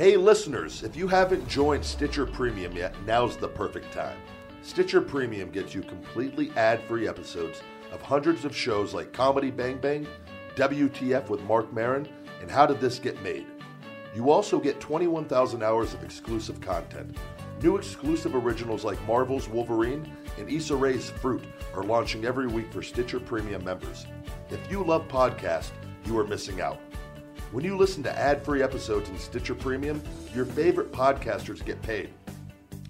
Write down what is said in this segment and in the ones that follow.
Hey, listeners, if you haven't joined Stitcher Premium yet, now's the perfect time. Stitcher Premium gets you completely ad free episodes of hundreds of shows like Comedy Bang Bang, WTF with Marc Maron, and How Did This Get Made. You also get 21,000 hours of exclusive content. New exclusive originals like Marvel's Wolverine and Issa Rae's Fruit are launching every week for Stitcher Premium members. If you love podcasts, you are missing out. When you listen to ad free episodes in Stitcher Premium, your favorite podcasters get paid.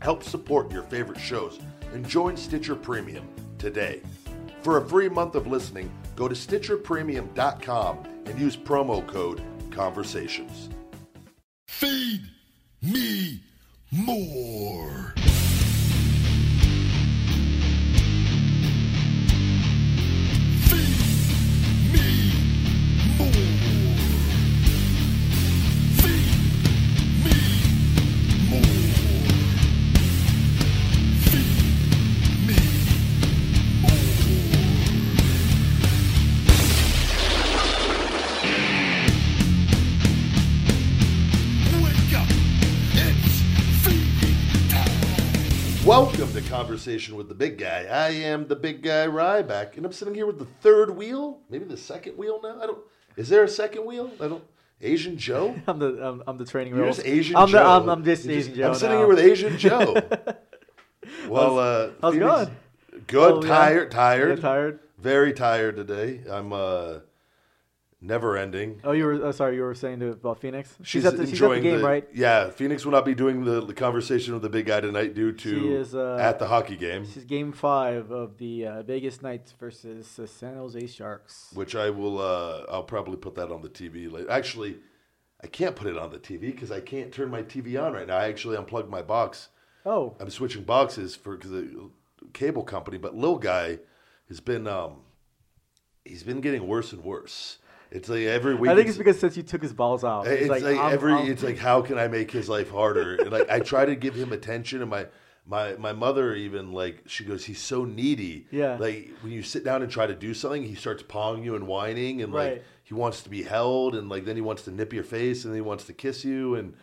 Help support your favorite shows and join Stitcher Premium today. For a free month of listening, go to StitcherPremium.com and use promo code CONVERSATIONS. Feed me more. With the Big Guy. I am the Big Guy Ryback, and I'm sitting here with the third wheel, maybe the second wheel now. I don't. Is there a second wheel? I don't. Asian Joe. I'm the I'm, I'm the training You're just Asian I'm Joe. The, I'm, I'm just You're Asian Joe. I'm sitting now. here with Asian Joe. well, uh, how's it Phoenix- going? Good. Oh, yeah. tired. Tired. You're tired? Very tired today. I'm uh, never ending. Oh, you were uh, sorry. You were saying to, about Phoenix. She's, at the, she's at enjoying the game, right? Yeah, Phoenix will not be doing the, the conversation with the big guy tonight due to is, uh, at the hockey game, This is Game Five of the uh, Vegas Knights versus the San Jose Sharks. which I will. Uh, I'll probably put that on the TV later. Actually, I can't put it on the TV because I can't turn my TV on right now. I actually unplugged my box. Oh, I'm switching boxes for cause the cable company, but Lil Guy has been um, he's been getting worse and worse. It's like every week. I think it's because since you took his balls out, It's like, I'm- every. I'm- it's like how can I make his life harder? And like I try to give him attention, and my my my mother even like she goes, he's so needy. Yeah. Like when you sit down and try to do something, he starts pawing you and whining, and like he wants to be held, and like then he wants to nip your face, and then he wants to kiss you, and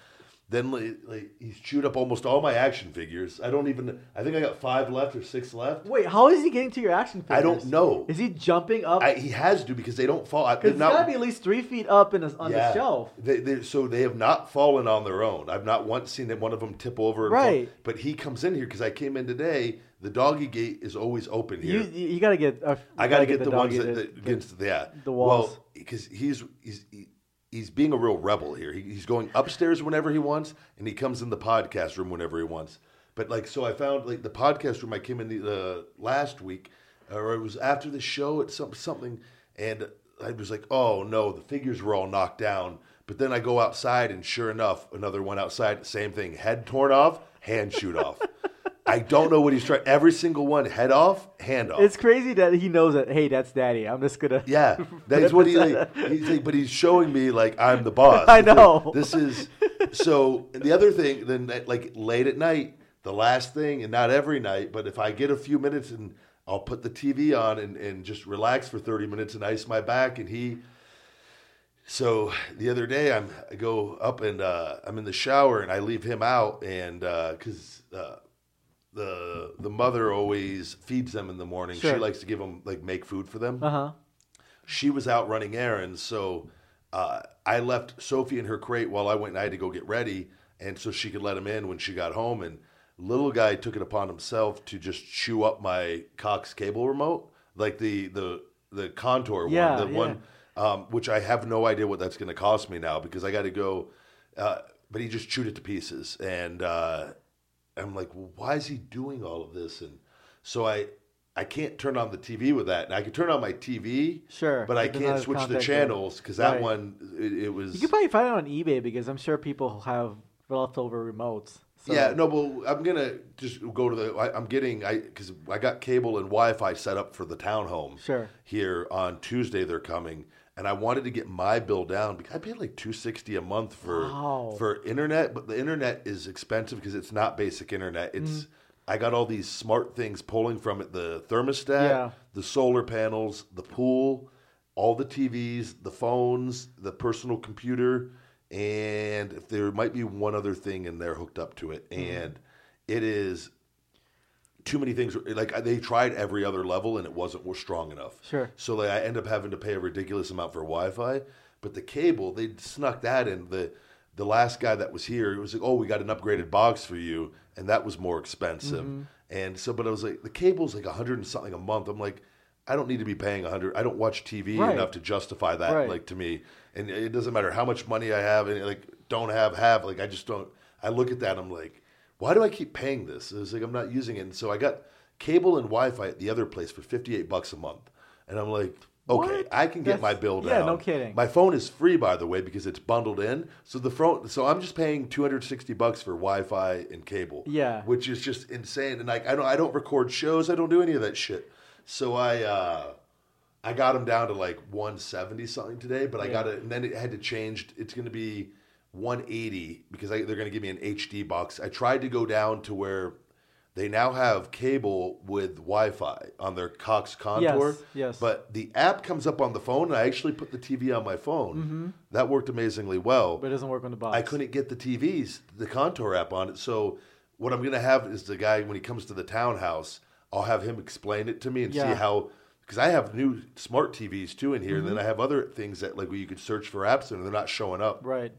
then like, like he's chewed up almost all my action figures. I don't even. I think I got five left or six left. Wait, how is he getting to your action figures? I don't know. Is he jumping up? I, he has to because they don't fall. I- Because it's not- gotta be at least three feet up in the, on the shelf. They, they, so they have not fallen on their own. I've not once seen that one of them tip over. And Right. Fall. But he comes in here because I came in today. The doggy gate is always open here. You you, you gotta get. Uh, I got to get, the the, ones doggy that, to- that against yeah the walls. Well, because he's he's he, he's being a real rebel here. He, he's going upstairs whenever he wants, and he comes in the podcast room whenever he wants. But like, so I found like the podcast room. I came in the uh, last week, or it was after the show at some something, and I was like, oh no, the figures were all knocked down. But then I go outside, and sure enough, another one outside, same thing, head torn off, hand shoot off. I don't know what he's trying. Every single one, head off, hand off. It's crazy that he knows that. Hey, that's daddy. I'm just gonna. Yeah, that's what he like. He's like, but he's showing me like I'm the boss. I know. This is so. The other thing, then like late at night, the last thing, and not every night, but if I get a few minutes and I'll put the TV on and, and just relax for 30 minutes and ice my back, and he. So the other day, I'm I go up and uh, I'm in the shower and I leave him out and because uh, the the mother always feeds them in the morning. She likes to give them like make food for them Uh huh. she was out running errands, so uh, I left Sophie in her crate while I went and I had to go get ready, and so she could let him in when she got home. And little guy took it upon himself to just chew up my Cox cable remote, like the the the contour Yeah, one, the yeah. one, um, which I have no idea what that's going to cost me now because I got to go. Uh, but he just chewed it to pieces, and uh, I'm like, well, why is he doing all of this? And so I. I can't turn on the TV with that. And I can turn on my TV, Sure, but I can't switch the channels because that Right. one it, it was. You could probably find it on eBay because I'm sure people have leftover remotes. So- yeah, no, well, I'm gonna just go to the. I, I'm getting I because I got cable and Wi-Fi set up for the townhome. Sure. Here on Tuesday they're coming, and I wanted to get my bill down because I pay like two sixty a month for Wow. for internet, but the internet is expensive because it's not basic internet. It's Mm-hmm. I got all these smart things pulling from it: the thermostat, Yeah. the solar panels, the pool, all the TVs, the phones, the personal computer. and if there might be one other thing in there hooked up to it, Mm-hmm. and it is too many things. Like they tried every other level, and it wasn't strong enough. Sure. So like, I end up having to pay a ridiculous amount for Wi-Fi, but the cable they snuck that in. The the last guy that was here, it was like, oh, we got an upgraded box for you, and that was more expensive. Mm-hmm. And so, but I was like, the cable's like a hundred and something a month. I'm like. I don't need to be paying a hundred. I don't watch TV Right. enough to justify that. Right. Like to me, and it doesn't matter how much money I have and like don't have have. Like I just don't. I look at that. I'm like, why do I keep paying this? It's like I'm not using it. And so I got cable and Wi-Fi at the other place for 58 bucks a month, and I'm like, okay, What? I can get That's- my bill down. yeah, no kidding. My phone is free, by the way, because it's bundled in. So the phone, so I'm just paying 260 bucks for Wi-Fi and cable. Yeah. which is just insane. And like, I don't, I don't record shows. I don't do any of that shit. So I, uh, I got them down to like 170 something today, but I got it, and then it had to change. It's going to be 180 because I, they're going to give me an HD box. I tried to go down to where they now have cable with Wi-Fi on their Cox Contour. Yes, yes. But the app comes up on the phone, and I actually put the TV on my phone. That worked amazingly well. Mm-hmm. But it doesn't work on the box. I couldn't get the TVs, the Contour app on it. So what I'm gonna have is the guy when he comes to the townhouse, I'll have him explain it to me and Yeah. see how. Because I have new smart TVs too in here, and Mm-hmm. then I have other things that like where you could search for apps and they're not showing up. Right.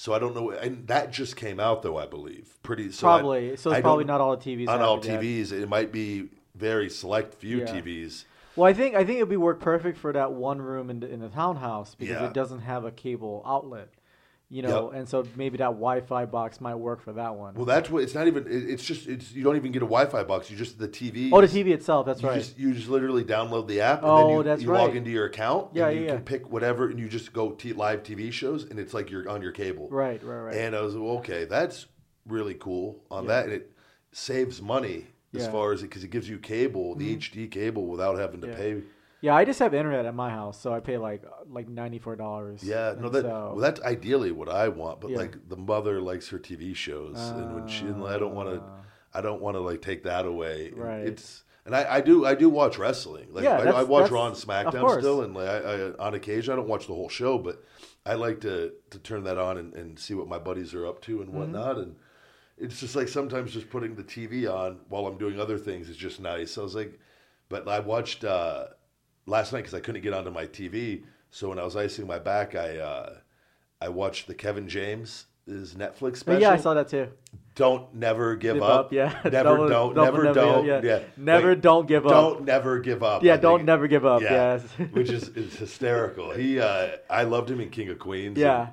So I don't know, and that just came out though, I believe. Pretty so I- Probably. so I it's probably don't- all the TVs. on all. TVs. It might be very select few Yeah. TVs. Well, I think I think it'd be work perfect for that one room in the, in the townhouse because Yeah. it doesn't have a cable outlet, you know, and so maybe that Wi-Fi box might work for that one. Well, that's what it's not even. it- It's just it's you don't even get a Wi-Fi box. You just the TV. oh, the TV itself. That's You right. just you just literally download the app and Oh, then you, that's you log into your account. Yeah, and you yeah, can pick whatever and you just go t- live TV shows and it's like you're on your cable. right. Right. Right. And I was well, okay, that's really cool on Yeah. that, and it saves money as Yeah. Mm-hmm. far as it because it gives you cable, the HD cable, without having to pay. Yeah, I just have internet at my house, so I pay like uh, like ninety four dollars. Yeah, no, that so, well, that's ideally what I want. But Yeah. like the mother likes her TV shows, and when she, and I don't want to, I don't want to like take that away. And Uh. Right. It's and I, I do I do watch wrestling. Like Yeah, I, I watch Raw and SmackDown still, and like I, on occasion I don't watch the whole show, but I like to to turn that on and, and see what my buddies are up to and Mm-hmm. whatnot. And it's just like sometimes just putting the TV on while I'm doing other things is just nice. I was like, but I watched uh, last night because I couldn't get onto my TV. So when I was icing my back, I uh, I watched the Kevin James his Netflix special. yeah, I saw that too. Don't never give, Give up. up, yeah. Never Double- don't. double never, never, don't. yeah. Yeah. Never Like, don't give up. Don't never give up. Yeah, I don't think- never give up. Yeah. Yes. which is, is hysterical. He, uh, I loved him in King of Queens. Yeah.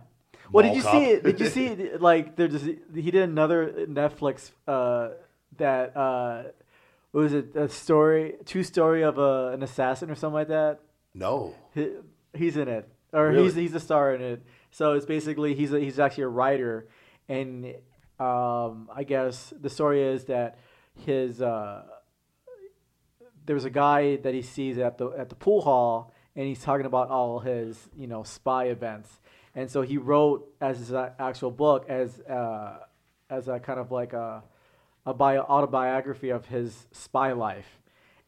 Well, did you Cop. see it? Did you see like there's he did another Netflix uh, that uh, was it a story true story of a, an assassin or something like that. No. He, he's in it, or Really? he's he's a star in it. So it's basically he's a, he's actually a writer, and um, I guess the story is that his uh, there was a guy that he sees at the at the pool hall, and he's talking about all his you know spy events, and so he wrote as his actual book as uh, as a kind of like a a bio autobiography of his spy life,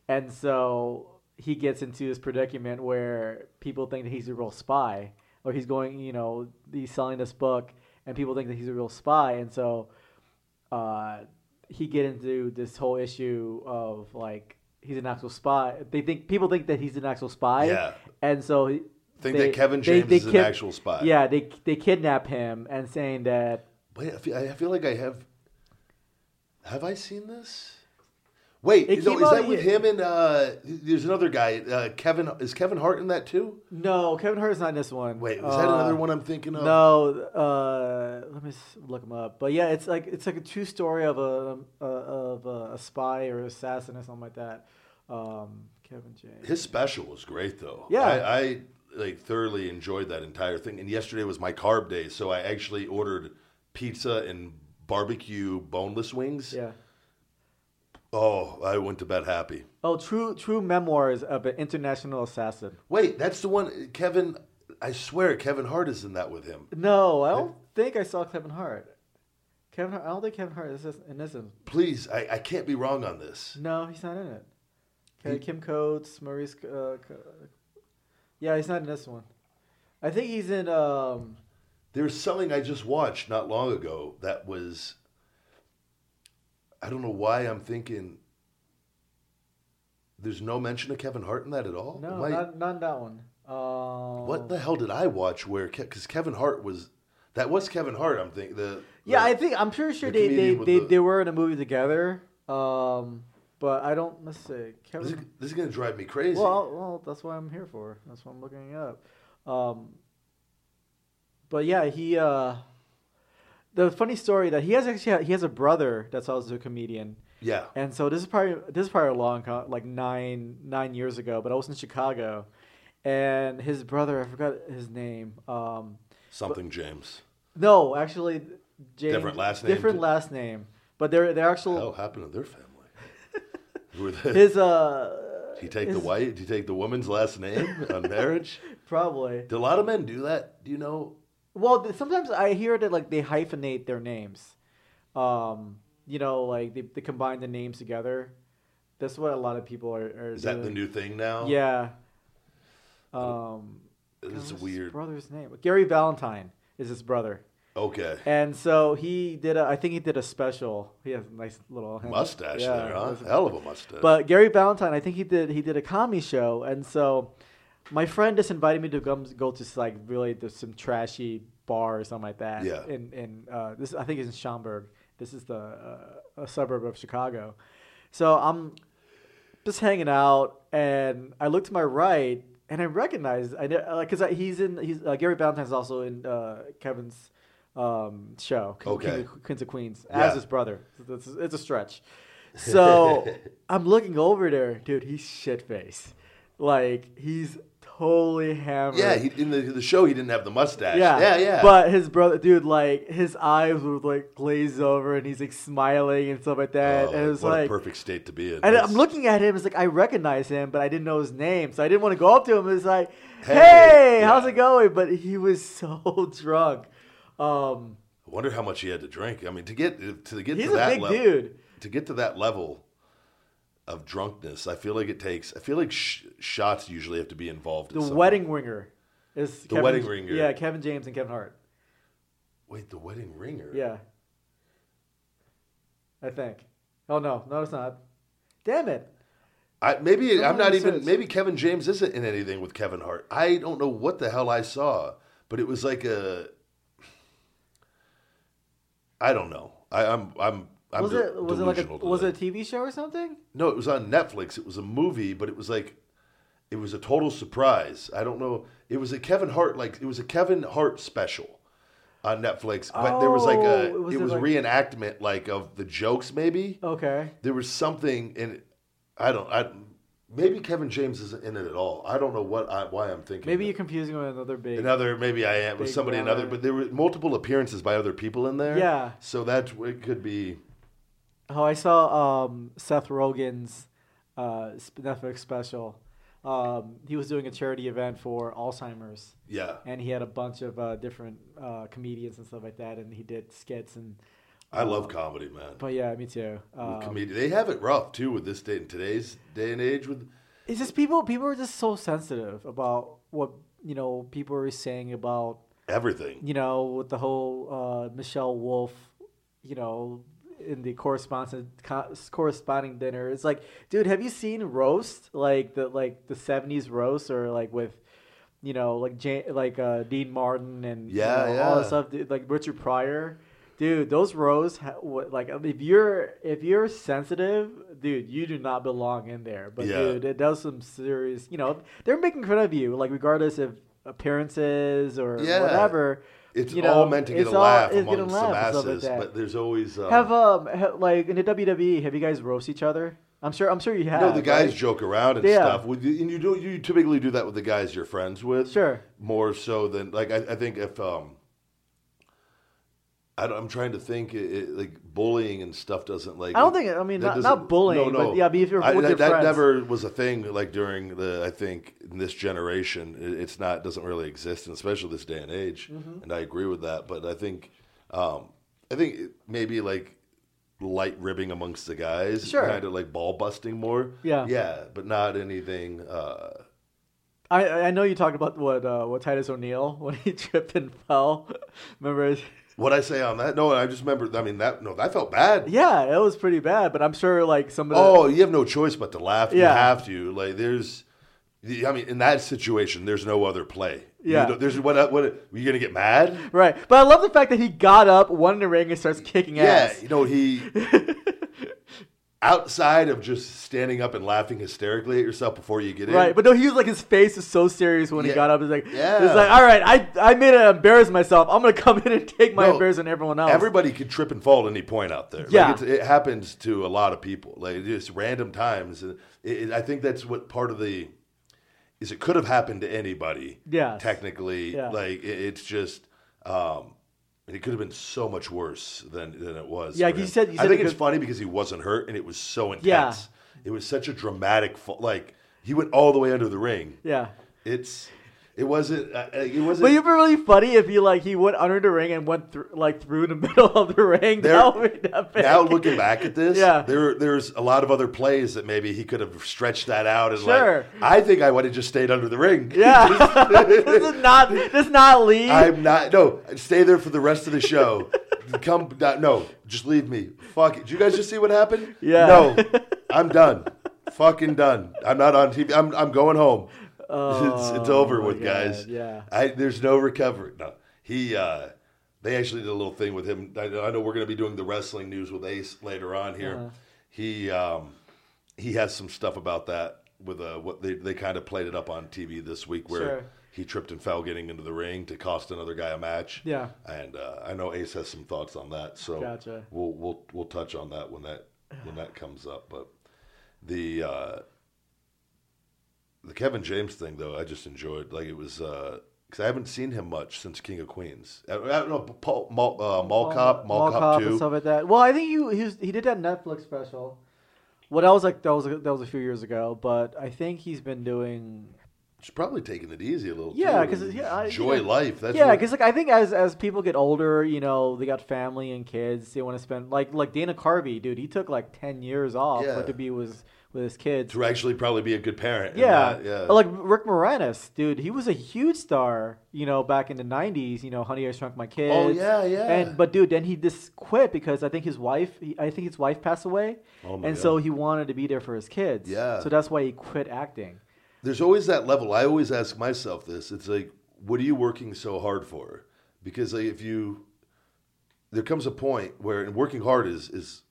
and so he gets into this predicament where people think that he's a real spy, or he's going you know he's selling this book, and people think that he's a real spy, and so uh, he get into this whole issue of like he's an actual spy. They think people think that he's an actual spy. Yeah. And so he- Think they- that Kevin James they is an actual spy. Yeah, they they kidnap him and saying that Wait, I feel, I feel like I have. Have I seen this? Wait, It no, is that with him and uh, there's another guy, uh, Kevin? Is Kevin Hart in that too? no, Kevin Hart is not in this one. Wait, is that Uh, another one I'm thinking of? No, uh, let me look him up. But yeah, it's like it's like a true story of a, a of a, a spy or assassin or something like that. Um, Kevin James. His special was great though. Yeah. I, I like thoroughly enjoyed that entire thing. And yesterday was my carb day, so I actually ordered pizza and barbecue boneless wings. Yeah. Oh, I went to bed happy. Oh, true true memoirs of an international assassin. Wait, that's the one. Kevin, I swear, Kevin Hart is in that with him. No, I don't think I saw Kevin Hart. Kevin Hart. I don't think Kevin Hart is in this. one. Please, I, I can't be wrong on this. No, he's not in it. Okay, He- Kim Coates, Maurice. Uh, yeah, he's not in this one. I think he's in. Um, There's something I just watched not long ago that was. I don't know why I'm thinking. There's no mention of Kevin Hart in that at all. No, I- not, not that one. Um, what the hell did I watch? Where because Kevin Hart was that was Kevin Hart. I'm thinking the Yeah, the- I think I'm pretty sure the they they, they, the- they were in a movie together. Um, but I don't. Let's see. this, is, Kevin. this is gonna drive me crazy. Well, well, that's what I'm here for. That's what I'm looking up. Um, but yeah, he. Uh, the funny story that he has actually he has a brother that's also a comedian, yeah, and so this is probably this is probably a long like nine nine years ago. But I was in Chicago, and his brother I forgot his name. Um, something James. no, actually, James, Different last name, Different last name, but they're they're What actual happened to their family? Who were they, his uh. did he take the white? Did he take the woman's last name on marriage? Probably. Do a lot of men do that? Do you know? Well, sometimes I hear that like they hyphenate their names. Um, you know, like they, they combine the names together. That's what a lot of people are. are Is that the new thing now? Yeah. Um, it's what's his weird. brother's name Gary Valentine is his brother, Okay, and so he did. A, I think he did a special. He has a nice little mustache Yeah, there, huh? Hell of a mustache. But Gary Valentine, I think he did he did a comedy show, and so my friend just invited me to come go to like really some trashy bar or something like that. Yeah. In in uh, this I think it's in Schaumburg. This is the uh, a suburb of Chicago. So I'm just hanging out, and I look to my right, and I recognize I because uh, he's in he's uh, Gary Valentine's also in uh, Kevin's um, show, King, Okay. King of, Queens of Queens, Yeah. as his brother. It's, it's a stretch. So I'm looking over there, dude. He's shit faced, like he's totally hammered. yeah, he, in the the show he didn't have the mustache. Yeah, yeah, yeah. But his brother, dude, like his eyes were like glazed over, and he's like smiling and stuff like that. Oh, and it was what like, a perfect state to be in. and I'm looking at him. It's like I recognize him, but I didn't know his name, so I didn't want to go up to him. It's like, Hey, hey, yeah. how's it going? But he was so drunk. Um, I wonder how much he had to drink. I mean, to get to get he's to a that big level, dude. to get to that level of drunkenness, I feel like it takes. I feel like sh- shots usually have to be involved. The wedding ringer is The wedding ringer. Yeah, Kevin James and Kevin Hart. Wait, the wedding ringer. Yeah, I think. Oh no, no, it's not. Damn it. I, maybe I'm not even. says- Maybe Kevin James isn't in anything with Kevin Hart. I don't know what the hell I saw, but it was like a. I don't know. I, I'm. I'm. I'm was it was it like a was it a TV show or something? No, it was on Netflix. It was a movie, but it was like it was a total surprise. I don't know. It was a Kevin Hart like it was a Kevin Hart special on Netflix, but there was like a Oh, was it was like- reenactment like of the jokes maybe. Okay. There was something in it. I don't I maybe Kevin James isn't in it at all. I don't know what I, why I'm thinking. Maybe you're confusing with another big. another maybe I am with somebody another, but there were multiple appearances by other people in there. Yeah. So that it could be Oh, I saw um, Seth Rogen's uh, Netflix special. Um, he was doing a charity event for Alzheimer's, yeah. and he had a bunch of uh, different uh, comedians and stuff like that, and he did skits and. I love um, comedy, man. But yeah, me too. Um, comedian. They have it rough too with this day in today's day and age. With it's just people. People are just so sensitive about what you know. People are saying about everything. you know with the whole uh, Michelle Wolf, you know, in the corresponding co- corresponding dinner. It's like, dude, have you seen roast like the like the seventies roast or like with, you know, like Jan- like uh, Dean Martin and you Yeah, all that stuff, dude, like Richard Pryor. Dude, those rows, ha- what, like if you're if you're sensitive, dude, you do not belong in there. But Yeah. dude, it does some serious. You know, they're making fun of you, like regardless of appearances or Yeah. whatever. It's you all meant to get a all- laugh it's get a amongst laugh the and stuff like but there's always um, have um ha- like in the WWE, have you guys roast each other? I'm sure. I'm sure you have. no, the guys right? joke around and Yeah. stuff. And you do you typically do that with the guys you're friends with. Sure. More so than like I, I think if um. I I'm trying to think. It, it, like bullying and stuff doesn't like. I don't think. I mean, not, doesn't- bullying, no, no. but yeah. But if you're I- with that, your that friends, never was a thing like during the I think in this generation it, it's not doesn't really exist and especially this day and age Mm-hmm. and I agree with that but I think um, I think maybe like light ribbing amongst the guys Sure. kind of like ball busting more Yeah. yeah but not anything uh, I I know you talked about what uh, what Titus O'Neil when he tripped and fell. Remember? What I say on that? No, I just remember. I mean, that no, that felt bad. Yeah, it was pretty bad. But I'm sure like some of the Oh, you have no choice but to laugh. You have to. Like, there's. I mean, in that situation, there's no other play. Yeah. don't- there's what? What? Are you gonna get mad? right. But I love the fact that he got up, won in the ring, and starts kicking Yeah. ass. You know, he. outside of just standing up and laughing hysterically at yourself before you get in. Right, but no, he was like his face was so serious when he got up. He's like, Yeah. it's like, all right, I I made it embarrass myself. I'm gonna come in and take my No, embarrassment on everyone else. Everybody could trip and fall at any point out there. Yeah. like it's, it happens to a lot of people. Like just random times. And It, it, I think that's what part of the is. It could have happened to anybody. Yeah, technically, Yeah. like it, it's just. Um, it could have been so much worse than, than it was. Yeah, he you him. said- I think it's funny because he wasn't hurt and it was so intense. Yeah. It was such a dramatic fall. Like he went all the way under the ring. yeah. It's. It wasn't. Uh, it wasn't. But it'd be really funny if he like he went under the ring and went through like through the middle of the ring. There- That would be now looking back at this, Yeah. there there's a lot of other plays that maybe he could have stretched that out and Sure. like I think I would have just stayed under the ring. yeah, this is not this is not leave. I'm not no, stay there for the rest of the show. Come no, just leave me. Fuck it. Did you guys just see what happened? Yeah. No. I'm done. Fucking done. I'm not on TV. I'm I'm going home. It's, it's over Oh, my with, guys. Yeah. I, there's no recovery. No, he. uh They actually did a little thing with him. I, I know we're going to be doing the wrestling news with Ace later on here. Uh-huh. He um he has some stuff about that with uh what they they kind of played it up on TV this week where Sure. he tripped and fell getting into the ring to cost another guy a match. Yeah. and uh, I know Ace has some thoughts on that. So Gotcha. we'll we'll we'll touch on that when that when that comes up. But the uh, the Kevin James thing though, I just enjoyed. Like it was because I haven't seen him much since King of Queens. I, I don't know Paul, Mall, uh, Mall Cop, Mall, Cop and Two. stuff like that. Well, I think he he, was, he did that Netflix special. Well, that was like that was that was a few years ago, but I think he's been doing He's probably taking it easy a little. Yeah, because yeah, enjoy life. That's yeah, because like I think as as people get older, you know, they got family and kids. They want to spend like like Dana Carvey, dude. He took like ten years off Yeah. like, to be with with his kids. to actually probably be a good parent. Yeah. not- yeah. Like Rick Moranis, dude, he was a huge star, you know, back in the '90s. You know, Honey, I Shrunk My Kids. Oh, yeah, yeah. And but dude, then he just quit because I think his wife, he, I think his wife passed away, Oh, and so he wanted to be there for his kids. Yeah. So that's why he quit acting. There's always that level. I always ask myself this. It's like, what are you working so hard for? Because like, if you, there comes a point where and working hard is is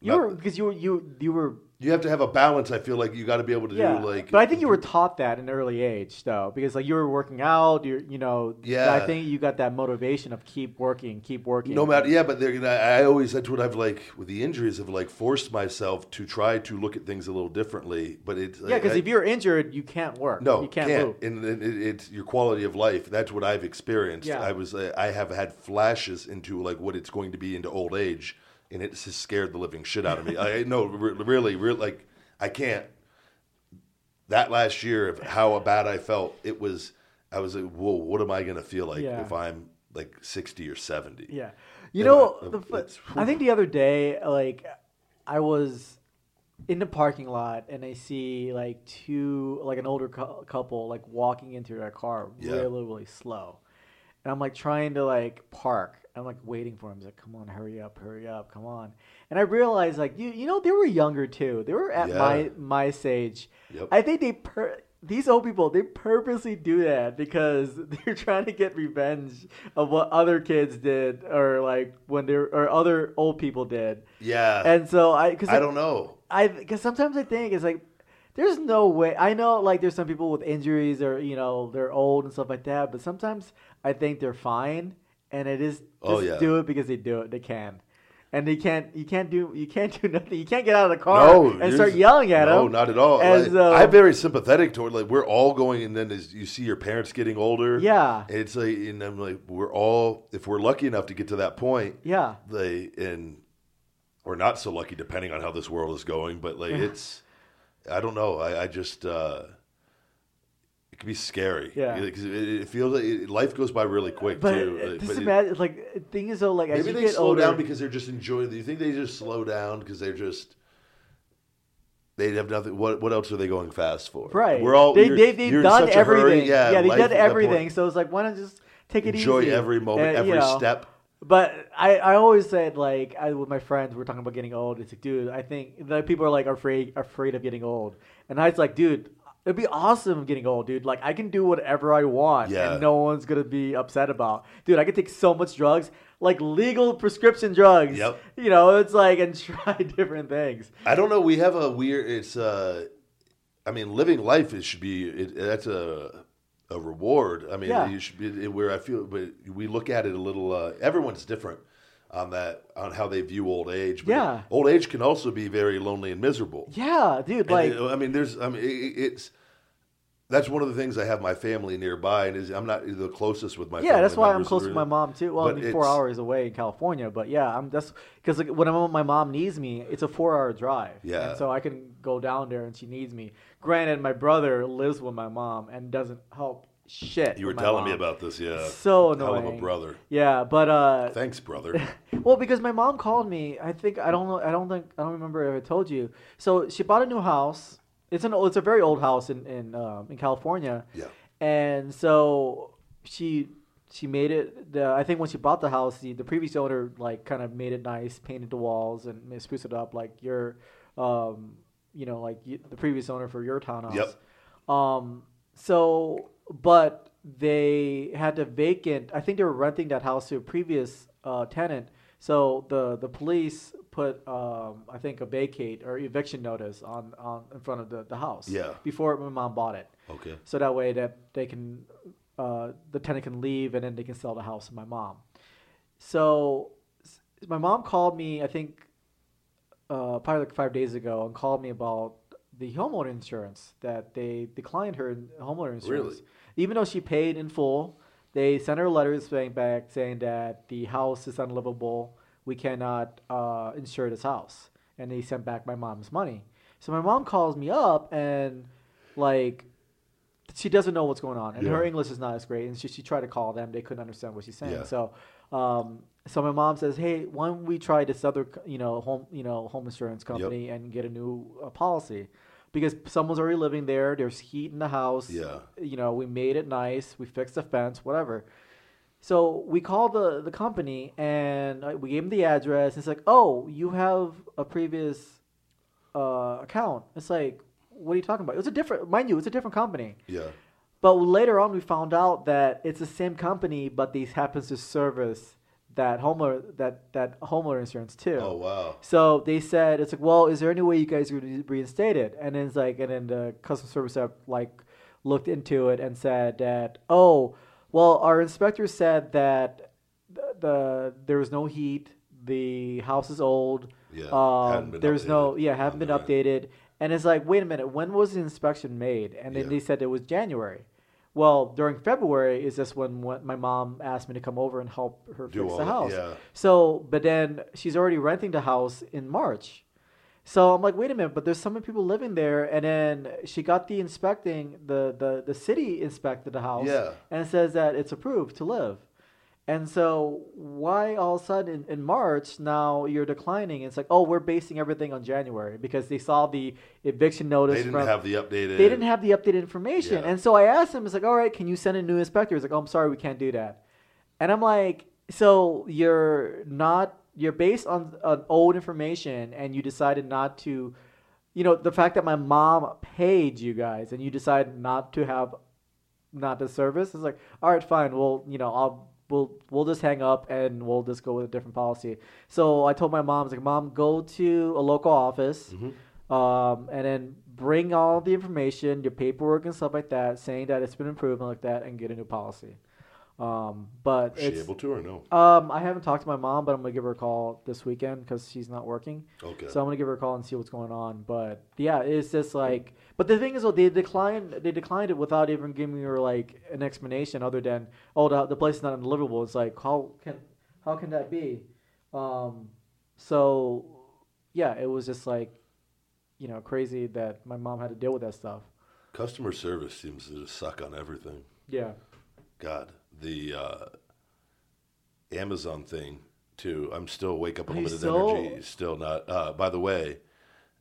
You Not- were because you were you you were you have to have a balance. I feel like you got to be able to yeah. do like. but I think you were taught that in an early age though, because like you were working out. You you know. Yeah. I think you got that motivation of keep working, keep working. no matter yeah, but there, I I always that's what I've like with the injuries have like forced myself to try to look at things a little differently. But it's Yeah, because if you're injured, you can't work. No, you can't, move. And, and it, it's your quality of life. That's what I've experienced. Yeah. I was, I have had flashes into like what it's going to be into old age, and it just scared the living shit out of me. I know, re- really, really, like I can't. That last year of how bad I felt, it was. I was like, whoa, what am I going to feel like Yeah. if I'm like sixty or seventy? Yeah. You And know, I- the, I think the other day, like, I was in the parking lot and I see like two, like an older cou- couple, like walking into their car Yeah. really, really slow. And I'm like trying to like park. I'm like waiting for him. He's like, "Come on, hurry up, hurry up, come on!" And I realized, like, you, you know, they were younger too. They were at Yeah. my my stage. Yep. I think they per- these old people they purposely do that because they're trying to get revenge of what other kids did or like when they're or other old people did. Yeah. And so I because I don't know. I because sometimes I think it's like there's no way. I know like there's some people with injuries or you know they're old and stuff like that, but sometimes I think they're fine and it is just Oh, yeah. do it because they do it. They can. And you can't, you can't do, you can't do nothing. You can't get out of the car No, and start yelling at no, them. not at all. And Like, so- I'm very sympathetic toward like we're all going, and then as you see your parents getting older, Yeah. and it's like, and I'm like, we're all if we're lucky enough to get to that point, Yeah. they and we're not so lucky depending on how this world is going, but like it's, I don't know, I, I just. uh it can be scary, Yeah. Because it, it feels like it, life goes by really quick But too. just but imagine, like, thing is though, like Maybe they get slow older, down because they're just enjoying. Do you think they just slow down because they're just They have nothing. What what else are they going fast for? Right. We're all they, you're- they, they've done such a hurry. everything. Yeah, they've life done at that point. everything. So it's like, why not just take it easy. Enjoy easy? every moment, And, every you know, step. But I, I always said like I with my friends we're talking about getting old. It's like, dude, I think that people are like afraid afraid of getting old, and I was like, dude, it'd be awesome getting old, dude. Like I can do whatever I want, Yeah. and no one's gonna be upset about. Dude, I can take so much drugs, like legal prescription drugs. Yep. You know, it's like and try different things. I don't know. We have a weird. It's. uh I mean, living life is should be. It, that's a a reward. I mean, Yeah. you should be where I feel. But we look at it a little. Uh, everyone's different on that on how they view old age. But Yeah. old age can also be very lonely and miserable. Yeah, dude. And Like it- I mean, there's. I mean, it, it's. That's one of the things I have my family nearby, and is I'm not the closest with my. Family. Yeah, that's why I'm close to really. my mom too. Well, I mean, four hours away in California, but yeah, I'm that's because like, when I'm, my mom needs me, it's a four hour drive. Yeah. and so I can go down there and she needs me. Granted, my brother lives with my mom and doesn't help shit. You were telling me about this, yeah. So Hell of annoying. a brother. Yeah, but uh, Thanks, brother. well, because my mom called me. I think I don't know. I don't think I don't remember if I told you. So she bought a new house. It's an it's a very old house in in um, in California. Yeah. And so she she made it. The, I think when she bought the house, the, the previous owner like kind of made it nice, painted the walls and spruced it up like your, um, you know, like you, the previous owner for your townhouse. Yep. Um. So, but they had to vacant. I think they were renting that house to a previous uh, tenant. So the the police put um, I think a vacate or eviction notice on, on in front of the, the house. Yeah. Before my mom bought it. Okay. So that way that they can uh, the tenant can leave and then they can sell the house to my mom. So s- my mom called me I think uh, probably like five days ago and called me about the homeowner insurance that they declined her homeowner insurance. Really? Even though she paid in full, they sent her letters back saying that the house is unlivable. We cannot uh, insure this house, and they sent back my mom's money. So my mom calls me up and like she doesn't know what's going on, and her English is not as great. And she, she tried to call them; they couldn't understand what she's saying. Yeah. So, um, so my mom says, "Hey, why don't we try this other, you know, home, you know, home insurance company and get a new uh, policy?" Because someone's already living there. There's heat in the house. Yeah. You know, we made it nice. We fixed the fence, whatever. So we called the the company and uh, we gave them the address. It's like, oh, you have a previous uh, account. It's like, what are you talking about? It was a different, mind you, it's a different company. Yeah. But later on, we found out that it's the same company, but these happens to service that homeowner that that homeowner insurance too. Oh wow. So they said it's like, well, is there any way you guys would reinstate it? And then it's like, and then the customer service rep like looked into it and said that, oh, well, our inspector said that the, the there was no heat, the house is old, Yeah, um, there's no, yeah, haven't been updated, and it's like, wait a minute, when was the inspection made? And then Yeah. they said it was January. Well, during February is this when, when my mom asked me to come over and help her Do fix the house. yeah. So, but then she's already renting the house in March. So I'm like, wait a minute, but there's so many people living there, and then she got the inspecting the the the city inspected the house, Yeah. and it says that it's approved to live. And so why all of a sudden in, in March now you're declining? It's like, oh, we're basing everything on January because they saw the eviction notice. They didn't from, have the updated. they didn't have the updated information. Yeah. And so I asked him, it's like, all right, can you send a new inspector? He's like, oh, I'm sorry, we can't do that. And I'm like, so you're not, you're based on, on old information and you decided not to, you know, the fact that my mom paid you guys and you decided not to have, not the service, it's like, all right, fine, well, you know, I'll, we'll, we'll just hang up and we'll just go with a different policy. So I told my mom, I was like, mom, go to a local office Mm-hmm. um, and then bring all the information, your paperwork and stuff like that, saying that it's been improved and like that, and get a new policy. Um, but Was she able to or no? um, I haven't talked to my mom, but I'm gonna give her a call this weekend because she's not working. Okay. So I'm gonna give her a call and see what's going on. But yeah, it's just like, but the thing is, though, they declined, they declined it without even giving her like an explanation other than, oh, the, the place is not unlivable. It's like, how can, how can that be? Um, so yeah, it was just like, you know, crazy that my mom had to deal with that stuff. Customer service seems to just suck on everything. Yeah. God, the uh, Amazon thing too. I'm still wake up Are you unlimited still- energy. Still not. Uh, by the way,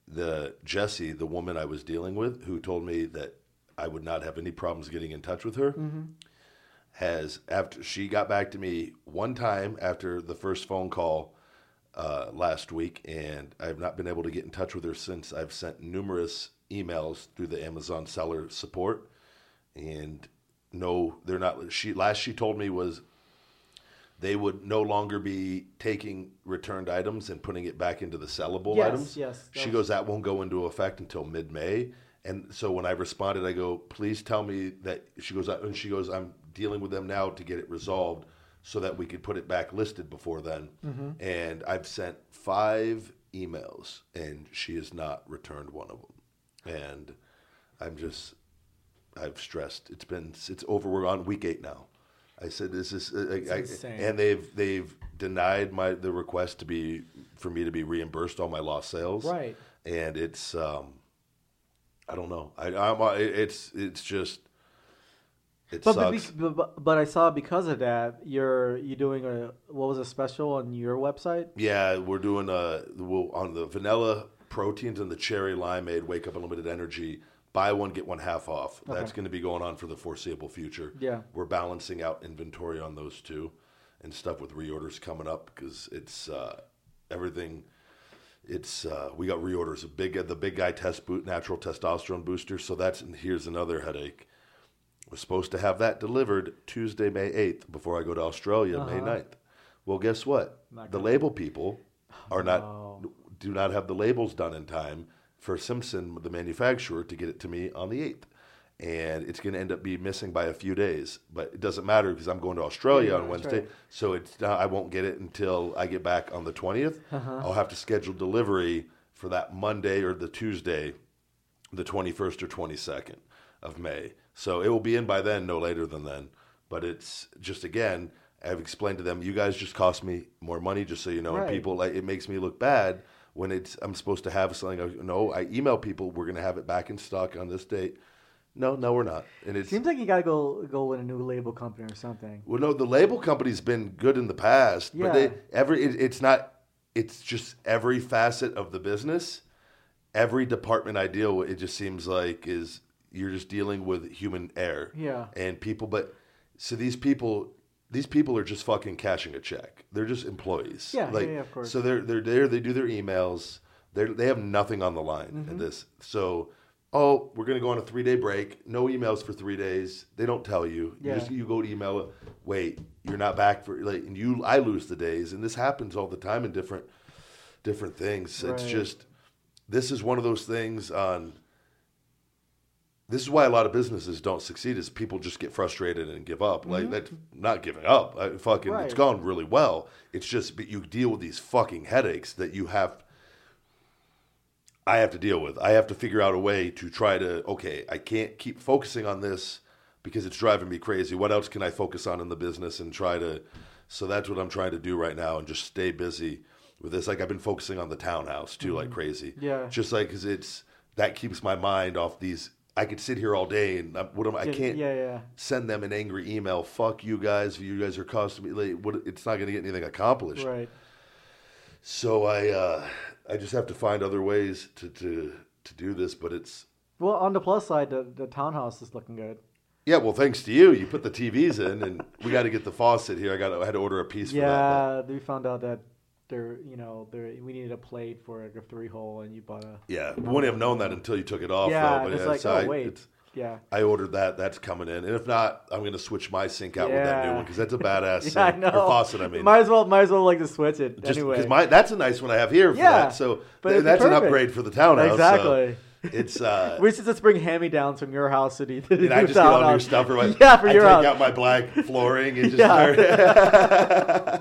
the Jesse, the woman I was dealing with, who told me that I would not have any problems getting in touch with her, has after she got back to me one time after the first phone call uh, last week, and I've not been able to get in touch with her since. I've sent numerous emails through the Amazon seller support, and no, they're not. She last she told me was they would no longer be taking returned items and putting it back into the sellable Yes, items. yes, She goes, that won't go into effect until mid May. And so when I responded, I go, please tell me that she goes, and she goes, I'm dealing with them now to get it resolved so that we could put it back listed before then. Mm-hmm. And I've sent five emails and she has not returned one of them. And I'm just, I've stressed. It's been, it's over. We're on week eight now. I said, this is, uh, I, insane. and they've, they've denied my, the request to be, for me to be reimbursed all my lost sales Right. and it's um, I don't know. I, I'm it's it's just it But, but, sucks. be- but but I saw because of that you're you doing a what was a special on your website? yeah, we're doing a we'll, on the vanilla proteins and the cherry limeade Wake Up Unlimited Energy. Buy one get one half off. That's going to be going on for the foreseeable future. Yeah. we're balancing out inventory on those two, and stuff with reorders coming up because it's uh, everything. It's uh, we got reorders. A big the big guy test boot natural testosterone booster. So that's and here's another headache. We're supposed to have that delivered Tuesday, May eighth, before I go to Australia, May 9th. Well, guess what? The label people are not No. do not have the labels done in time for Simpson, the manufacturer, to get it to me on the eighth. And it's going to end up being missing by a few days, but it doesn't matter because I'm going to Australia Yeah, on Wednesday, right. so it's not, I won't get it until I get back on the 20th. Uh-huh. I'll have to schedule delivery for that Monday or the Tuesday, the 21st or 22nd of May. So it will be in by then, no later than then. But it's just again, I've explained to them, you guys just cost me more money, just so you know. Right. And people like it makes me look bad when it's I'm supposed to have something. I- No, I email people, we're gonna have it back in stock on this date. No, no, we're not. And it Seems like you gotta go go with a new label company or something. well, no, the label company's been good in the past, but they Yeah. every it, it's not. It's just every facet of the business, every department I deal with. It just seems like is you're just dealing with human error. Yeah. and people. But so these people, these people are just fucking cashing a check. They're just employees. Yeah, like yeah, yeah, of course. so they're they're there. They do their emails. They they have nothing on the line Mm-hmm. in this. So. Oh, we're gonna go on a three day break. No emails for three days. They don't tell you. You Yeah. just you go to email. Wait, you're not back for like, and you. I lose the days, and this happens all the time in different different things. It's just this is one of those things on. This is why a lot of businesses don't succeed. Is people just get frustrated and give up. Like that's not giving up. I fucking, it's Mm-hmm. Right. gone really well. It's just, but you deal with these fucking headaches that you have. I have to deal with. I have to figure out a way to try to. Okay, I can't keep focusing on this because it's driving me crazy. What else can I focus on in the business and try to? So that's what I'm trying to do right now and just stay busy with this. Like I've been focusing on the townhouse too, like crazy. Mm-hmm. Yeah. Just like because it's that keeps my mind off these. I could sit here all day and I, what am I? Can't yeah, yeah. send them an angry email. Fuck you guys. You guys are costing me. Like, what? It's not going to get anything accomplished. Right. So I, uh, I just have to find other ways to to to do this. But it's Well, on the plus side, the, the townhouse is looking good. yeah. Well, thanks to you, you put the TVs in, and we got to get the faucet here. I got. I had to order a piece for that. Yeah, we found out that there, you know, there we needed a plate for a three hole, and you bought a. yeah, we wouldn't have known that until you took it off. yeah, though, but it's yeah, like, so oh I, wait, it's- yeah. I ordered that. That's coming in, and if not, I'm going to switch my sink out with that new one because that's a badass Yeah, I know. Or faucet, I mean. might as well, might as well like to switch it Just anyway. because my that's a nice one I have here for Yeah, that. So but th- that's an upgrade for the townhouse. so exactly. it's uh, we should just bring hand me downs from your house to the, to the and I just get all your stuff for my yeah, for I your take house. out my black flooring and just Yeah.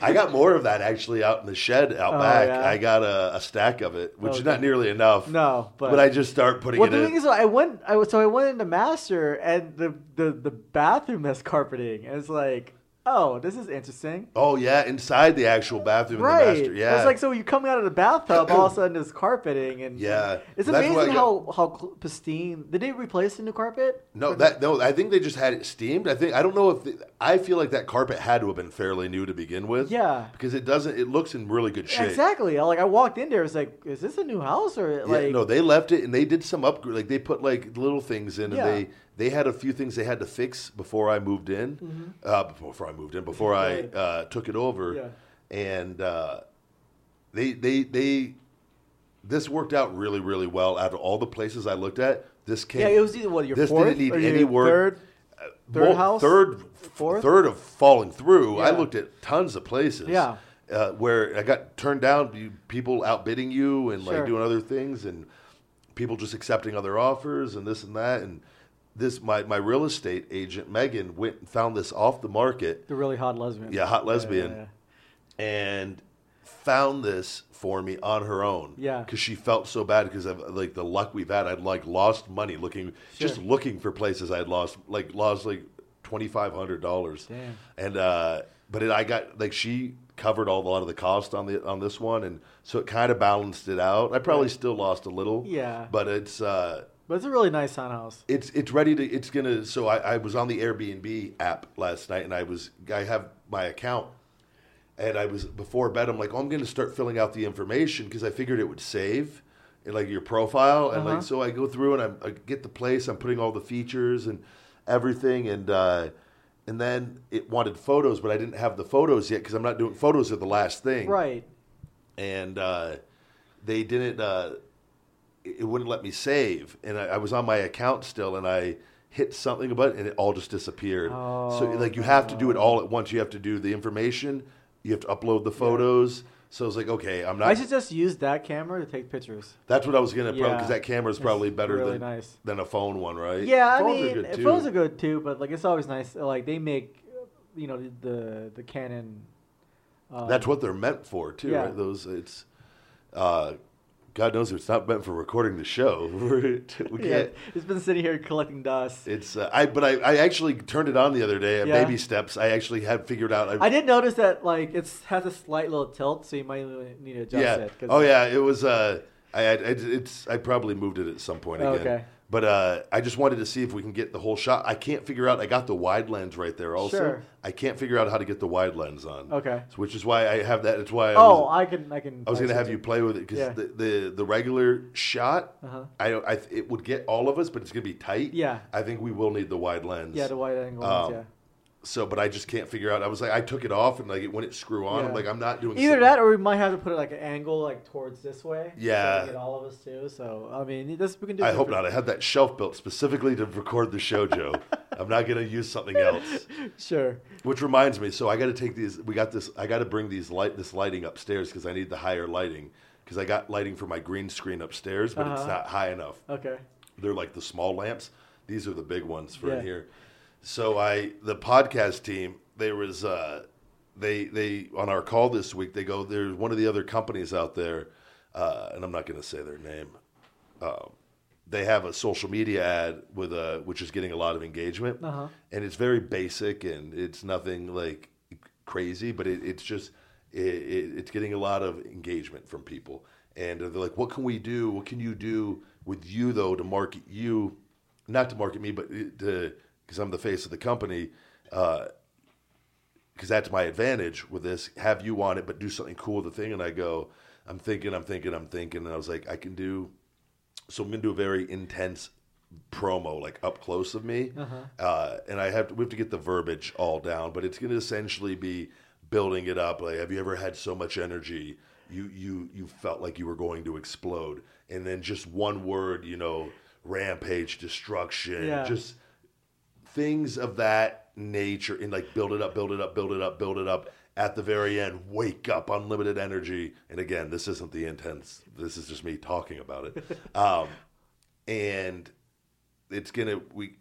I got more of that actually out in the shed out Oh, back. yeah? I got a, a stack of it, which is not nearly enough. no, but, but, I just start putting Well, it the in. thing is, I went. I was so I went into master, and the the the bathroom has carpeting, and it's like, oh, this is interesting. Oh yeah, inside the actual bathroom in the Right. master. Yeah. It's like so you coming out of the bathtub, all of a sudden there's carpeting and Yeah. It's That's amazing how how pristine. Did they replace the new carpet? No, that no. I think they just had it steamed. I think I don't know if the, I feel like that carpet had to have been fairly new to begin with. Yeah. because it doesn't. It looks in really good shape. Exactly. Like I walked in there, it's like, is this a new house or Yeah, like? no, they left it and they did some upgrade. Like they put like little things in, and Yeah. they they had a few things they had to fix before I moved in. Uh, before I moved in, before I Mm-hmm. Uh, took it over, Yeah. and uh, they they they this worked out really really well. Out of all the places I looked at, this came. yeah, it was either what your this fourth didn't need or any work. third. Third Well, house? third, Fourth? third of falling through. I looked at tons of places. Yeah. uh, where I got turned down, people outbidding you and Sure. like doing other things, and people just accepting other offers and this and that. And this, my my real estate agent Megan went and found this off the market. The really hot lesbian. Yeah, hot lesbian. yeah. and found this for me on her own. Yeah. because she felt so bad because of like the luck we've had. I'd like lost money looking, just looking for places. I'd lost like lost like twenty five hundred dollars. Damn. And uh, but it, I got like she covered all a lot of the cost on the on this one, and so it kind of balanced it out. I probably Right. still lost a little. Yeah. but it's. Uh, But it's a really nice townhouse. it's it's ready to it's gonna so I, I was on the Airbnb app last night and I was I have my account and I was before bed I'm like oh, I'm gonna start filling out the information because I figured it would save in like your profile and Uh-huh. like so I go through and I'm, I get the place I'm putting all the features and everything and uh, and then it wanted photos but I didn't have the photos yet because I'm not doing photos are the last thing Right. and uh, they didn't. Uh, it wouldn't let me save, and I, I was on my account still, and I hit something about it, and it all just disappeared. so Oh, like you have to do it all at once. You have to do the information. You have to upload the photos. So I was like, okay, I'm not. I should just use that camera to take pictures. that's what I was gonna because Yeah. that camera is probably better really than nice. than a phone one, right? Yeah, I phones mean, are good too. phones are good too, but like it's always nice. Like they make, you know, the the, the Canon. Um, That's what they're meant for too. Yeah. Right? Those it's. Uh, God knows it's not meant for recording the show. we can't. Yeah, it's been sitting here collecting dust. It's uh, I but I, I actually turned it on the other day at Yeah. Baby Steps. I actually had figured out. I, I did notice that like it's has a slight little tilt, so you might need to adjust yeah. it. 'cause- Oh yeah, it was. Uh, I, I it's I probably moved it at some point again. Okay. But uh, I just wanted to see if we can get the whole shot. I can't figure out. I got the wide lens right there. Also, Sure. I can't figure out how to get the wide lens on. Okay. So, which is why I have that. It's why I Oh, was, I can, I can. I was going to have you play with it because Yeah. the, the the regular shot, Uh-huh. I. I it would get all of us, but it's going to be tight. Yeah. I think we will need the wide lens. Yeah, the wide angle Um, ones. Yeah. So, but I just can't figure out. I was like, I took it off, and like it wouldn't screw on. I'm like, I'm not doing Either that, or we might have to put it like an angle like towards this way. Yeah. get all of us too. So I mean, this we can do. I hope not. I had that shelf built specifically to record the show, Joe. I'm not going to use something else. Sure. Which reminds me, so I got to take these. We got this. I got to bring these light, this lighting upstairs because I need the higher lighting because I got lighting for my green screen upstairs, but it's Uh-huh. not high enough. Okay. They're like the small lamps. These are the big ones for Yeah. in here. So I, the podcast team, there was, uh, they they on our call this week. They go, there's one of the other companies out there, uh, and I'm not going to say their name. Uh, they have a social media ad with a which is getting a lot of engagement, Uh-huh. and it's very basic and it's nothing like crazy, but it, it's just it, it, it's getting a lot of engagement from people, and they're like, "What can we do? What can you do with you though to market you, not to market me, but to because I'm the face of the company." because that's my advantage with this. Have you on it, but do something cool with the thing. And I go, I'm thinking, I'm thinking, I'm thinking, and I was like, I can do. So I'm gonna do a very intense promo, like up close of me, uh, and I have to, we have to get the verbiage all down, but it's gonna essentially be building it up. Like, have you ever had so much energy? You you you felt like you were going to explode, and then just one word, you know, rampage, destruction, Yeah. just things of that nature and like build it up, build it up, build it up, build it up. At the very end, wake up, unlimited energy. And again, this isn't the intense. This is just me talking about it. Um, and it's gonna we,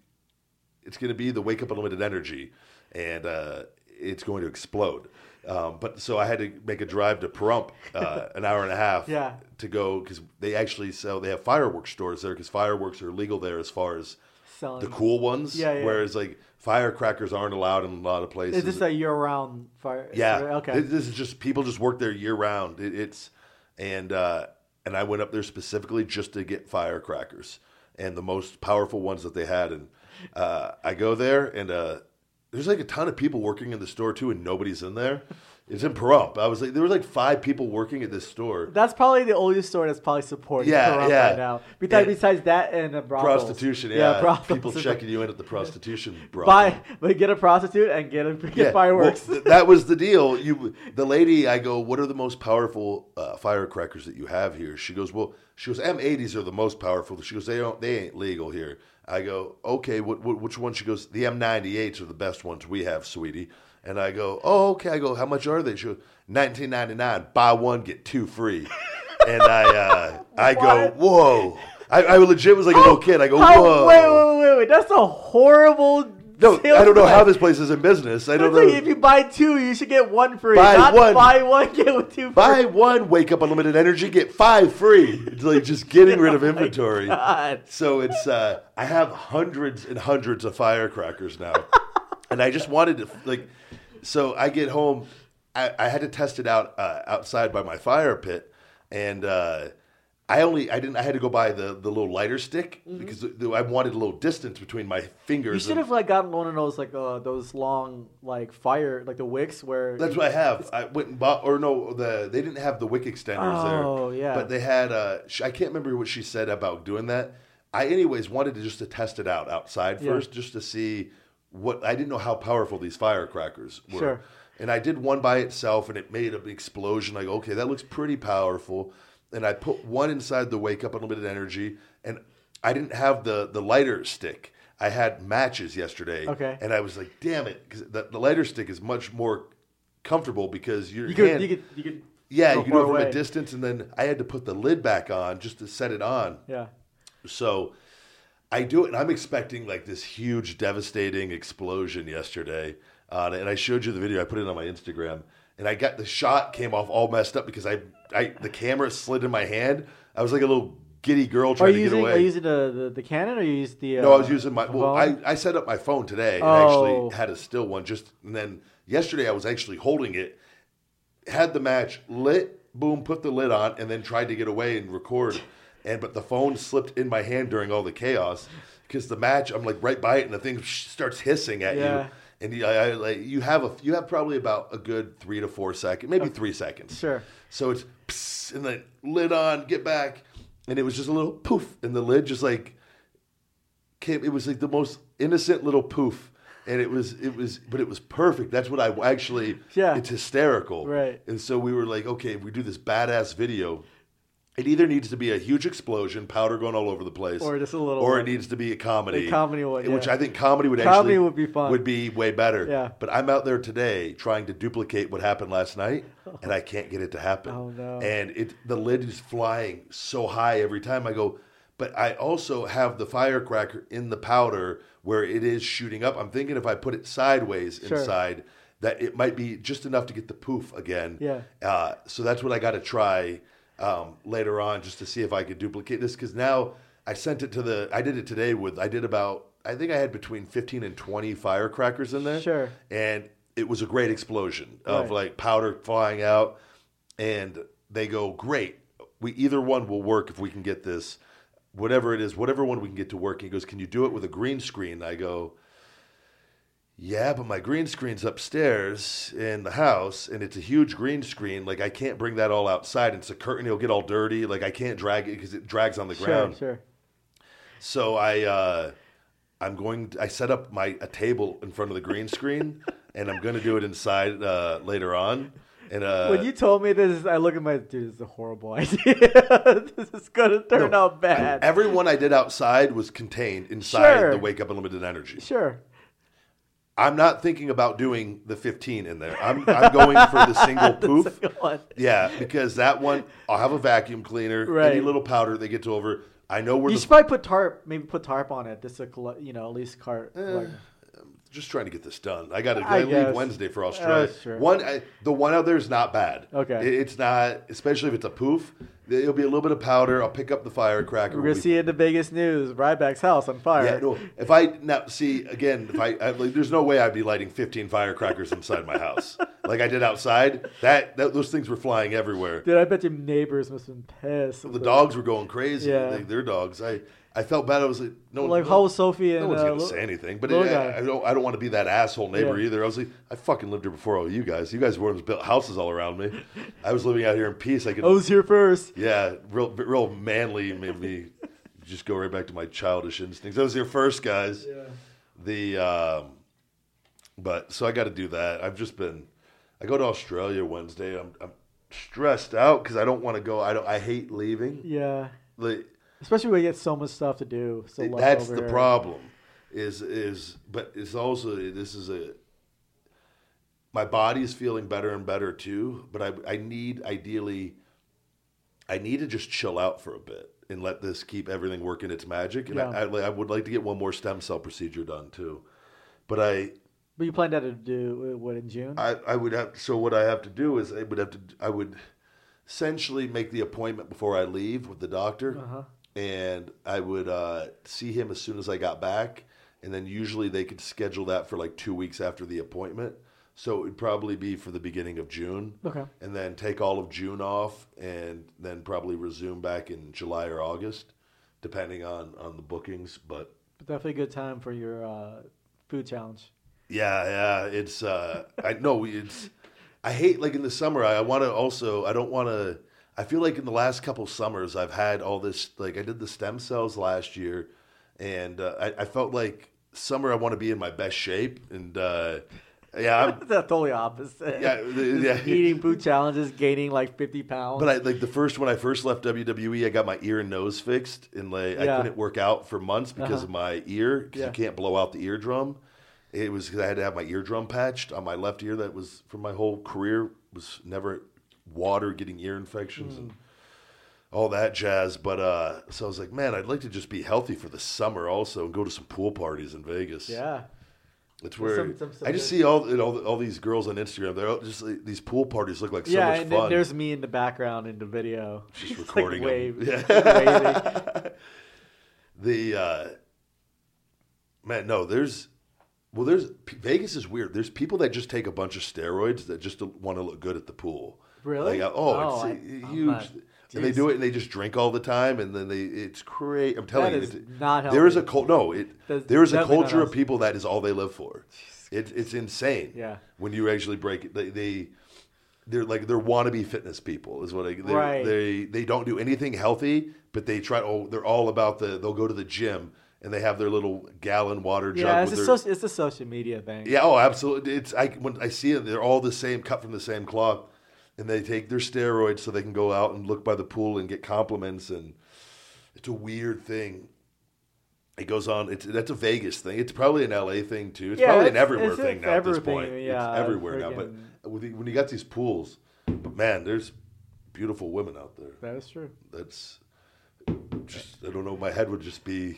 it's gonna be the wake up, unlimited energy, and uh, it's going to explode. Um, but so I had to make a drive to Pahrump, uh, an hour and a half, Yeah. to go because they actually sell. They have fireworks stores there because fireworks are legal there as far as selling. the cool ones. Yeah, yeah. Whereas like firecrackers aren't allowed in a lot of places. Is this a year-round fire? Yeah. Okay. This is just people just work there year round. It, it's and uh, and I went up there specifically just to get firecrackers and the most powerful ones that they had. And uh, I go there and uh, there's like a ton of people working in the store too, and nobody's in there. It's in Pahrump. I was like, there were like five people working at this store. That's probably the only store that's probably supporting Yeah, Pahrump yeah. right now. Besides, And- besides that and the brothels. Prostitution, yeah. brothels. People checking you in at the prostitution brothel. Buy, but get a prostitute and get a get fireworks. well, th- that was the deal. You, the lady, I go, what are the most powerful uh, firecrackers that you have here? She goes, well, she goes, M80s are the most powerful. She goes, they don't, they ain't legal here. I go, okay, what, what, which one? She goes, the M98s are the best ones we have, sweetie. And I go, oh, okay. I go, how much are they? She goes, nineteen ninety nine. Buy one, get two free. and I, uh, I go, whoa. I, I legit was like a little kid. I go, whoa. wait, wait, wait, wait. That's a horrible. No, I don't know how this place is in business. I don't know. like if you buy two, you should get one free. Buy not one. buy one, get two free. Buy one, wake up unlimited energy, get five free. It's like just getting rid of inventory. Oh God. So it's uh, I have hundreds and hundreds of firecrackers now, and I just wanted to like. So I get home, I, I had to test it out uh, outside by my fire pit, and uh, I only I didn't I had to go buy the the little lighter stick because the, I wanted a little distance between my fingers. Mm-hmm. You should have like gotten one of those like uh, those long like fire like the wicks where That's what I have. I went and bought, or no, the they didn't have the wick extenders Oh, there. Oh yeah. But they had. Uh, I can't remember what she said about doing that. I, anyways, wanted to just to test it out outside Yeah. first, just to see what. I didn't know how powerful these firecrackers were. Sure. And I did one by itself, and it made an explosion. Like, okay, that looks pretty powerful. And I put one inside the wake up unlimited energy, and I didn't have the the lighter stick. I had matches yesterday, Okay. and I was like, "Damn it!" Because the, the lighter stick is much more comfortable because your you could hand, you could you could yeah, you can do it from away. a distance, and then I had to put the lid back on just to set it on. yeah. So I do it, and I'm expecting like this huge, devastating explosion yesterday. It. And I showed you the video. I put it on my Instagram, and I got the shot came off all messed up because I, I the camera slid in my hand. I was like a little giddy girl trying to get using away. are you using the, the the Canon or you use the? Uh, No, I was using my. Well, I. I set up my phone today and Oh. actually had a still one. Just and then yesterday I was actually holding it, had the match lit, boom, put the lid on, and then tried to get away and record. And but the phone slipped in my hand during all the chaos because the match I'm like right by it and the thing starts hissing at Yeah. you. And you, I, I, like you have a you have probably about a good three to four seconds, maybe three seconds. Sure. So it's psst, and then lid on, get back, and it was just a little poof, and the lid just like came. It was like the most innocent little poof, and it was it was, but it was perfect. That's what I actually. Yeah. It's hysterical. Right. And so we were like, okay, if we do this badass video. It either needs to be a huge explosion, powder going all over the place, Or just a little or it needs to be a comedy. A comedy one, which. I think comedy would Comedy actually would be fun. Would be way better. Yeah. But I'm out there today trying to duplicate what happened last night, and I can't get it to happen. Oh, no. And it the lid is flying so high every time I go. But I also have the firecracker in the powder where it is shooting up. I'm thinking if I put it sideways Sure. inside, that it might be just enough to get the poof again. Yeah. Uh, so that's what I got to try um, later on, just to see if I could duplicate this. Because now I sent it to the. I did it today with. I did about. I think I had between 15 and 20 firecrackers in there. Sure. And it was a great explosion of Right. like powder flying out, and they go great. We either one will work if we can get this, whatever it is, whatever one we can get to work. He goes, "Can you do it with a green screen?" I go, "Yeah, but my green screen's upstairs in the house, and it's a huge green screen. Like I can't bring that all outside. It's a curtain; it'll get all dirty. Like I can't drag it because it drags on the ground." sure. sure. So I, uh, I'm going. I set up my a table in front of the green screen, and I'm going to do it inside uh, later on. And uh, when you told me this, I look at my dude. This is a horrible idea. this is gonna turn no, out bad. Everyone I did outside was contained inside Sure. the Wake Up Unlimited Energy. sure. I'm not thinking about doing the 15 in there. I'm, I'm going for the single poof. One. Yeah, because that one I'll have a vacuum cleaner. Any little powder they get to over. I know where You the should probably put tarp, maybe put tarp on it, just collect, you know, at least cart. Eh, like, just trying to get this done. I got to I leave. Wednesday for Australia. Uh, sure. One, I, the one out there is not bad. Okay. It- it's not, especially if it's a poof. It'll be a little bit of powder. I'll pick up the firecracker. We're gonna be- see it in the Vegas news. Ryback's house on fire. Yeah, no. If I now see again, if I, I like, there's no way I'd be lighting 15 firecrackers inside my house like I did outside. That, that those things were flying everywhere. Dude, I bet your neighbors must have been pissed. The dogs were going crazy. Yeah. They, their dogs. I, I felt bad. I was like, no, Like, no, how was Sophie and no one's uh, gonna say anything. But it. I, I don't. I don't want to be that asshole neighbor Yeah. either. I was like, I fucking lived here before all you guys. You guys were built houses all around me. I was living out here in peace. I could. I was here first. Yeah, real, real manly made me just go right back to my childish instincts. That was your first, guys. Yeah. The, um, but so I got to do that. I've just been. I go to Australia Wednesday. I'm, I'm stressed out because I don't want to go. I don't. I hate leaving. Yeah. Like, Especially when you get so much stuff to do. So that's the problem. Is is but it's also this is a. My body is feeling better and better too, but I I need ideally. I need to just chill out for a bit and let this keep everything working its magic. And Yeah. I, I, I would like to get one more stem cell procedure done too, but I But you planned out to do uh, what in June? I, I would have so what I have to do is I would have to I would essentially make the appointment before I leave with the doctor, Uh-huh. And I would uh, see him as soon as I got back, and then usually they could schedule that for like two weeks after the appointment. So it would probably be for the beginning of June, Okay. and then take all of June off, and then probably resume back in July or August, depending on on the bookings. But But definitely a good time for your uh, food challenge. Yeah, yeah. It's uh I know it's I hate like in the summer I, want to also I don't want to I feel like in the last couple summers I've had all this like I did the stem cells last year and uh, I, I felt like summer I want to be in my best shape and uh yeah, I'm, That's totally opposite. Yeah, yeah. Eating food challenges, gaining like 50 pounds. but I like the first when I first left WWE, I got my ear and nose fixed, and like I couldn't work out for months because Uh-huh. of my ear because Yeah. you can't blow out the eardrum. It was because I had to have my eardrum patched on my left ear. That was for my whole career was never water getting ear infections and all that jazz. But uh, so I was like, man, I'd like to just be healthy for the summer also and go to some pool parties in Vegas. yeah. it's where Some- some- some I just see all you know, all these girls on Instagram. They're all just like, these pool parties look like so yeah, much fun. there's me in the background in the video. Just It's recording 'em. wave, Yeah. the uh man no there's well there's vegas is weird there's people that just take a bunch of steroids that just want to look good at the pool Really? Like, oh, Oh, it's I- huge not- and they do it and they just drink all the time and then they it's crazy. i'm telling That you it's- not there is a cult no it That's there is a culture of people that is all they live for it, it's insane Yeah. when you actually break it they, they they're like they're wannabe fitness people is what I they Right. they they don't do anything healthy but they try oh they're all about the they'll go to the gym and they have their little gallon water jug Yeah, it's with a, their, it's a social media thing. yeah oh absolutely it's I when I see it they're all the same cut from the same cloth and they take their steroids so they can go out and look by the pool and get compliments and it's a weird thing it goes on. It's that's a Vegas thing. It's probably an LA thing too. It's Yeah, probably an everywhere thing now at this point. yeah, it's everywhere now. But when you got these pools, but man, there's beautiful women out there. That is true. That's just I don't know. My head would just be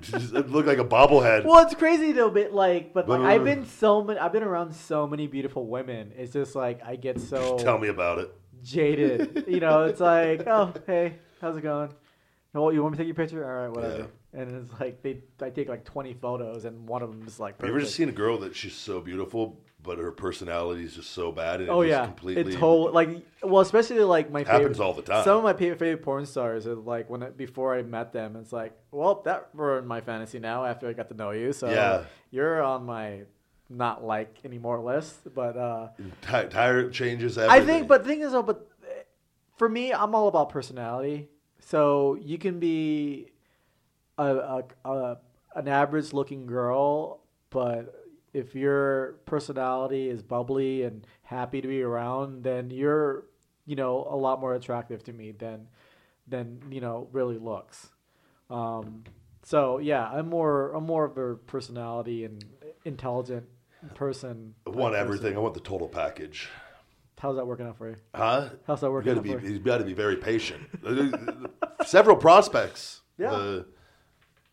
just it'd look like a bobblehead. Well, it's crazy though, but like, but like, I've been so many, I've been around so many beautiful women. It's just like I get so Tell me about it. jaded. you know, it's like, oh, hey, how's it going? Oh, you want me to take your picture? All right, whatever. And it's like they, I take like twenty photos, and one of them is like. Have you ever just seen a girl that she's so beautiful, but her personality is just so bad? And Oh yeah, completely it's whole like well, especially like my Happens favorite, all the time. Some of my favorite, porn stars are like when I, before I met them, it's like, well, that ruined my fantasy now after I got to know you. So Yeah. you're on my not like anymore list, but uh, ti- tire changes. Everything. I think. But the thing is, though, but for me, I'm all about personality. So you can be a, a, a an average looking girl, but if your personality is bubbly and happy to be around, then you're you know a lot more attractive to me than than you know really looks. Um, so yeah, I'm more I'm more of a personality and intelligent person. I want everything. person. I want the total package. How's that working out for you? Huh? How's that working got out to for be. you? You got to be very patient. Several prospects. Yeah. uh,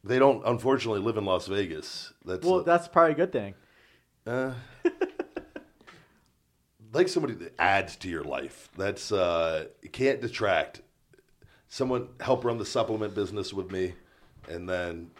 they don't unfortunately live in Las Vegas. That's Well, that's probably a good thing. Uh, like somebody that adds to your life. That's uh, you can't detract. someone help run the supplement business with me, and then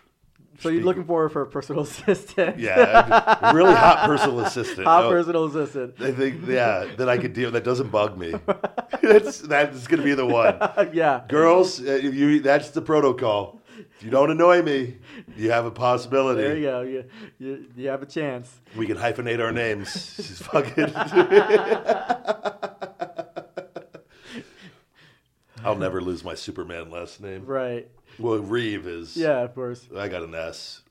So you're looking forward for a personal assistant? yeah, really hot personal assistant. Hot Oh, personal assistant. I think yeah that I could deal. That doesn't bug me. that's that's gonna be the one. yeah. Girls, uh, you that's the protocol. If you don't annoy me, you have a possibility. There you go. You, you, you have a chance. We can hyphenate our names. She's fucking. I'll never lose my Superman last name. Right. Well, Reeve is. Yeah, of course. I got an S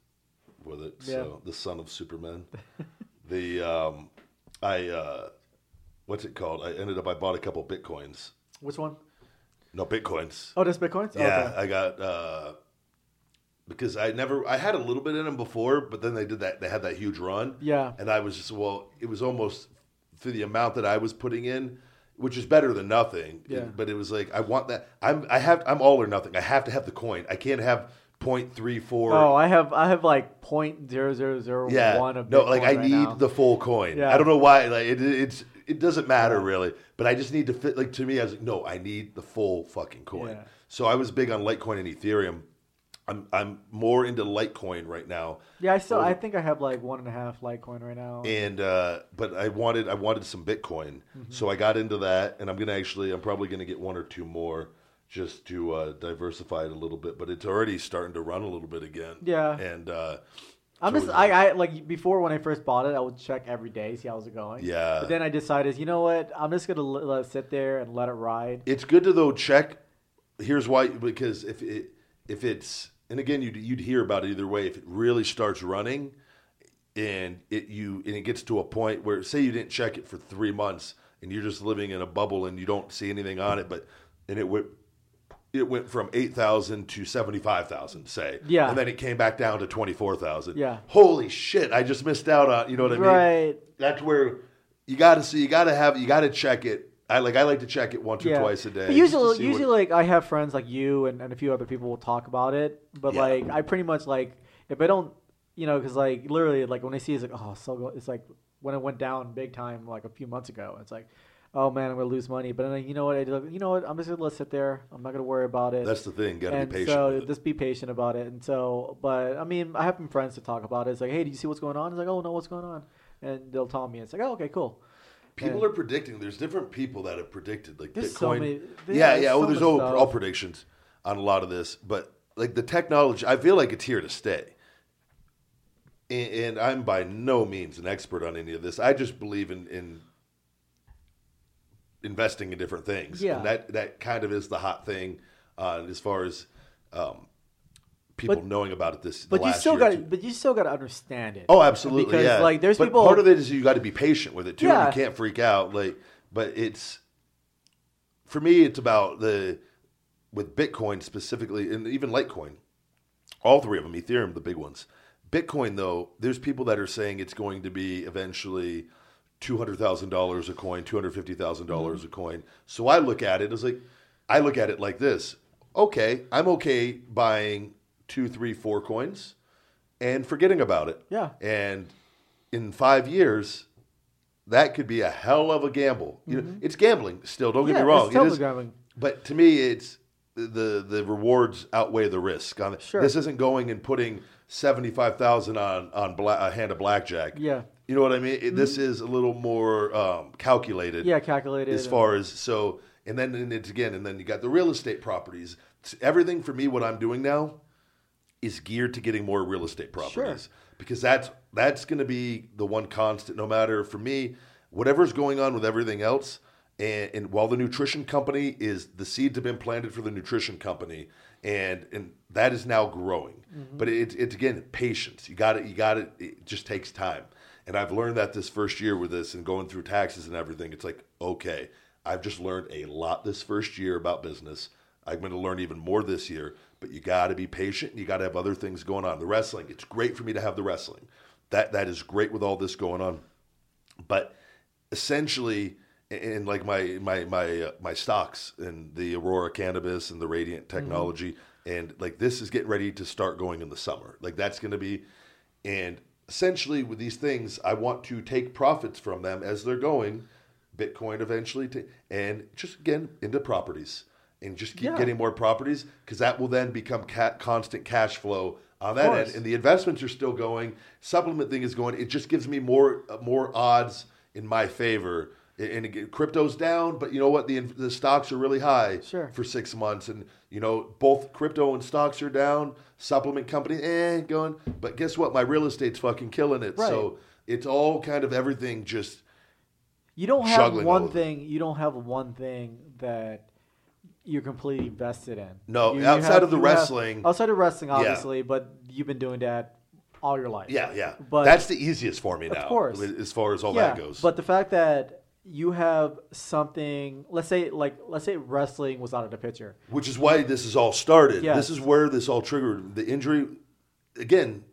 with it. So the son of Superman. the um, I uh, what's it called? I ended up I bought a couple bitcoins. Which one? No bitcoins. Oh, that's Bitcoins? Yeah, Okay. I got uh, because I never I had a little bit in them before, but then they did that. They had that huge run. Yeah. and I was just well, it was almost for the amount that I was putting in, which is better than nothing. Yeah. but it was like I want that. I'm I have I'm all or nothing. I have to have the coin. I can't have point three four. Oh, I have I have like point zero zero zero yeah, one of no, like I right need now. the full coin. Yeah. I don't know why. Like it, it's it doesn't matter really, but I just need to fit. Like to me, I was like, no, I need the full fucking coin. Yeah. So I was big on Litecoin and Ethereum. I'm I'm more into Litecoin right now. Yeah, I still I think I have like one and a half Litecoin right now. and uh, but I wanted I wanted some Bitcoin, Mm-hmm. so I got into that, and I'm gonna actually I'm probably gonna get one or two more just to uh, diversify it a little bit. But it's already starting to run a little bit again. Yeah. and uh, I'm so just I, I like before when I first bought it, I would check every day, see how it's going. Yeah. But then I decided, you know what? I'm just gonna let, let it sit there and let it ride. it's good to though check. Here's why because if it if it's and again you'd you'd hear about it either way if it really starts running and it you and it gets to a point where say you didn't check it for three months and you're just living in a bubble and you don't see anything on it but and it went it went from 8,000 to 75,000 say Yeah. and then it came back down to 24,000 Yeah. holy shit I just missed out on you know what I mean Right. that's where you got to see you got to have you got to check it I like I like to check it once or twice a day But usually, usually, what- like I have friends like you and, and a few other people will talk about it. But Yeah. like I pretty much like if I don't, you know, because like literally like when I see it's like oh so go, it's like when it went down big time like a few months ago. It's like oh man I'm gonna lose money. But then you know what I do? You know what I'm just gonna let it sit there. I'm not gonna worry about it. That's the thing. Got to and be patient. so it. just be patient about it. And so, but I mean, I have some friends to talk about it. It's like, hey, do you see what's going on? It's like, oh no, what's going on? And they'll tell me. It's like, oh, okay, cool. People and- are predicting. There's different people that have predicted, like There's Bitcoin. so many- yeah, yeah, yeah. there's well, there's all, all predictions on a lot of this, but like the technology, I feel like it's here to stay. And, and I'm by no means an expert on any of this. I just believe in in investing in different things. Yeah. and that that kind of is the hot thing uh, as far as um, people But- knowing about it. This, the But you last still got, but you still got to understand it. Oh, absolutely. Because yeah. like, there's but people. Part of it is you got to be patient with it too. Yeah. You can't freak out. Like, but it's for me, it's about the with Bitcoin specifically, and even Litecoin. All three of them, Ethereum, the big ones. Bitcoin, though, there's people that are saying it's going to be eventually two hundred thousand dollars a coin, two hundred fifty thousand dollars Mm-hmm. a coin. So I look at it as like, I look at it like this. Okay, I'm okay buying two, three, four coins, and forgetting about it. Yeah. And in five years, that could be a hell of a gamble. You know, it's gambling still. Don't get Mm-hmm. Yeah, me wrong. it's totally it is, gambling. but to me, it's the the rewards outweigh the risk. On. Sure. This isn't going and putting seventy five thousand on on bla- a hand of blackjack. Yeah. Mm-hmm. You know what I mean? It- This is a little more um, calculated. Yeah, calculated. As far as so, and then and it's again, and then you got the real estate properties. Everything for me, what I'm doing now, is geared to getting more real estate properties because that's that's going to be the one constant. No matter for me, whatever's going on with everything else, and, and while the nutrition company is the seeds have been planted for the nutrition company, and and that is now growing. Mm-hmm. But it's it's again patience. You got it. You got it. It just takes time. And I've learned that this first year with this and going through taxes and everything, it's like, okay, I've just learned a lot this first year about business. I'm going to learn even more this year, but you got to be patient. You got to have other things going on. The wrestling, it's great for me to have the wrestling. That that is great with all this going on. But essentially, in like my my my uh, my stocks and the Aurora Cannabis and the Radiant Technology, and like this is getting ready to start going in the summer. Like that's going to be, and essentially with these things, I want to take profits from them as they're going, Bitcoin eventually, to, and just again into properties. And just keep Yeah. getting more properties because that will then become ca- constant cash flow on that end. And the investments are still going. Supplement thing is going. It just gives me more uh, more odds in my favor. And again, crypto's down, but you know what? The the stocks are really high Sure. for six months, and you know both crypto and stocks are down. Supplement company, eh, going. But guess what? My real estate's fucking killing it. Right. So it's all kind of everything just You don't have one thing. You don't have one thing that you're completely vested in. No, You- you outside have- of the you have- wrestling- outside of wrestling, Yeah. obviously, but you've been doing that all your life. yeah, yeah. But that's the easiest for me now. Of course. as far as all yeah, that goes. but the fact that you have something, let's say, like, let's say wrestling was out of the picture. which is why this is all started. Yes. This is where this all triggered. The injury, again,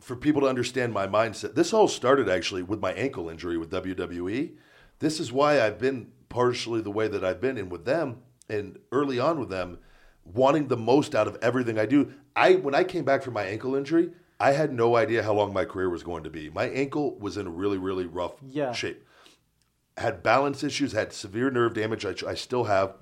for people to understand my mindset, this all started actually with my ankle injury with WWE. This is why I've been partially the way that I've been, and with them, and early on with them, wanting the most out of everything I do. I when I came back from my ankle injury, I had no idea how long my career was going to be. My ankle was in a really, really rough Yeah. shape. Had balance issues, had severe nerve damage. I, I still have.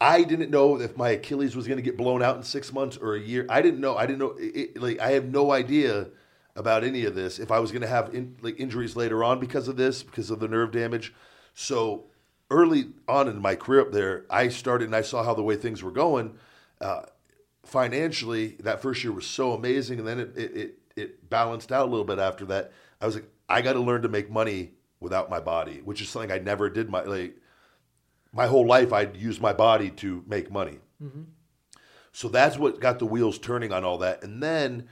I didn't know if my Achilles was going to get blown out in six months or a year. I didn't know. I didn't know. It, like I have no idea about any of this. If I was going to have in, like injuries later on because of this, because of the nerve damage. So early on in my career up there, I started and I saw how the way things were going. Uh, financially, that first year was so amazing, and then it it, it it balanced out a little bit after that. I was like, I got to learn to make money without my body, which is something I never did. My like my whole life I'd use my body to make money. So that's what got the wheels turning on all that. And then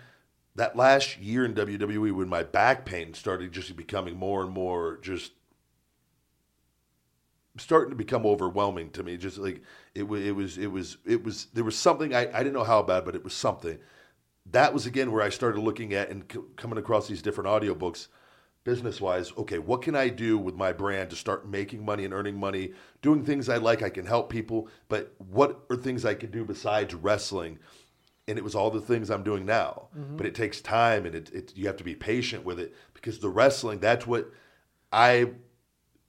that last year in WWE, when my back pain started just becoming more and more just starting to become overwhelming to me. Just like it was, it was, it was, it was. There was something I, I didn't know how bad, but it was something. That was again where I started looking at and c- coming across these different audiobooks business wise, okay, what can I do with my brand to start making money and earning money, doing things I like, I can help people, but what are things I can do besides wrestling? And it was all the things I'm doing now. Mm-hmm. But it takes time and it, it you have to be patient with it because the wrestling, that's what I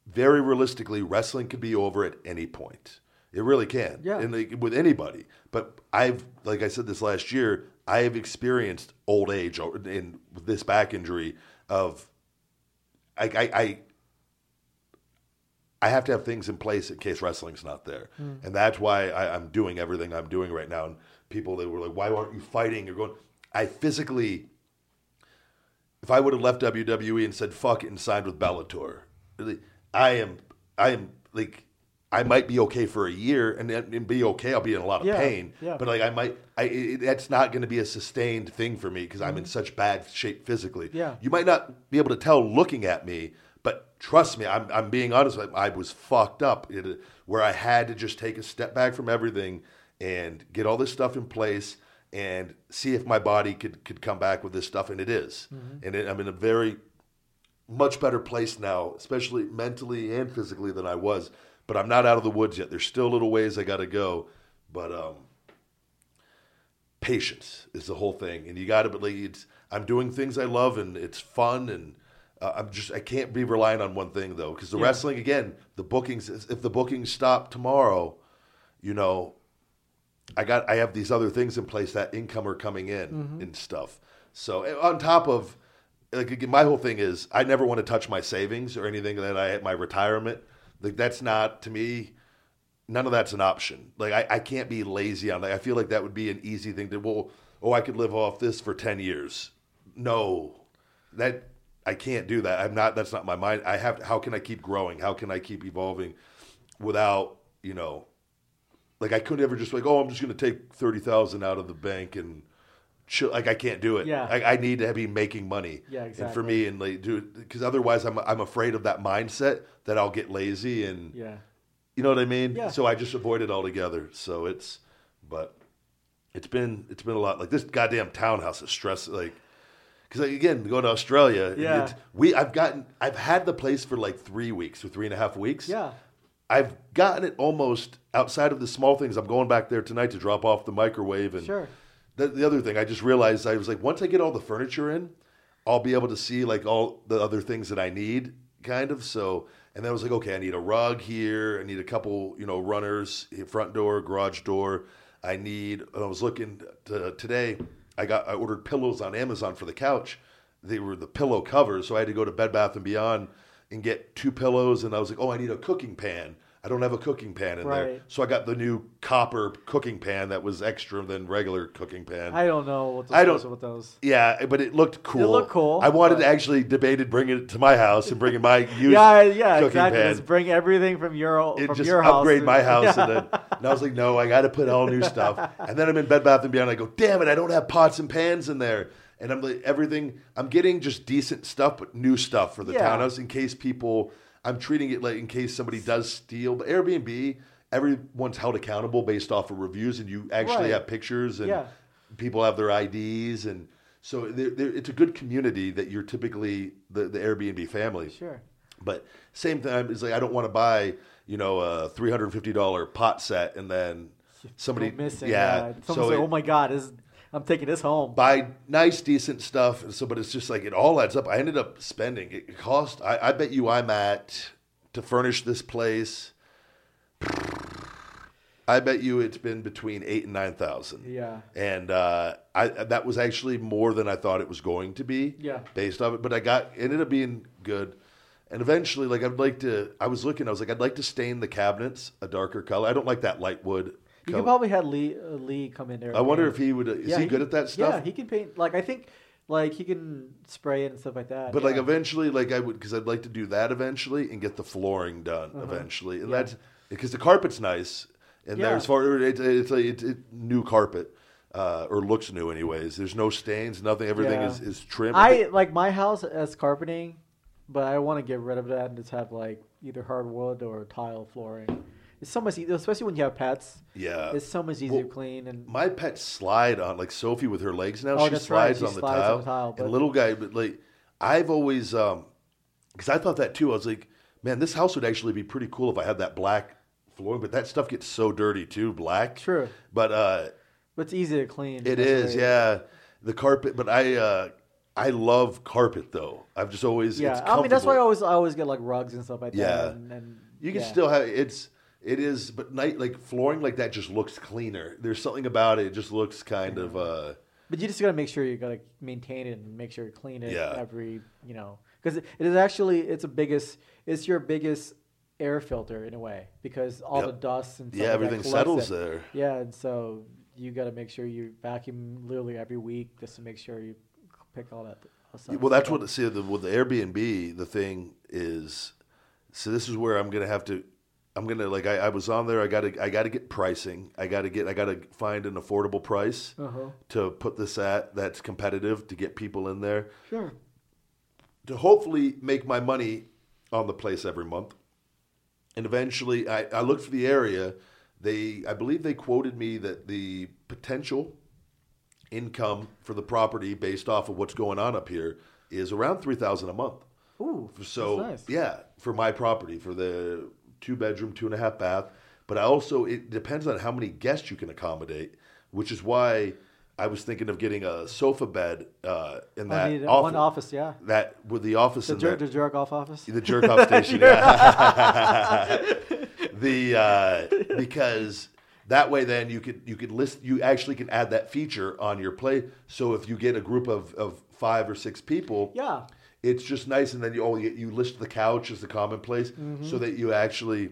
very realistically, wrestling could be over at any point. It really can. Yeah. And like, with anybody. But I've, like I said this last year, I have experienced old age in this back injury of I, I, I I have to have things in place in case wrestling's not there, hmm. and that's why I, I'm doing everything I'm doing right now. And people that were like, "Why aren't you fighting?" You're going. I physically, if I would have left WWE and said "fuck it" and signed with Bellator, really, I am, I am like, I might be okay for a year and, and be okay. I'll be in a lot of Yeah, pain, yeah. but like I might, I it, that's not going to be a sustained thing for me because I'm in such bad shape physically. Mm-hmm. Yeah. You might not be able to tell looking at me, but trust me, I'm, I'm being honest. I, I was fucked up it, where I had to just take a step back from everything and get all this stuff in place and see if my body could, could come back with this stuff. And it is. And it, I'm in a very much better place now, especially mentally and physically than I was. But I'm not out of the woods yet. There's still little ways I got to go. But um, patience is the whole thing, and you got to believe it's. I'm doing things I love, and it's fun, and uh, I'm just I can't be relying on one thing though, because the Yeah. wrestling again, the bookings. If the bookings stop tomorrow, you know, I got I have these other things in place that income are coming in Mm-hmm. and stuff. So eh, on top of like my whole thing is I never want to touch my savings or anything that I my retirement. Like that's not to me. None of that's an option. Like I, I can't be lazy on that. I feel like that would be an easy thing to. Well, oh, I could live off this for ten years. No, that I can't do that. I'm not. That's not my mind. I have. How can I keep growing? How can I keep evolving without you know like I couldn't ever just like, oh, I'm just going to take thirty thousand out of the bank and. Like I can't do it. Yeah. I, I need to be making money. Yeah, exactly. And for me, and like, do because otherwise, I'm I'm afraid of that mindset that I'll get lazy and Yeah. you know what I mean. Yeah. So I just avoid it altogether. So it's, but it's been it's been a lot. Like this goddamn townhouse is stress. Like because like, again, going to Australia. Yeah. we I've gotten I've had the place for like three weeks or three and a half weeks. Yeah. I've gotten it almost outside of the small things. I'm going back there tonight to drop off the microwave and Sure. The, the other thing I just realized I was like once I get all the furniture in, I'll be able to see like all the other things that I need kind of. So And then I was like, okay, I need a rug here. I need a couple, you know, runners, eh, front door, garage door. I need. I was looking to, today. I got. I ordered pillows on Amazon for the couch. They were the pillow covers, so I had to go to Bed Bath and Beyond and get two pillows. And I was like, oh, I need a cooking pan. I don't have a cooking pan in there, so I got the new copper cooking pan that was extra than regular cooking pan. I don't know what I I don't- with those. Yeah, but it looked cool. It looked cool, I wanted to actually debated bringing it to my house and bringing my used Yeah, yeah, cooking exactly. pan. Let's bring everything from your It from just your house. upgrade my house, Yeah. and then and I was like, no, I got to put all new stuff. And then I'm in Bed Bath and Beyond. I go, damn it, I don't have pots and pans in there. And I'm like, everything. I'm getting just decent stuff, but new stuff for the Yeah. townhouse in case people. I'm treating it like in case somebody does steal. But Airbnb, everyone's held accountable based off of reviews, and you actually Right. have pictures and Yeah. people have their IDs, and so they're, they're, it's a good community that you're typically the, the Airbnb family. Sure. But same time, it's like I don't want to buy you know a three hundred and fifty dollar pot set and then somebody missing. yeah. Someone's So like, it- "Oh my god, this, I'm taking this home." buy nice decent stuff. And so, but it's just like it all adds up. I ended up spending. It cost. I, I bet you I'm at to furnish this place. I bet you it's been between eight and nine thousand. Yeah. and uh, I that was actually more than I thought it was going to be. Yeah. based off it, but I got ended up being good. And eventually, like I'd like to, I was looking, I was like, I'd like to stain the cabinets a darker color. I don't like that light wood. You could probably have Lee uh, Lee come in there. I wonder if he would. Is Yeah, he good can- at that stuff? Yeah, he can paint. Like I think, like he can spray it and stuff like that. But like eventually, like I would, because I'd like to do that eventually and get the flooring done eventually, and Uh-huh. Yeah. that's because the carpet's nice, and Yeah. there's far it's it's like it's, it's new carpet. Uh, or looks new, anyways. There's no stains, nothing. Everything Yeah. is, is trim. I like my house has carpeting, but I want to get rid of that and just have like either hardwood or tile flooring. It's so much easier, especially when you have pets. yeah, It's so much easier well, to clean and my pets slide on like Sophie with her legs now. Oh, she that's right. slides, She on, the slides on tile. the tile, but- and little guy, but like I've always, um, because I thought that too. I was like, man, this house would actually be pretty cool if I had that black flooring. But that stuff gets so dirty too, black. True. But uh, but it's easy to clean. It is, That's is, the way- yeah. The carpet, but I, uh, I love carpet though. I've just always, Yeah, I mean that's why I always I always get like rugs and stuff like Yeah. that. And, and You can yeah. still have it's it is, but night like flooring like that just looks cleaner. There's something about it. It just looks kind of. uh But you just gotta make sure you gotta maintain it and make sure you clean it Yeah. every, you know, because it, is actually it's a biggest it's your biggest air filter in a way because all Yep. the dust and stuff Yeah, like that everything collects settles it. there. Yeah, and so you gotta make sure you vacuum literally every week just to make sure you pick all that. stuff Well, that's up. what see the, with the Airbnb. The thing is, so this is where I'm gonna have to. I'm gonna like I, I was on there. I gotta I gotta get pricing. I gotta get I gotta find an affordable price Uh-huh. to put this at that's competitive to get people in there Sure. to hopefully make my money on the place every month. And eventually, I, I looked for the area. They, I believe, they quoted me that the potential income for the property, based off of what's going on up here, is around three thousand a month. Ooh, So that's nice. yeah, for my property, for the two bedroom, two and a half bath. But I also it depends on how many guests you can accommodate, which is why I was thinking of getting a sofa bed uh, in I that office, one office, yeah. that with the office The in jerk, there. the jerk off office. The jerk off station. yeah. the uh, because that way then you could you could list you actually can add that feature on your play. So if you get a group of, of five or six people, Yeah. It's just nice. And then you oh you, you list the couch as the common place Mm-hmm. so that you actually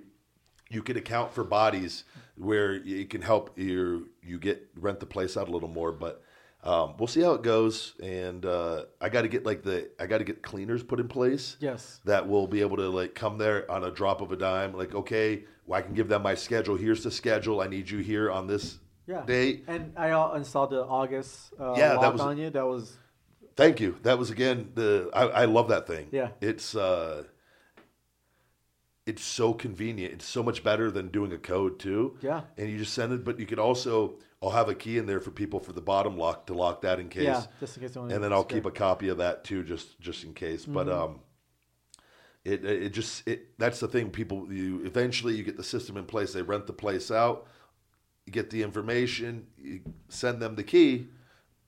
you can account for bodies where it can help you you get rent the place out a little more, but. Um, we'll see how it goes, and uh, I got to get like the I got to get cleaners put in place Yes. that will be able to like come there on a drop of a dime. Like, okay, well, I can give them my schedule. Here's the schedule. I need you here on this Yeah. date. And I uh, installed the August uh, Yeah, that was- on you. That was Thank you. That was again the I, I love that thing. Yeah. it's uh, it's so convenient. It's so much better than doing a code too. Yeah. and you just send it. But you could also I'll have a key in there for people for the bottom lock to lock that in case. yeah, just in case. and then I'll keep a copy of that too, just just in case. But Mm-hmm. um, it it just it that's the thing. People you eventually you get the system in place. They rent the place out. You get the information. You send them the key.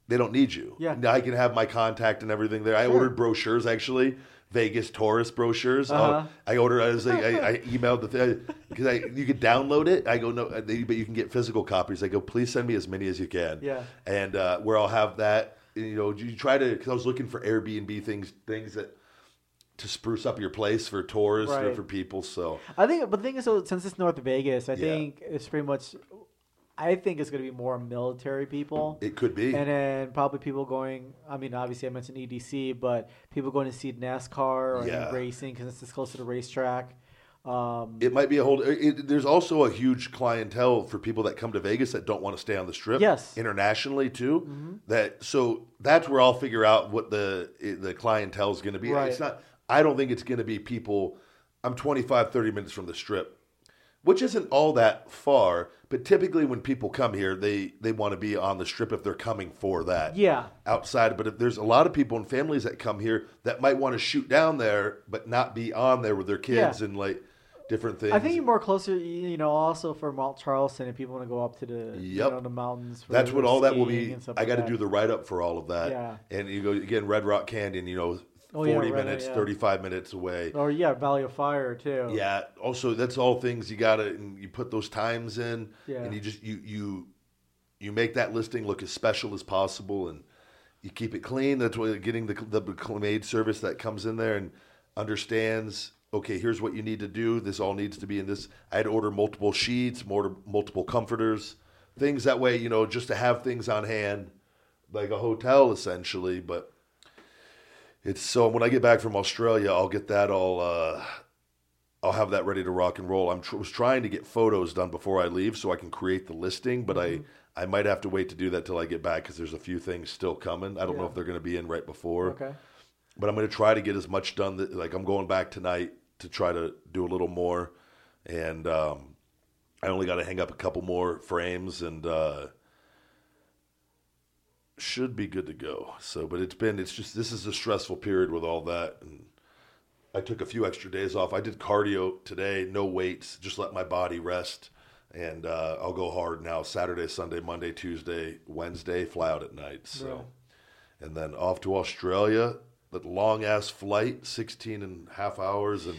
They don't need you. Yeah. Now I can have my contact and everything there. I Sure. ordered brochures actually. Vegas tourist brochures. Uh-huh. Uh, I ordered. I was like, I, I emailed the thing because I you could download it. I go no, uh, but you can get physical copies. I go, please send me as many as you can. Yeah. And uh, where I'll have that, you know, you try to because I was looking for Airbnb things, things that to spruce up your place for tourists or Right. for people. So I think, but the thing is, so since it's North Vegas, I Yeah. think it's pretty much. I think it's going to be more military people. it could be. And then probably people going. I mean, obviously, I mentioned EDC, but people going to see NASCAR or Yeah. racing because it's this close to the racetrack. Um, It might be a whole. It, there's also a huge clientele for people that come to Vegas that don't want to stay on the strip. Yes. Mm-hmm. internationally too. That so that's where I'll figure out what the the clientele is going to be. Right. It's not. I don't think it's going to be people. I'm 25, 30 minutes from the strip, which isn't all that far. But typically, when people come here, they they want to be on the strip if they're coming for that yeah, outside. But if there's a lot of people and families that come here that might want to shoot down there, but not be on there with their kids Yeah. and like different things. I think you're more closer. You know, also for Mount Charleston, if people want to go up to the you Yep. know, the mountains. That's what all that will be. I got to that. do the write up for all of that. Yeah. And you go again, Red Rock Canyon. You know, Oh, yeah, forty minutes, yeah. thirty-five minutes away. Or yeah, Valley of Fire too. Yeah. Also, that's all things you got to and you put those times in, Yeah. and you just you you you make that listing look as special as possible, and you keep it clean. That's what getting the the maid service that comes in there and understands. Okay, here's what you need to do. This all needs to be in this. I had to order multiple sheets, more multiple comforters, things that way. You know, just to have things on hand, like a hotel essentially. But it's so when I get back from Australia, I'll get that all. Uh, I'll have that ready to rock and roll. I'm tr- was trying to get photos done before I leave so I can create the listing, but I I might have to wait to do that till I get back because there's a few things still coming. I don't know if they're going to be in right before, Okay. but I'm going to try to get as much done. That, like I'm going back tonight to try to do a little more, and um, I only got to hang up a couple more frames and. Uh, should be good to go. So, but it's been, it's just, this is a stressful period with all that. And I took a few extra days off. I did cardio today, no weights, just let my body rest. And uh, I'll go hard now Saturday, Sunday, Monday, Tuesday, Wednesday, fly out at night. So, Right. and then off to Australia, that long ass flight, 16 and a half hours. And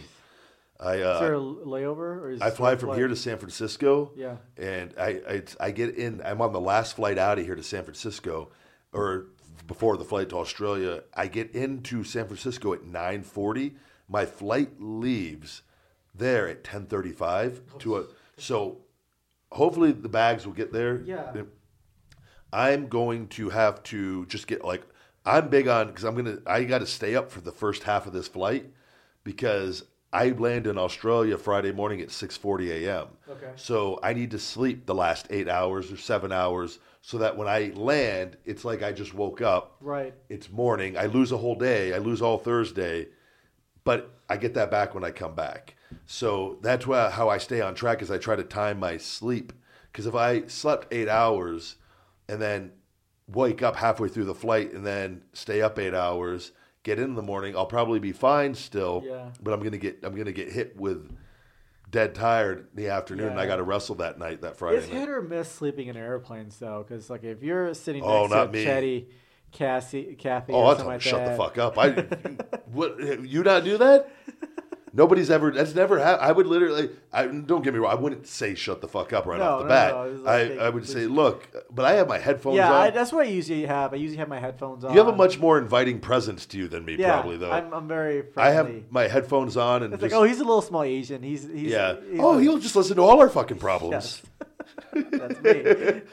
I, uh, Is there a layover? Or is I fly from flight? here to San Francisco. Yeah. And I, I I get in. I'm on the last flight out of here to San Francisco, or before the flight to Australia. I get into San Francisco at 9:40. My flight leaves there at 10:35 to a. So hopefully the bags will get there. Yeah. I'm going to have to just get like I'm big on because I'm gonna I got to stay up for the first half of this flight because I land in Australia Friday morning at 6:40 a.m. Okay. So I need to sleep the last eight hours or seven hours so that when I land, it's like I just woke up. Right. It's morning. I lose a whole day. I lose all Thursday, but I get that back when I come back. So that's why, how I stay on track is I try to time my sleep. Because if I slept eight hours and then wake up halfway through the flight and then stay up eight hours, get in the morning, I'll probably be fine still. Yeah. But I'm gonna get I'm gonna get hit with dead tired in the afternoon. and I got to wrestle that night, that Friday It's night. hit or miss sleeping in airplanes though, because like if you're sitting oh, next Oh, not to me. Chetty, Cassie, Kathy, Oh, I'll something tell like shut the fuck up. I what you not do that? Nobody's ever. That's never happened. I would literally. I don't get me wrong. I wouldn't say shut the fuck up right No, off the no, bat. no, like they- I, I would say, look, but I have my headphones Yeah, on. I, that's what I usually have. I usually have my headphones on. you have a much more inviting presence to you than me, yeah, probably though. I'm, I'm very friendly. I have my headphones on and It's just, like, oh, he's a little small Asian. He's, he's yeah. he's oh, he'll just listen to all our fucking problems. Yes. That's me.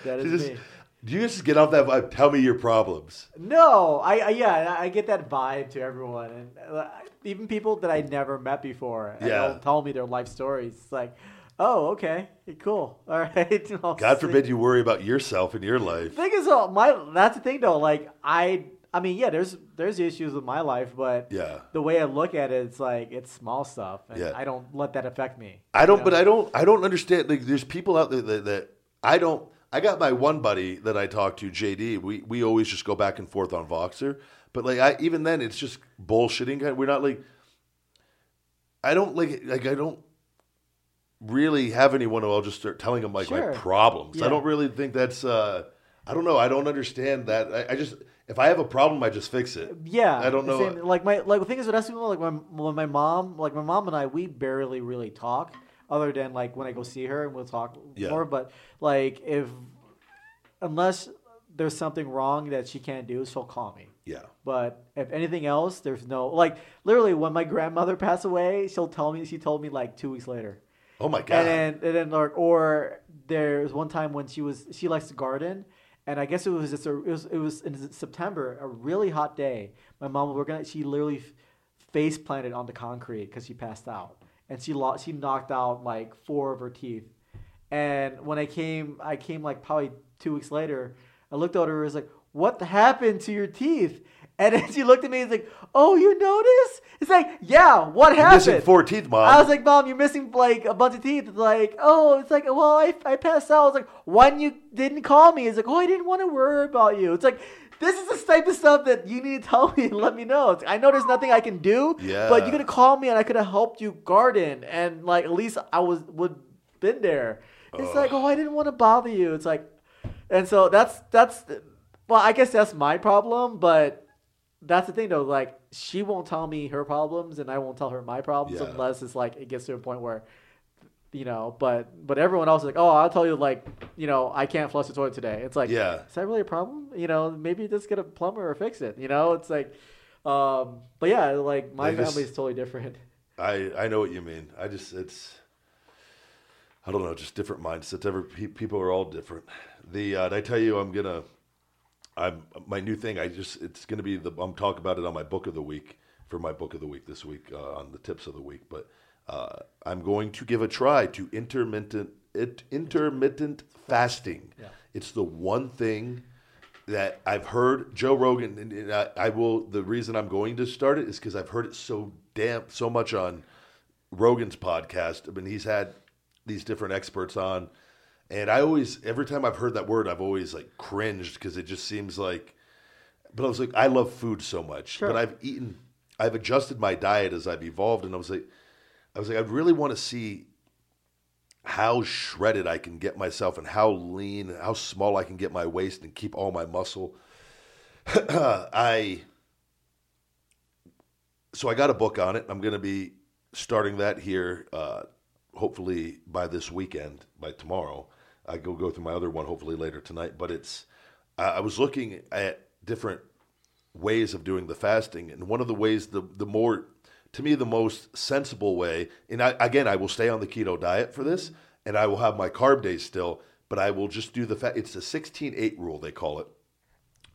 That is Just- me. Do you just get off that vibe? Tell me your problems. No, I, I yeah, I get that vibe to everyone, and uh, even people that I never met before. and Yeah. they'll tell me their life stories. It's like, oh, okay, cool, all right. God forbid you worry about yourself and your life. thing is, though, my that's the thing though. Like I, I mean, yeah, there's there's issues with my life, but Yeah. the way I look at it, it's like it's small stuff, and Yeah. I don't let that affect me. I don't, you but? I don't, I don't understand. Like, there's people out there that, that I don't. I got my one buddy that I talk to, JD. We we always just go back and forth on Voxer, but like I even then, it's just bullshitting. We're not like. I don't like like I don't really have anyone who I'll just start telling them like Sure. my problems. I don't really think that's. uh I don't know. I don't understand that. I, I just if I have a problem, I just fix it. Yeah, I don't know. same- like my like the thing is with us, people, like my when my mom, like my mom and I, we barely really talk, other than like when I go see her and we'll talk Yeah. more. But like if unless there's something wrong that she can't do, she'll call me. Yeah. But if anything else, there's no like literally when my grandmother passed away, she'll tell me. She told me like two weeks later. Oh my god. And then, and then, like, or there's one time when she was, she likes to garden, and I guess it was just a, it was, it was in September, a really hot day. My mom, we're gonna, she literally f- face planted on the concrete because she passed out, and she lost, she knocked out like four of her teeth. And when I came, I came like probably two weeks later. I looked at her, and was like, "What happened to your teeth?" And then she looked at me and was like, "Oh, you noticed?" It's like, "Yeah, what You're happened?" missing four teeth, mom. I was like, Mom, you're missing like a bunch of teeth. It's like, oh, it's like, well, I, I passed out. I was like, when you didn't call me? It's like, oh, I didn't want to worry about you. It's like, this is the type of stuff that you need to tell me and let me know. It's, I know there's nothing I can do, Yeah. but you could have called me and I could have helped you garden and like at least I was would been there. It's like, oh, I didn't want to bother you. It's like, and so that's that's well, I guess that's my problem, but that's the thing though. Like she won't tell me her problems, and I won't tell her my problems Yeah. unless it's like it gets to a point where, you know. But but everyone else is like, oh, I'll tell you like, you know, I can't flush the toilet today. It's like, Yeah. is that really a problem? You know, maybe just get a plumber or fix it. You know, it's like, um, but yeah, like my just- family is totally different. I I know what you mean. I just it's I don't know, just different mindsets. Every pe- people are all different. The uh, I tell you I'm gonna I'm my new thing. I just it's gonna be the I'm talking about it on my book of the week for my book of the week this week uh, on the tips of the week. But uh, I'm going to give a try to intermittent it, intermittent fasting. Yeah. It's the one thing that I've heard Joe Rogan, and, and I, I will. The reason I'm going to start it is because I've heard it so damn so much on Rogan's podcast. I mean, he's had these different experts on, and I always, every time I've heard that word, I've always like cringed because it just seems like. But I was like, I love food so much, Sure. but I've eaten, I've adjusted my diet as I've evolved, and I was like, I was like, I really want to see how shredded I can get myself and how lean, how small I can get my waist and keep all my muscle. I so I got a book on it. I'm going to be starting that here, uh, hopefully by this weekend, by tomorrow. I go go through my other one hopefully later tonight. But it's I I was looking at different ways of doing the fasting, and one of the ways the the more to me the most sensible way, and I, again I will stay on the keto diet for this, and I will have my carb days still, but I will just do the fat. It's the 16-8 rule they call it.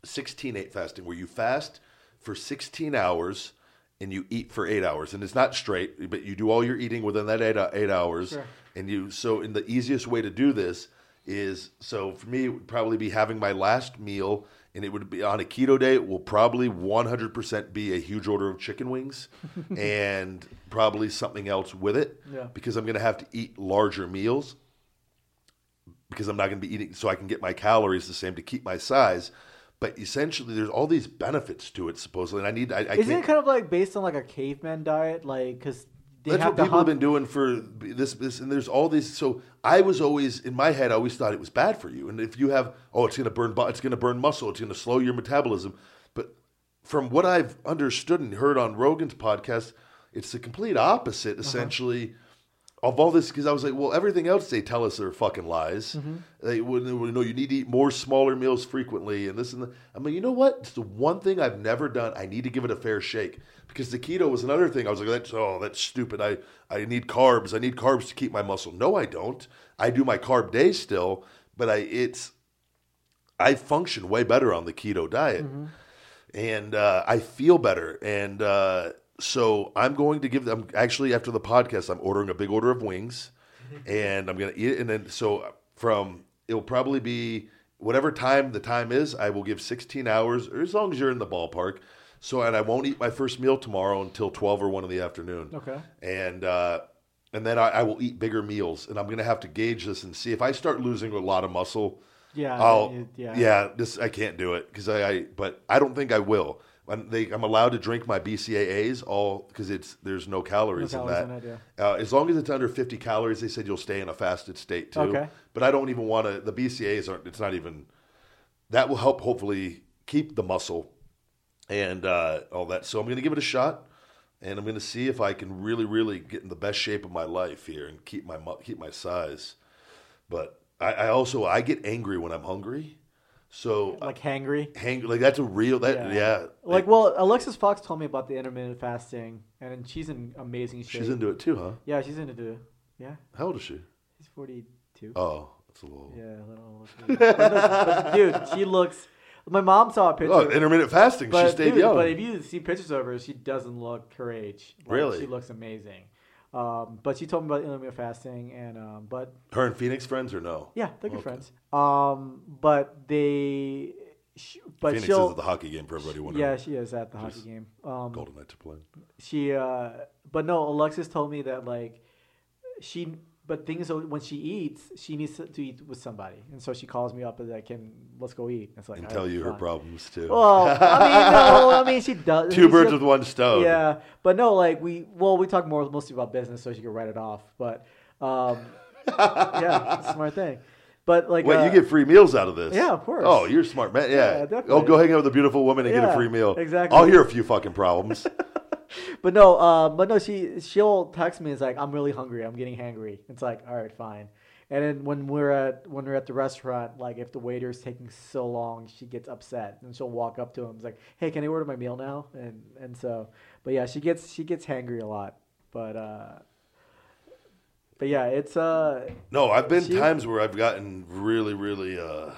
16-8 fasting where you fast for 16 hours and you eat for eight hours and it's not straight but you do all your eating within that eight, eight hours Sure. and you so in the easiest way to do this is so for me it would probably be having my last meal and it would be on a keto day it will probably 100% be a huge order of chicken wings and probably something else with it Yeah. because i'm going to have to eat larger meals because I'm not going to be eating, so I can get my calories the same to keep my size. But essentially, there's all these benefits to it supposedly, and I need. I, I Isn't can't. it kind of like based on like a caveman diet, like because that's have what people have been doing for this, this, and there's all these. So I was always in my head, I always thought it was bad for you. And if you have, oh, it's going to burn, it's going to burn muscle, it's going to slow your metabolism. But from what I've understood and heard on Rogan's podcast, it's the complete opposite, essentially. Of all this, because I was like, well, everything else they tell us are fucking lies. They would you know you need to eat more smaller meals frequently, and this and that. I mean, you know what? It's the one thing I've never done. I need to give it a fair shake because the keto was another thing. I was like, that's oh, that's stupid. I I need carbs. I need carbs to keep my muscle. No, I don't. I do my carb days still, but I it's I function way better on the keto diet, and uh, I feel better. And uh, so I'm going to give them. Actually, after the podcast, I'm ordering a big order of wings, and I'm gonna eat it. And then so from it'll probably be whatever time the time is. I will give 16 hours, or as long as you're in the ballpark. So and I won't eat my first meal tomorrow until 12 or one in the afternoon Okay. and uh, and then I, I will eat bigger meals, and I'm gonna have to gauge this and see if I start losing a lot of muscle. Yeah, I'll yeah, yeah. this I can't do it because I, I but I don't think I will. I'm, they, I'm allowed to drink my BCAAs all because it's there's no calories, No in that. in it, uh, as long as it's under 50 calories, they said you'll stay in a fasted state too. Okay. But I don't even want to. The BCAAs aren't. It's not even. that will help hopefully keep the muscle and uh, all that. So I'm going to give it a shot, and I'm going to see if I can really, really get in the best shape of my life here and keep my keep my size. But I, I also I get angry when I'm hungry, so Like hangry. hang like that's a real that yeah. Like, well, Alexis Fox told me about the intermittent fasting, and she's in amazing shape. she's into it too, huh? Yeah, she's into it. Yeah, How old is she? she's forty-two. Oh, that's a little. Yeah, a little. but, but dude, she looks. My mom saw a picture. Oh, intermittent fasting. but, she stayed dude, young. but if you see pictures of her, she doesn't look her age. Like, Really? she looks amazing. Um, but she told me about intermittent fasting, and um, but Her and Phoenix friends or no? yeah, they're good Okay. friends. Um, but they, sh- but Phoenix is at the hockey game for everybody wondering. yeah, she is at the hockey game. Um, Golden Knights are playing. she uh but no alexis told me that like she but things when she eats she needs to, eat with somebody and so she calls me up and like can let's go eat it's like And tell you her fine." problems too. well i mean no i mean she does Two birds with one stone. yeah but no like we well we talk more mostly about business so she can write it off but um yeah it's a smart thing but like Wait, uh, you get free meals out of this? Yeah, of course. Oh, you're smart man. Yeah. Yeah, definitely. oh, go hang out with a beautiful woman and get a free meal. exactly. I'll hear a few fucking problems. But no, uh, but no, she she'll text me. It's like I'm really hungry. I'm getting hangry. It's like all right, fine. And then when we're at when we're at the restaurant, like if the waiter's taking so long, she gets upset and she'll walk up to him. It's like, hey, can I order my meal now? And and so, but yeah, she gets she gets hangry a lot. But uh, but yeah, it's uh, no, I've been She- times where I've gotten really, really uh,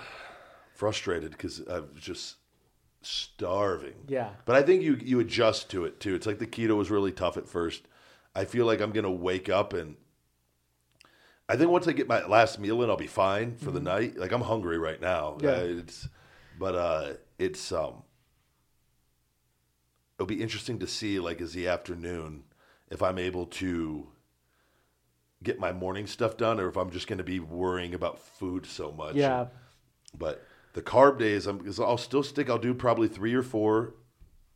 frustrated because I've just starving. yeah, But I think you you adjust to it too. It's like the keto was really tough at first. I feel like I'm gonna wake up and I think once I get my last meal in, I'll be fine for the night. Like I'm hungry right now. Mm-hmm. Yeah. Uh, it's but uh, it's um, it'll be interesting to see like as the afternoon if I'm able to get my morning stuff done or if I'm just going to be worrying about food so much. yeah, But the carb days, I'm, I'll still stick. I'll do probably three or four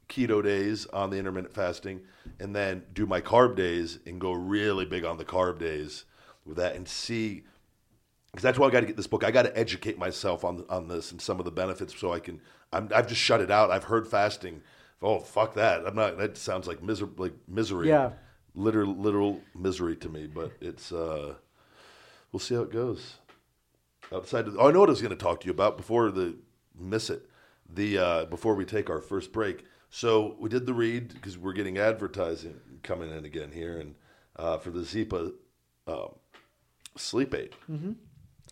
keto days on the intermittent fasting, and then do my carb days and go really big on the carb days with that, and see. Because that's why I got to get this book. I got to educate myself on on this and some of the benefits, so I can. I'm, I've just shut it out. I've heard fasting. Oh fuck that! I'm not. That sounds like miser like misery. Yeah. literal literal misery to me. But it's. uh We'll see how it goes of, oh, I know what I was going to talk to you about before the miss it the uh, before we take our first break. So we did the read because we're getting advertising coming in again here, and uh, for the Zyppah um, sleep aid, mm-hmm.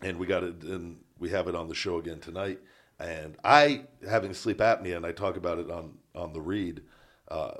and we got it, and we have it on the show again tonight. And I having sleep apnea, and I talk about it on on the read. Uh,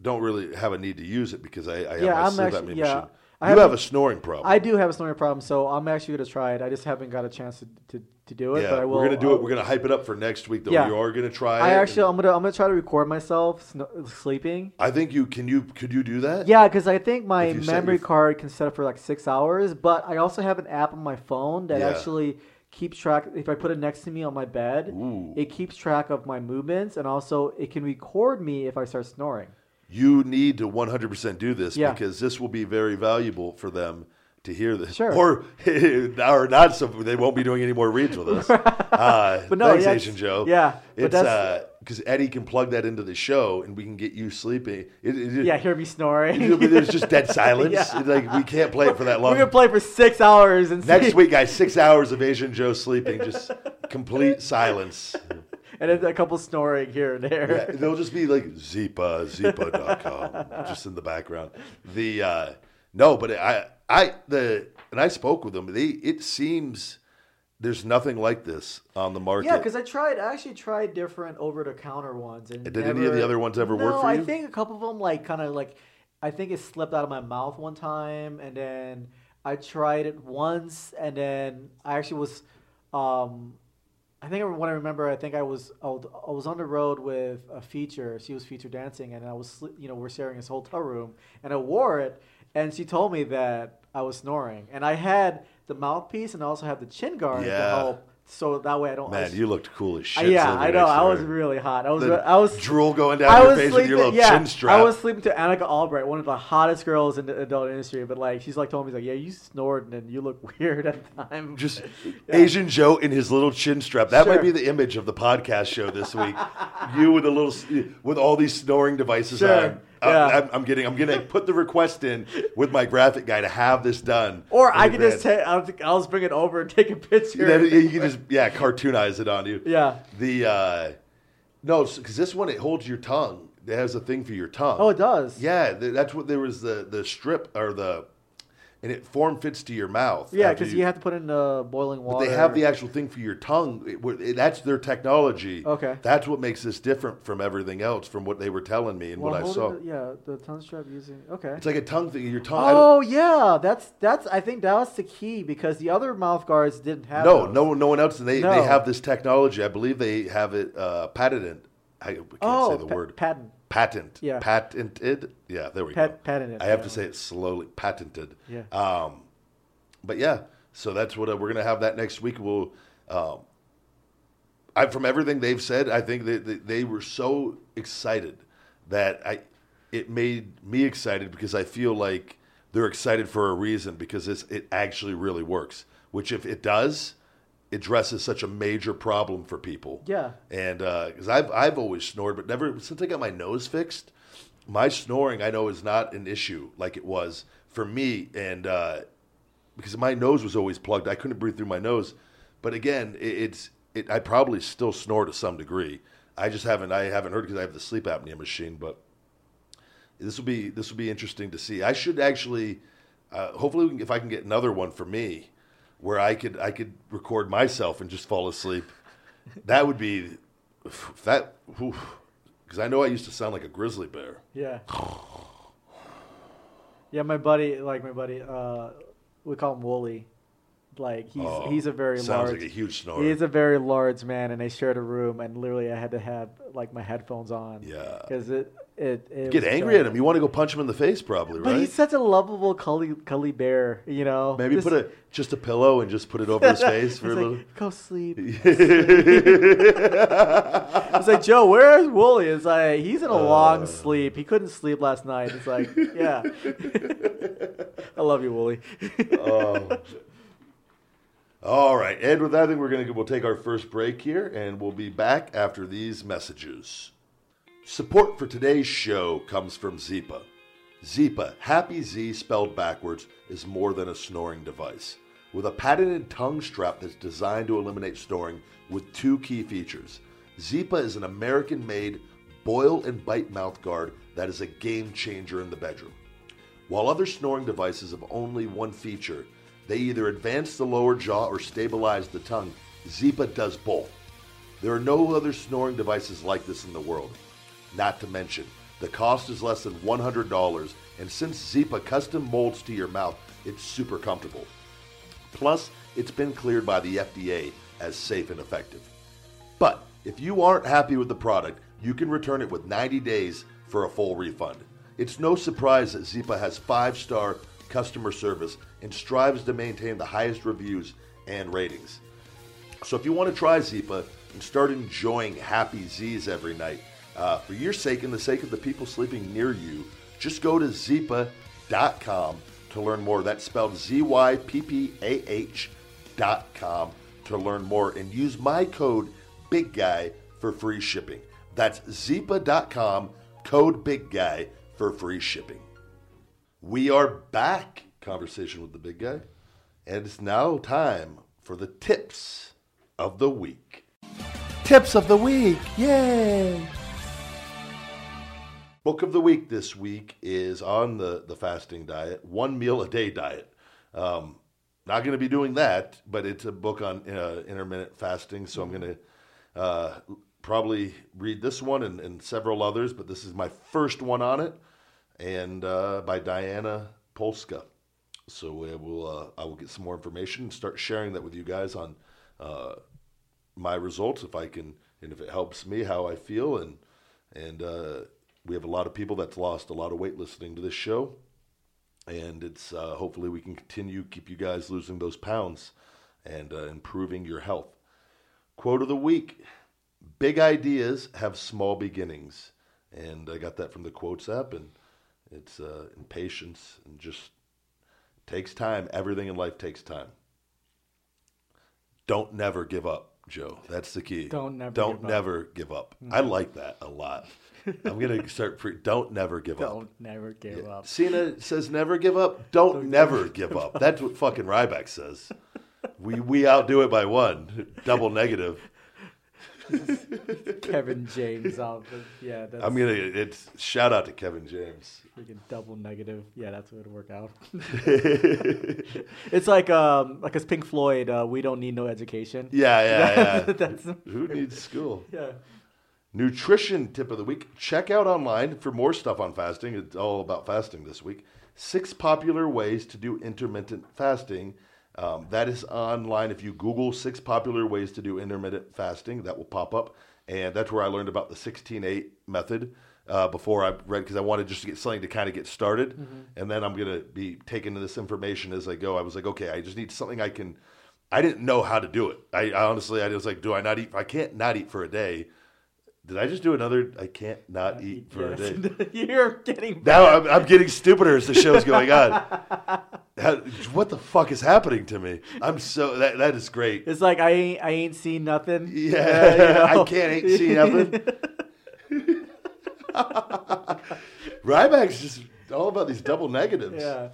don't really have a need to use it because I, I have Yeah, my I'm sleep actually- apnea yeah. machine. I you have a snoring problem. I do have a snoring problem, so I'm actually gonna try it. I just haven't got a chance to to, to do it, yeah, but I will. we're gonna do I'll- it. Uh, we're gonna hype it up for next week, though. Yeah. You are gonna try I actually, I'm gonna, I'm gonna try to record myself sno- sleeping. I think you can. You could you do that? Yeah, because I think my If you set memory card can set up for like six hours, but I also have an app on my phone that Yeah. actually keeps track. If I put it next to me on my bed, Ooh. it keeps track of my movements, and also it can record me if I start snoring. You need to 100% do this Yeah. because this will be very valuable for them to hear this. Sure. Or or not. So they won't be doing any more reads with us. Uh, But no, thanks, yeah, Asian Joe. yeah, it's because Eddie can plug that into the show and we can get you sleeping. It, it, Yeah, hear me snoring. there's just dead silence. Yeah. Like we can't play it for that long. We're gonna play for six hours and Next week, guys, six hours of Asian Joe sleeping, just complete silence. And a couple snoring here and there. Yeah, they'll just be like Zyppah, Zyppah.com, just in the background. The uh, no, but I, I, the, and I spoke with them. They, it seems there's nothing like this on the market. Yeah, because I tried. I actually tried different over-the-counter ones, and Did any of the other ones ever no, work for you? I think a couple of them, like, kind of like, I think it slipped out of my mouth one time, and then I tried it once, and then I actually was, um, I think when I remember, I think I was I was on the road with a feature. She was feature dancing, and I was, you know, we're sharing this hotel room, and I wore it, and she told me that I was snoring, and I had the mouthpiece, and I also had the chin guard to help so that way I don't. Man, you looked cool as shit. yeah, I know. I was really hot. I was. The I was. drool going down I your face with your little yeah, chin strap. I was sleeping to Anikka Albrite, one of the hottest girls in the adult industry. But like, she's like told me, like, yeah, you snored and you look weird at the time. just Asian Joe in his little chin strap. That might be the image of the podcast show this week. you with a little with all these snoring devices Sure. on. Uh, Yeah. I'm, I'm getting. I'm gonna put the request in with my graphic guy to have this done. or I can just take. I'll, I'll just bring it over and take a picture. Then you can just yeah cartoonize it on you. yeah. The uh, no, because this one it holds your tongue. It has a thing for your tongue. Oh, it does. Yeah, that's what there was the the strip or the, and it form fits to your mouth. Yeah, because you have to put in uh, boiling water. But they have the actual thing for your tongue. It- it- that's their technology. Okay. That's what makes this different from everything else, from what they were telling me and Well, what I saw. it- yeah, the tongue strap using. Okay. It's like a tongue thing. Your tongue. Oh yeah, that's that's. I think that was the key because the other mouth guards didn't have. no, those. no, no one else. They No. they have this technology. I believe they have it uh, patented. I can't Oh, say the pa- word. patent. Patent. Yeah. Patented. Yeah, there we Pat- go. patented, I have yeah. to say it slowly. Patented. Yeah. Um, but yeah, so that's what uh, we're gonna have that next week. We'll. Um, I, from everything they've said, I think that they, they were so excited that I, it made me excited because I feel like they're excited for a reason because it's, it actually really works. Which, if it does, addresses such a major problem for people. Yeah. And because I've I've always snored, but never since I got my nose fixed, my snoring I know is not an issue like it was for me. And uh, because my nose was always plugged, I couldn't breathe through my nose. But again, it, it's it, I probably still snore to some degree. I just haven't I haven't heard because I have the sleep apnea machine. But this will be this will be interesting to see. I should actually, uh, hopefully, we can, if I can get another one for me, where I could I could record myself and just fall asleep. That would be that because I know I used to sound like a grizzly bear. Yeah. Yeah, my buddy, like my buddy, uh, we call him Wooly. Like he's Oh, he's a very sounds large. like a huge snorer. He's a very large man, and they shared a room, and literally I had to have like my headphones on. Yeah. Because it it, it Get was angry at him. You want to go punch him in the face, probably, But right? he's such a lovable, cuddly, cuddly bear. You know. Maybe Just- put a just a pillow and just put it over his face for a He's little. Go sleep. It's like Joe, where is Wooly? It's like he's in a Uh. long sleep. He couldn't sleep last night. It's like, yeah. I love you, Wooly. Oh. All right, Ed. With that, I think we're gonna we'll take our first break here, and we'll be back after these messages. Support for today's show comes from Zyppah. Zyppah, Happy Z spelled backwards, is more than a snoring device. With a patented tongue strap that's designed to eliminate snoring with two key features. Zyppah is an American made boil and bite mouth guard that is a game changer in the bedroom. While other snoring devices have only one feature, they either advance the lower jaw or stabilize the tongue. Zyppah does both. There are no other snoring devices like this in the world. Not to mention, the cost is less than $100, and since Zyppah custom molds to your mouth, it's super comfortable. Plus, it's been cleared by the FDA as safe and effective. But if you aren't happy with the product, you can return it with 90 days for a full refund. It's no surprise that Zyppah has five star customer service and strives to maintain the highest reviews and ratings. So if you want to try Zyppah and start enjoying happy Z's every night, uh, for your sake and the sake of the people sleeping near you, just go to zyppah.com to learn more. That's spelled Z Y P P A H dot com to learn more and use my code Big Guy for free shipping. That's zyppah.com, code Big Guy for free shipping. We are back, conversation with the big guy, and it's now time for the tips of the week. Tips of the week, yay! Book of the week this week is on the, the fasting diet, one meal a day diet. Um, not going to be doing that, but it's a book on uh, intermittent fasting, so I'm going to uh, probably read this one and, and several others, but this is my first one on it and uh, by Diana Polska. So will, uh, I will get some more information and start sharing that with you guys on uh, my results, if I can, and if it helps me, how I feel, and and uh, we have a lot of people that's lost a lot of weight listening to this show, and it's uh, hopefully we can continue keep you guys losing those pounds and uh, improving your health. Quote of the week Big ideas have small beginnings. And I got that from the Quotes app, and it's uh, in patience and just takes time. Everything in life takes time. Don't never give up, Joe. That's the key. Don't never Don't give up. never give up. I like that a lot. I'm gonna start. Pre- don't never give up. Don't never give up. Cena says never give up. Don't, never give up. That's what fucking Ryback says. We we outdo it by one. Double negative. Kevin James out. Yeah, that's I'm gonna. It's shout out to Kevin James. freaking double negative. Yeah, that's what it'll work out. it's like um like it's Pink Floyd. Uh, we don't need no education. Yeah, yeah, yeah. that's Who needs school? yeah. Nutrition tip of the week. Check out online for more stuff on fasting. It's all about fasting this week. Six popular ways to do intermittent fasting. Um, that is online. If you Google six popular ways to do intermittent fasting, that will pop up. And that's where I learned about the 16 8 method uh, before I read, because I wanted just to get something to kind of get started. And then I'm going to be taking this information as I go. I was like, okay, I just need something I can. I didn't know how to do it. I, I honestly, I was like, do I not eat? I can't not eat for a day. Did I just do another? I can't not eat for a day. You're getting Now I'm, I'm getting stupider as the show's going on. How, what the fuck is happening to me? I'm so that that is great. It's like I ain't I ain't seen nothing. Yeah, you know? I can't ain't see nothing. Ryback's just all about these double negatives. yeah.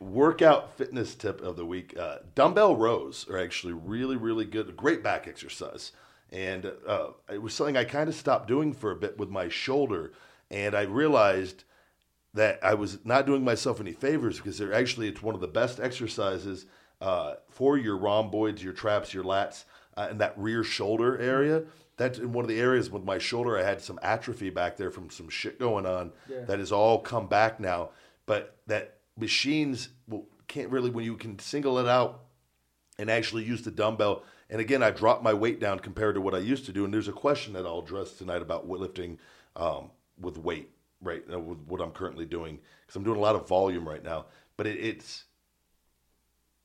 Workout fitness tip of the week: uh, dumbbell rows are actually really, really good. Great back exercise, and uh, it was something I kind of stopped doing for a bit with my shoulder, and I realized that I was not doing myself any favors because they're actually it's one of the best exercises uh, for your rhomboids, your traps, your lats, uh, and that rear shoulder area. That's in one of the areas with my shoulder. I had some atrophy back there from some shit going on Yeah. that has all come back now. But that machines will, can't really when you can single it out and actually use the dumbbell. And again, I dropped my weight down compared to what I used to do. And there's a question that I'll address tonight about lifting um, with weight, right? uh, With what I'm currently doing, because I'm doing a lot of volume right now. But it, it's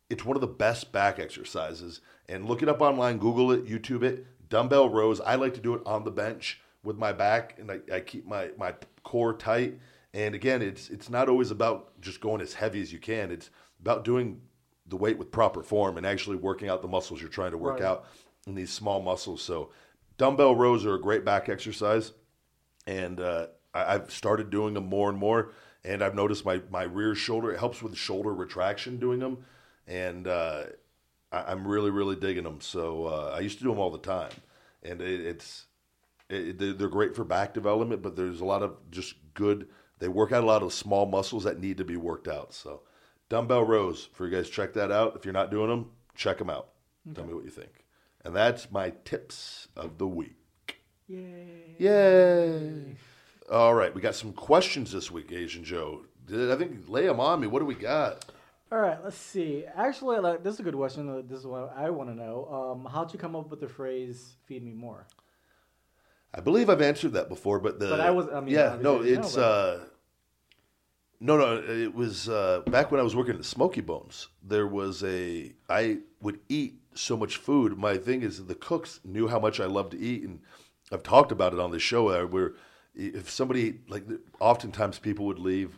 it's one of the best back exercises. And look it up online, Google it, YouTube it. Dumbbell rows. I like to do it on the bench with my back, and I, I keep my my core tight. And again, it's it's not always about just going as heavy as you can. It's about doing the weight with proper form and actually working out the muscles you're trying to work Right. out in these small muscles. So, dumbbell rows are a great back exercise and uh, I, I've started doing them more and more. And I've noticed my my rear shoulder it helps with shoulder retraction doing them, and uh, I, I'm really really digging them. So uh, I used to do them all the time, and it, it's it, they're great for back development. But there's a lot of just good. They work out a lot of small muscles that need to be worked out. So dumbbell rows for you guys. Check that out. If you're not doing them, check them out. Tell me what you think. And that's my tips of the week. Yay. Yay! All right, we got some questions this week, Asian Joe. Did- I think lay them on me. What do we got? All right, let's see. Actually, like, this is a good question. This is what I want to know. Um, how'd you come up with the phrase "feed me more"? I believe I've answered that before, but the But I was- I mean, yeah, no, it's know, uh, no, no, it was uh, back when I was working at Smokey Bones. There was a I would eat so much food. My thing is the cooks knew how much I loved to eat, and I've talked about it on the show. uh, Where if somebody like, oftentimes people would leave,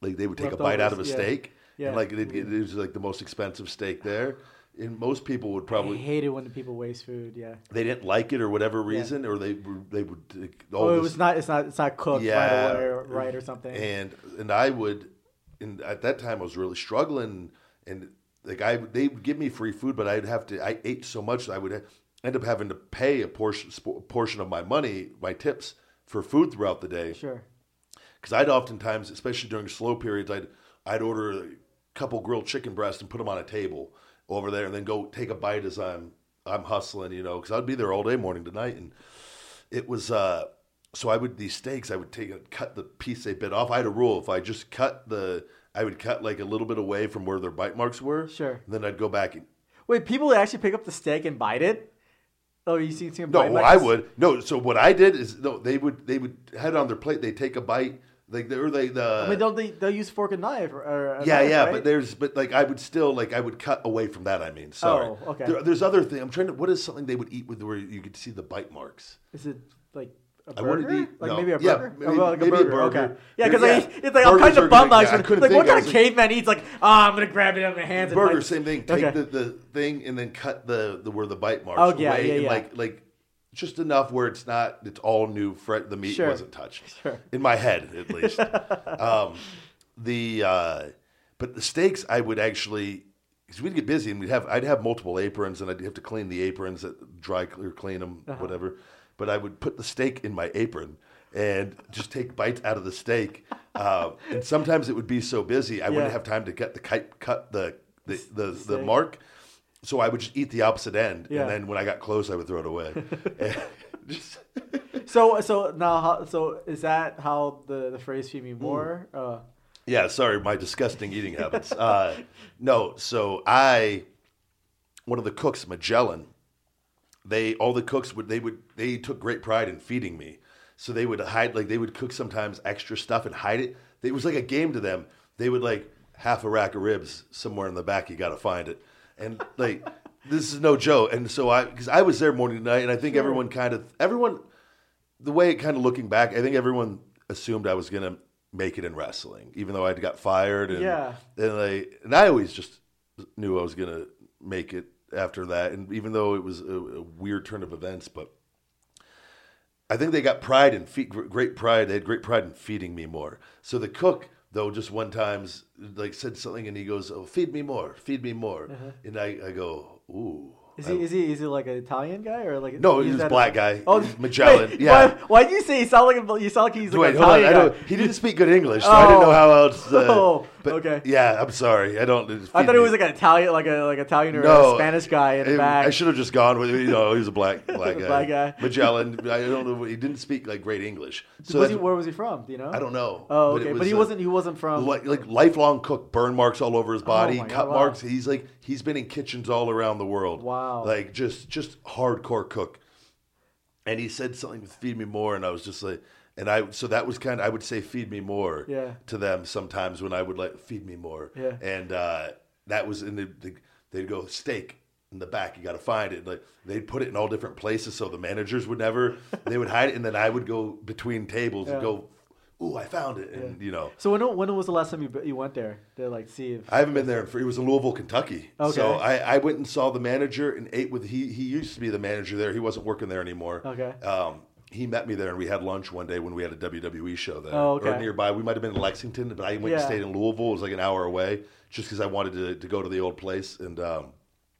like they would take a bite out of a yeah. steak, Yeah. and like get, it was like the most expensive steak there. And most people would I probably hate it when the people waste food. Yeah. they didn't like it or whatever reason, or they they would Oh, all it was not. It's not. It's not cooked Yeah. right or, right or something. and and I would, and at that time I was really struggling, and like I they would give me free food, but I'd have to I ate so much that I would end up having to pay a portion portion of my money, my tips for food throughout the day, sure. because I'd oftentimes, especially during slow periods, I'd I'd order a couple grilled chicken breasts and put them on a table over there, and then go take a bite as I'm I'm hustling, you know, because I'd be there all day, morning to night, and it was uh so I would these steaks I would take and cut the piece they bit off. I had a rule if I just cut the I would cut like a little bit away from where their bite marks were. Sure. Then I'd go back and Wait, people would actually pick up the steak and bite it. Oh, you seen some no, bite well? I would no. So what I did is no, they would they would had it on their plate. They take a bite like they or they the. I mean, don't they? They'll use fork and knife. Or, or yeah, knife, yeah, right? but there's, but like I would still like I would cut away from that. I mean, sorry. Oh, okay. There, there's other thing. I'm trying to. What is something they would eat with where you could see the bite marks? Is it like a I wanted burger? to eat- like no. maybe a Yeah, burger? maybe- Oh, like maybe a a burger. burger. Okay. Yeah, because yeah. it's like all kinds of bum knives. Yeah, I Like, what kind of like- caveman eats like, oh, I'm gonna grab it in my hands. and Burger, like- same thing. Take Okay. the, the thing and then cut the, the where the bite marks Oh, yeah, away yeah, and yeah. like like just enough where it's not it's all new. The meat Sure. wasn't touched. Sure. In my head, at least. um, the uh, but the steaks, I would actually because we'd get busy and we'd have I'd have multiple aprons and I'd have to clean the aprons, that dry or clean them, Uh-huh. whatever. But I would put the steak in my apron and just take bites out of the steak. Uh, and sometimes it would be so busy I Yeah. wouldn't have time to get the cut, cut the the the, the steak. mark. So I would just eat the opposite end, Yeah. and then when I got close, I would throw it away. Just- So so now how, so is that how the the phrase "feed me Hmm. more"? Uh, Yeah, sorry, my disgusting eating habits. Uh, no, so I, one of the cooks, Magellan, they all the cooks would they would they took great pride in feeding me. So they would hide like they would cook sometimes extra stuff and hide it. It was like a game to them. They would like half a rack of ribs somewhere in the back. You got to find it, and like this is no joke. And so I because I was there morning and night, and I think everyone kind of everyone the way it kind of looking back, I think everyone assumed I was gonna make it in wrestling, even though I got fired. And, Yeah. and I and I always just knew I was gonna make it after that. And even though it was a, a weird turn of events, but I think they got pride in feed, great pride. They had great pride in feeding me more. So the cook, though, just one times like said something, and he goes, "Oh, feed me more, feed me more," and I, I go, "Ooh." is I- he is he is he like an Italian guy or like No, he's that black guy. Oh, Magellan, wait, yeah. Why, why'd you say he sound like a, you sound like he's like Wait, on. Italian I guy? he didn't speak good English, so I didn't know Oh. how else. Uh, Oh, but okay. Yeah, I'm sorry. I don't. I thought it was like an Italian, like a like Italian or no a Spanish guy in the back. I should have just gone with you know he was a black black guy. Black guy. Magellan. I don't know. He didn't speak like great English. So was he, where was he from? Do you know? I don't know. Oh, okay, but, was, he uh, wasn't. He wasn't from. like, like lifelong cook, burn marks all over his body, Oh my cut God, wow. marks. He's like he's been in kitchens all around the world. Wow. like just just hardcore cook. And he said something with "feed me more," and I was just like, and I so that was kind of I would say "feed me more" Yeah. to them sometimes when I would like "feed me more," Yeah. and uh, that was in the, the they'd go steak in the back. You got to find it. Like they'd put it in all different places, so the managers would never. they would hide it, and then I would go between tables and go, "Ooh, I found it!" And you know. so when when was the last time you you went there to like see if? I haven't been there for. It was in Louisville, Kentucky. Okay. So I, I went and saw the manager and ate with. He he used to be the manager there. He wasn't working there anymore. Okay. Um, he met me there and we had lunch one day when we had a WWE show there Oh, okay. or nearby. We might have been in Lexington, but I went and stayed in Louisville. It was like an hour away, just because I wanted to, to go to the old place. And um,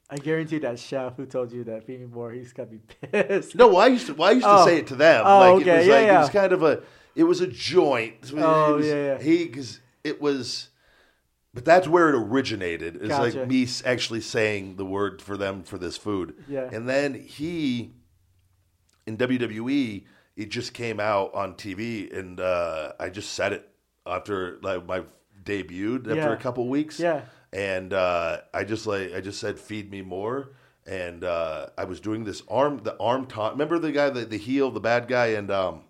I guarantee that chef who told you that feed me more, he's gonna be pissed. no, well, I used to. Well, I used to Oh. say it to them. Oh, like, okay. It was Yeah, like it was kind of a. It was a joint. It Oh, was- yeah, yeah. He because it was. But that's where it originated. It's Gotcha. like me actually saying the word for them for this food. Yeah. And then he, in WWE, it just came out on TV, and uh, I just said it after like my debuted after Yeah. a couple weeks. Yeah. And uh, I just like I just said, "Feed me more." And uh, I was doing this arm, the arm taunt. Remember the guy, the, the heel, the bad guy, and um,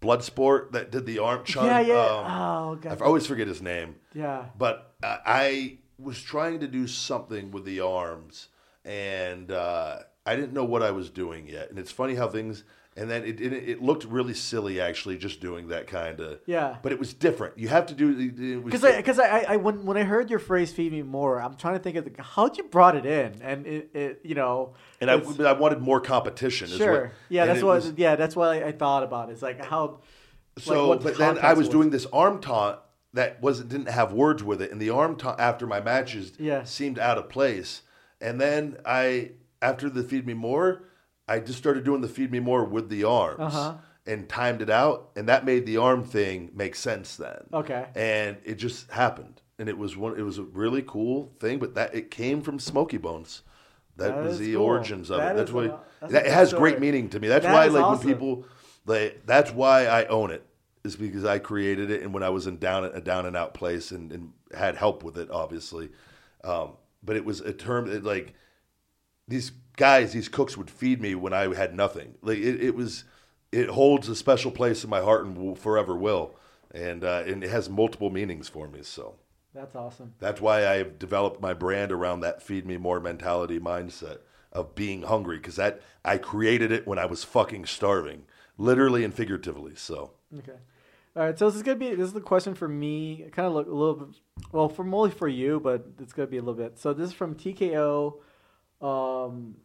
Bloodsport that did the arm chant. Yeah, yeah. Um, oh god. I always forget his name. yeah. But uh, I was trying to do something with the arms, and uh, I didn't know what I was doing yet. And it's funny how things. And then it, it it looked really silly actually, just doing that kind of. Yeah. But it was different. You have to do. Because I, because I, I, when, when I heard your phrase "feed me more," I'm trying to think of the, how'd you brought it in, and it, it you know, and I, I wanted more competition. is sure, what- yeah, that's what, was- yeah, that's what I, I thought about. It's like how, So, the but then I was was. doing this arm taunt that wasn't didn't have words with it, and the arm taunt after my matches Yeah. seemed out of place. And then I, after the feed me more, I just started doing the feed me more with the arms Uh-huh. and timed it out, and that made the arm thing make sense then. Okay. and it just happened, and it was one. It was a really cool thing, but that it came from Smokey Bones. That, That was the cool. origins of That it. That's why a- that's that, it has great meaning to me. That's That why, like awesome. when people, they, that's why I own it. Is because I created it, and when I was in down a down and out place, and, and had help with it, obviously. Um, but it was a term that like these guys, these cooks would feed me when I had nothing. Like it, it was, it holds a special place in my heart and will, forever will. and uh, and it has multiple meanings for me. So That's awesome. that's why I've developed my brand around that feed me more mentality mindset of being hungry because that I created it when I was fucking starving, literally and figuratively. So Okay. All right. So this is gonna be this is the question for me. Kind of look a little bit. Well, for mostly for you, but it's gonna be a little bit. So this is from TKO, um,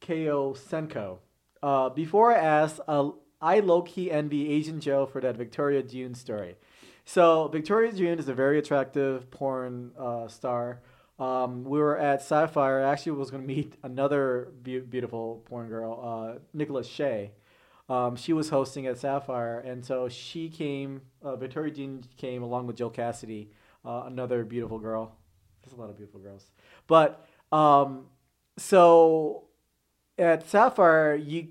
KO Senko. Uh, before I ask, uh, I low key envy Asian Joe for that Victoria June story. So Victoria June is a very attractive porn uh, star. Um, we were at Sapphire. I actually was going to meet another be- beautiful porn girl, uh, Nicolette Shea. Um, she was hosting at Sapphire, and so she came. Uh, Victoria June came along with Jill Kassidy, uh, another beautiful girl. There's a lot of beautiful girls, but um, so at Sapphire, you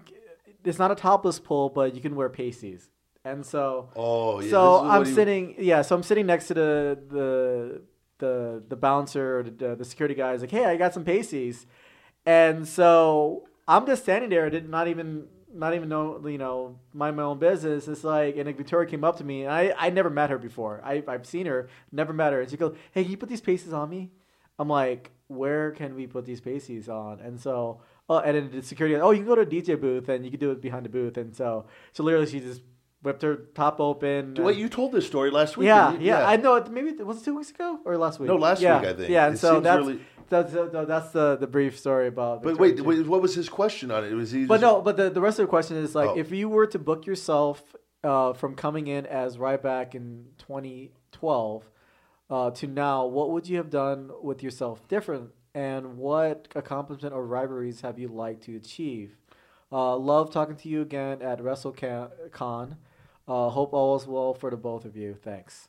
it's not a topless pool, but you can wear pasties, and so oh yeah, so this is what I'm sitting, yeah. So I'm sitting next to the the the the bouncer or the, the security guy. Is like, hey, I got some pasties, and so I'm just standing there, did not even not even know, you know, mind my own business. It's like, and Victoria came up to me, and I I never met her before. I I've seen her, never met her, and she goes, hey, can you put these pasties on me? I'm like, where can we put these pasties on? And so, oh, and then the security, oh, you can go to a DJ booth and you can do it behind the booth. And so, so literally, she just whipped her top open. Wait, and- you told this story last week. yeah, you? yeah, I know. it- Maybe it was it two weeks ago or last week. No, last yeah, week, I think. Yeah, and It so that's really- that's that's, that's the the brief story about. But wait, wait, what was his question on it? Was he? But no, but the, the rest of the question is like, Oh. if you were to book yourself uh, from coming in as right back in 2012 uh, to now, what would you have done with yourself different, and what accomplishment or rivalries have you liked to achieve? Uh, love talking to you again at WrestleCon. Uh, hope all is well for the both of you. Thanks.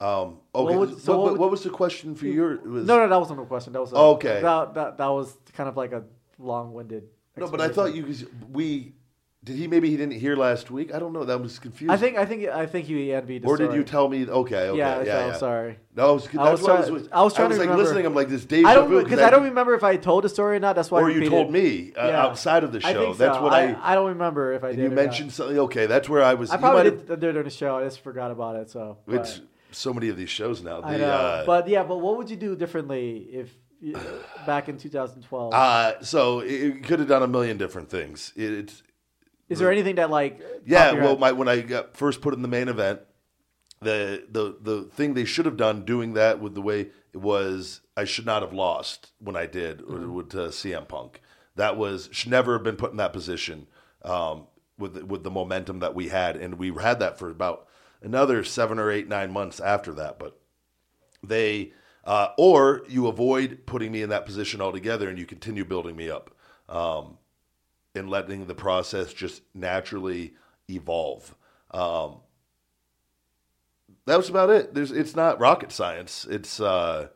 Um, What okay. would- so what, what what, would- what was the question for your? Was, No, no, that wasn't a question. That was a, Okay. That, that that was kind of like a long-winded. No, but I thought you we did. He maybe he didn't hear last week. I don't know. That was confusing. I think I think I think you envied. the Or did you tell me? Okay, okay, Yeah, yeah, so yeah. I'm sorry. No, I was, I was what I was. I was trying to like remember. listening. I'm like this deja I don't because I don't remember if I told the story or not. That's why I Or you told me uh, Yeah. outside of the show. I think That's what I. I, don't remember if I did. you mentioned not. something. Okay, that's where I was. I probably did, did during the show. I just forgot about it. So but- It's so many of these shows now. The, I know, uh, but yeah, but what would you do differently if back in 2012? uh, so it, it could have done a million different things. It, it's Is there anything that like? Yeah, well, my, when I got first put in the main event, the the the thing they should have done doing that with the way it was, I should not have lost when I did Mm-hmm. with uh, CM Punk. That was should never have been put in that position um, with the- with the momentum that we had, and we had that for about another seven or eight nine months after that. But they uh, or you avoid putting me in that position altogether, and you continue building me up. Um, and letting the process just naturally evolve. Um, that was about it. There's, it's not rocket science. It's uh,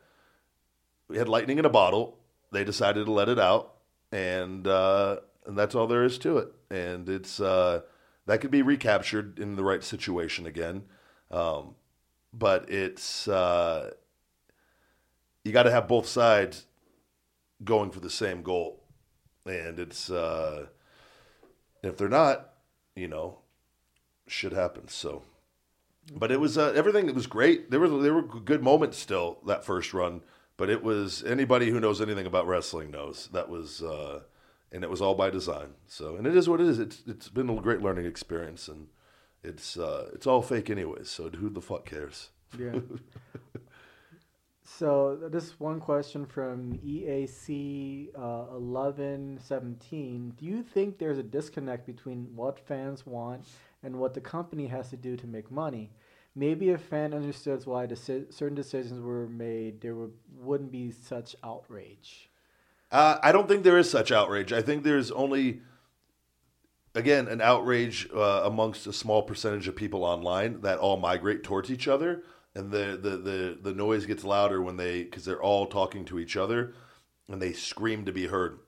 we had lightning in a bottle. They decided to let it out, and uh, and that's all there is to it. And it's uh, that could be recaptured in the right situation again, um, but it's uh, you got to have both sides going for the same goal and it's uh if they're not you know shit happens so. But it was uh, everything that was great. There were there were good moments still that first run but it was anybody who knows anything about wrestling knows that was uh and it was all by design so. And it is what it is. It's it's been a great learning experience and it's uh it's all fake anyways so who the fuck cares? Yeah. so this one question from EAC uh, eleven seventeen. Do you think there's a disconnect between what fans want and what the company has to do to make money? Maybe if fan understood why deci- certain decisions were made, there would, wouldn't be such outrage. Uh, I don't think there is such outrage. I think there's only, again, an outrage uh, amongst a small percentage of people online that all migrate towards each other, and the the the, the noise gets louder when they because they're all talking to each other, and they scream to be heard.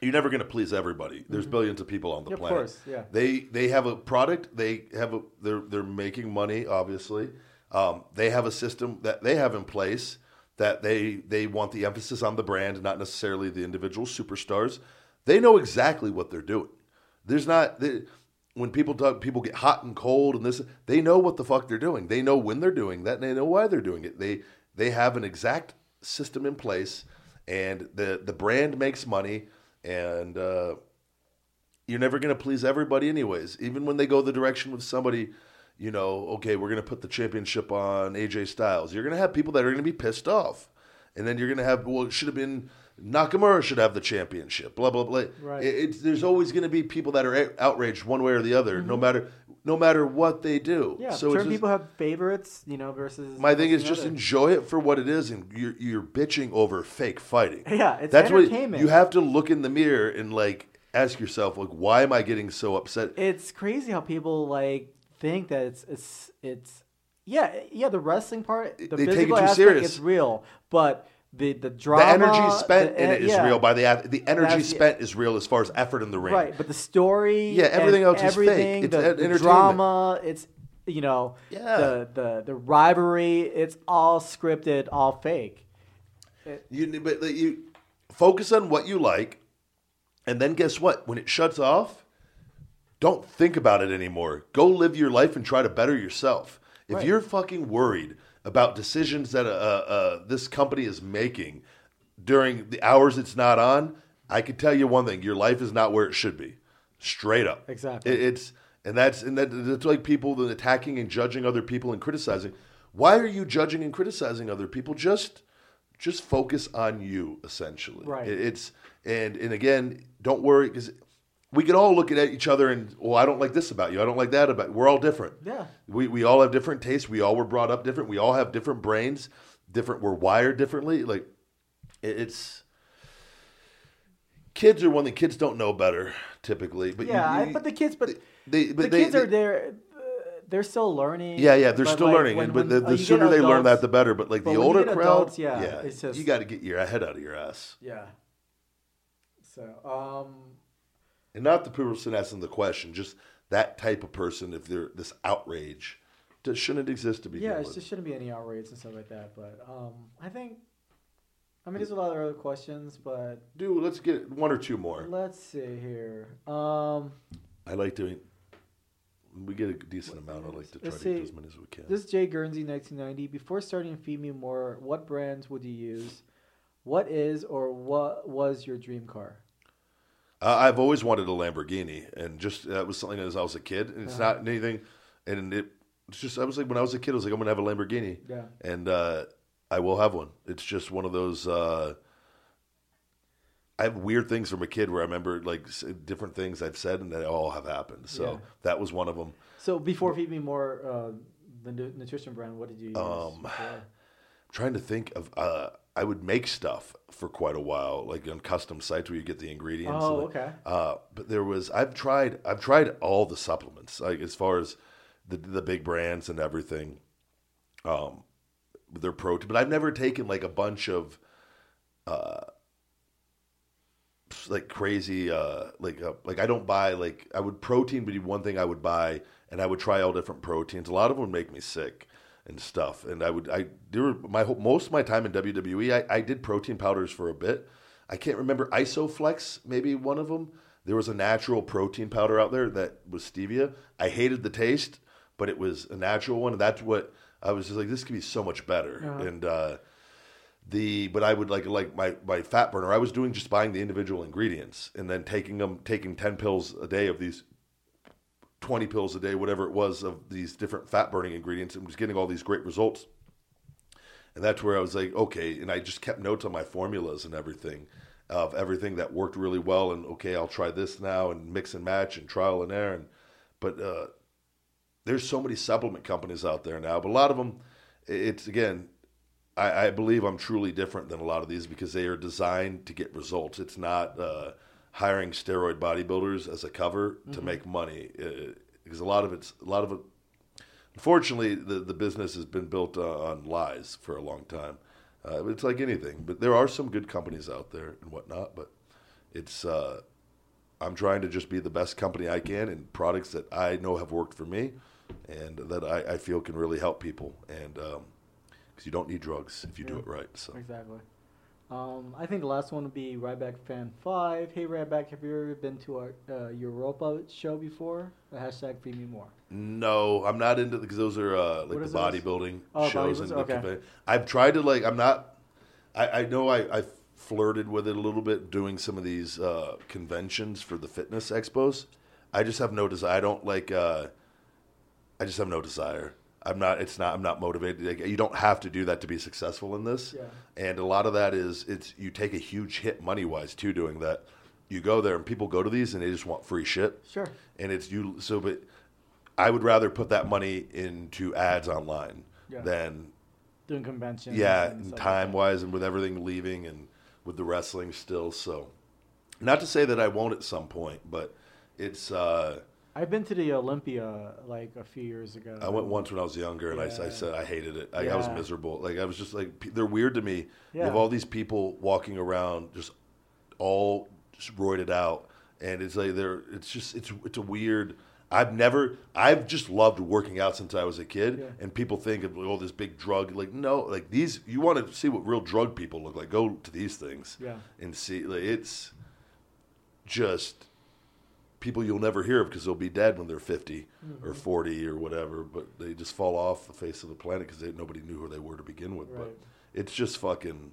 You're never going to please everybody. There's billions of people on the of planet. course, yeah. They they have a product. They have a they're they're making money. Obviously, um, they have a system that they have in place that they they want the emphasis on the brand, not necessarily the individual superstars. They know exactly what they're doing. There's not. They, when people talk, people get hot and cold and this, they know what the fuck they're doing. They know when they're doing that and they know why they're doing it. They, they have an exact system in place and the, the brand makes money and, uh, you're never going to please everybody anyways even when they go the direction with somebody you know okay we're going to put the championship on aj styles you're going to have people that are going to be pissed off and then you're going to have well it should have been nakamura should have the championship blah blah blah Right. It- it's, there's always going to be people that are a- outraged one way or the other no matter no matter what they do Mm-hmm. Yeah, so certain just- people have favorites, you know, versus my thing is just other. enjoy it for what it is and you're, you're bitching over fake fighting Yeah, it's that's what entertainment. you have to look in the mirror and like ask yourself like why am i getting so upset It's crazy how people like think that it's it's it's yeah yeah the wrestling part the They physical too aspect serious. is real, but the the drama, the energy spent the- in it is yeah. real by the the energy That's- spent is real as far as effort in the ring right, but the story Yeah, everything else is fake. everything, It's the, the drama it's you know Yeah. the the the rivalry it's all scripted all fake. you but you focus on what you like and then guess what when it shuts off don't think about it anymore go live your life and try to better yourself if Right. you're fucking worried about decisions that uh, uh, this company is making during the hours it's not on i can tell you one thing your life is not where it should be. Straight up. Exactly. It- it's and that's and that, that's like people attacking and judging other people and criticizing. Why are you judging and criticizing other people? Just just focus on you essentially. Right. It- it's and and again don't worry because we can all look at each other and well i don't like this about you i don't like that about you. we're all different Yeah. we, we all have different tastes we all were brought up different we all have different brains different we're wired differently like it- it's kids are one thing kids don't know better typically but Yeah, you- I, but the kids, but they, but the they- kids are there. They're still learning. yeah, yeah, they're still like, learning, when- and but the, the you sooner they learn that, the better. But like but the older crowd, adults, yeah, yeah, it's just- you got to get your head out of your ass, Yeah. So, um, and not the person asking the question, just that type of person. If they're this outrage, that shouldn't exist to begin yeah, just shouldn't be any outrage and stuff like that. But um, I think, I mean, there's a lot of other questions, but Dude, let's get one or two more. let's see here. Um, I like to. We get a decent amount. I like to try to get as many as we can. this is Jay Guernsey, 1990. Before starting Feed Me More, what brands would you use? What is or what was your dream car? Uh, I've always wanted a Lamborghini, and just that was something as I was a kid, and it's Uh-huh. not anything. And it, it's just I was like when I was a kid, I was like I'm gonna have a Lamborghini, Yeah. and uh, I will have one. It's just one of those. Uh, I have weird things from a kid where I remember like different things I've said, and they all have happened. So Yeah. that was one of them. So before Feed Me More, uh, the nutrition brand, what did you use? Um, trying to think of. I would make stuff for quite a while, like on custom sites where you get the ingredients. Oh, like, okay. Uh, but there was I've tried I've tried all the supplements like as far as the the big brands and everything. Um, their protein, but I've never taken like a bunch of uh like crazy uh like uh, like I don't buy like I would protein would be one thing I would buy and I would try all different proteins. A lot of them would make me sick and stuff. And I would I there were my most of my time in WWE I, I did protein powders for a bit. I can't remember Isoflex maybe one of them. There was a natural protein powder out there that was stevia. I hated the taste, but it was a natural one. And that's what I was just like. This could be so much better. Uh-huh. And uh, the but I would like like my my fat burner. I was doing just buying the individual ingredients and then taking them taking ten pills a day of these. 20 pills a day, whatever it was, of these different fat burning ingredients, and was getting all these great results. And that's where I was like, okay. And I just kept notes on my formulas and everything of everything that worked really well. And okay, I'll try this now and mix and match and trial and error. And, but uh, there's so many supplement companies out there now, but a lot of them, it's again, I, I believe I'm truly different than a lot of these because they are designed to get results. It's not uh, hiring steroid bodybuilders as a cover to make money uh, because a lot of it's a lot of it. Unfortunately, the the business has been built uh, on lies for a long time. Uh, it's like anything, but there are some good companies out there and whatnot. But it's uh, I'm trying to just be the best company I can in products that I know have worked for me and that I, I feel can really help people. And because you don't need drugs if you do it right. So Exactly. Um, I think the last one would be Ryback Fan Five. Hey Ryback, have you ever been to our uh, Europa show before? The hashtag Feed Me More. No, I'm not into because those are uh, like the bodybuilding Oh, shows and the okay. I've tried to like. I'm not. I, I know I, I flirted with it a little bit doing some of these uh, conventions for the fitness expos. I just have no desire. I don't like. Uh, I just have no desire. I'm not. It's not. I'm not motivated. Like, you don't have to do that to be successful in this. Yeah. And a lot of that is it's you take a huge hit money wise too doing that. You go there and people go to these and they just want free shit Sure. and it's you. So, but I would rather put that money into ads online Yeah. than Doing conventions. yeah, and and stuff like time wise, and with everything leaving, and with the wrestling still. So, not to say that I won't at some point, but it's. uh I've been to the Olympia like a few years ago. I went once when I was younger, and I, I said I hated it. I, I was miserable. Like I was just like they're weird to me. You have all these people walking around just all just roided out, and it's like they're. It's just it's it's a weird. I've never. I've just loved working out since I was a kid, Yeah. and people think of all this big drug. Like no, like these. You want to see what real drug people look like? Go to these things, Yeah. and see. Like it's just people you'll never hear of because they'll be dead when they're 50 Mm-hmm. or 40 or whatever, but they just fall off the face of the planet because nobody knew who they were to begin with. Right. But it's just fucking.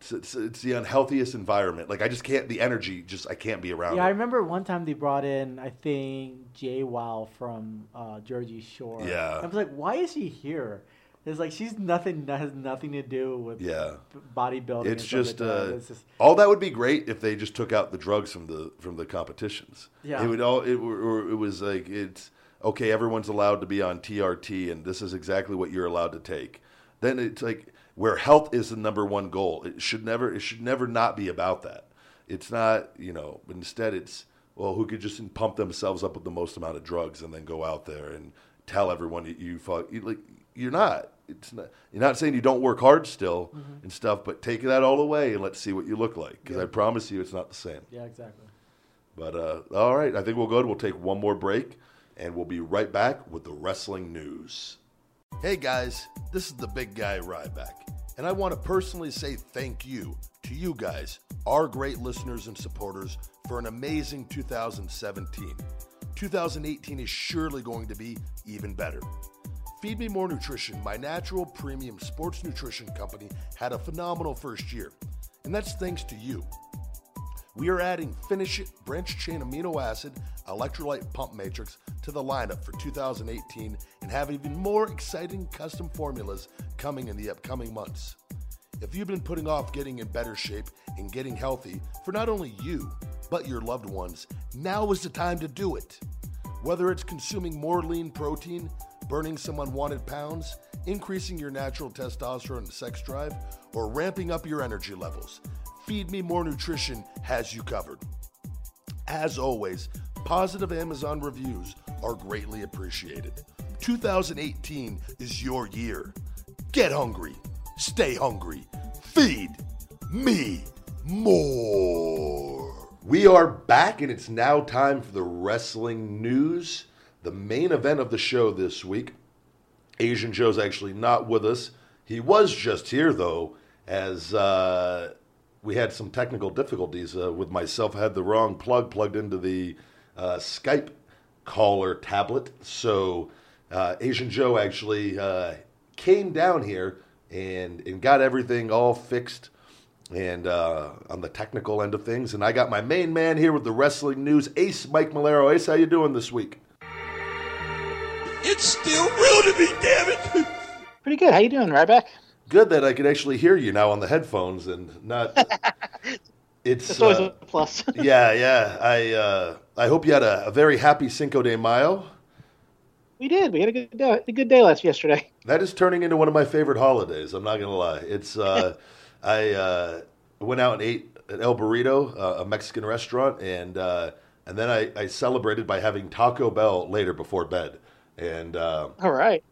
It's, it's, it's the unhealthiest environment. Like I just can't. The energy just I can't be around. Yeah, I remember one time they brought in, I think, JWoww from uh, Jersey Shore. Yeah. I was like, why is he here? It's like she's nothing has nothing to do with Yeah. bodybuilding. It's just, uh, It's just all that would be great if they just took out the drugs from the from the competitions. Yeah. it would all. It, it was like it's okay. Everyone's allowed to be on TRT, and this is exactly what you're allowed to take. Then it's like where health is the number one goal. It should never. It should never not be about that. It's not. You know. But instead, it's well, who could just pump themselves up with the most amount of drugs and then go out there and tell everyone you fuck. You, like you're not. It's not. You're not saying you don't work hard still and stuff, but take that all away and let's see what you look like. Because I promise you, it's not the same. yeah, exactly. But uh, all right, I think we'll go. We'll take one more break, and we'll be right back with the wrestling news. Hey guys, this is the big guy Ryback, and I want to personally say thank you to you guys, our great listeners and supporters, for an amazing 2017. 2018 is surely going to be even better. Feed Me More Nutrition, my natural premium sports nutrition company, had a phenomenal first year, and that's thanks to you. We are adding Finish It Branch Chain Amino Acid Electrolyte Pump Matrix to the lineup for 2018 and have even more exciting custom formulas coming in the upcoming months. If you've been putting off getting in better shape and getting healthy for not only you, but your loved ones, now is the time to do it. Whether it's consuming more lean protein, burning some unwanted pounds, increasing your natural testosterone and sex drive, or ramping up your energy levels, Feed Me More Nutrition has you covered. As always, positive Amazon reviews are greatly appreciated. 2018 is your year. Get hungry, stay hungry, feed me more. We are back, and it's now time for the wrestling news. The main event of the show this week. Asian Joe's actually not with us. He was just here, though, as uh, we had some technical difficulties uh, with myself. I had the wrong plug plugged into the uh, Skype caller tablet. So uh, Asian Joe actually uh, came down here and, and got everything all fixed and uh, on the technical end of things. And I got my main man here with the wrestling news, Ace Mike Malero. Ace, how you doing this week? It's still real to me, damn it! Pretty good. How you doing, Ryback? Good that I could actually hear you now on the headphones and not. It's That's always uh, a plus. yeah, yeah. I uh, I hope you had a, a very happy Cinco de Mayo. we did. We had a good day, a good day last yesterday. That is turning into one of my favorite holidays. I'm not gonna lie. It's uh, I uh, went out and ate at El Burrito, uh, a Mexican restaurant, and uh, and then I, I celebrated by having Taco Bell later before bed. And uh, All right.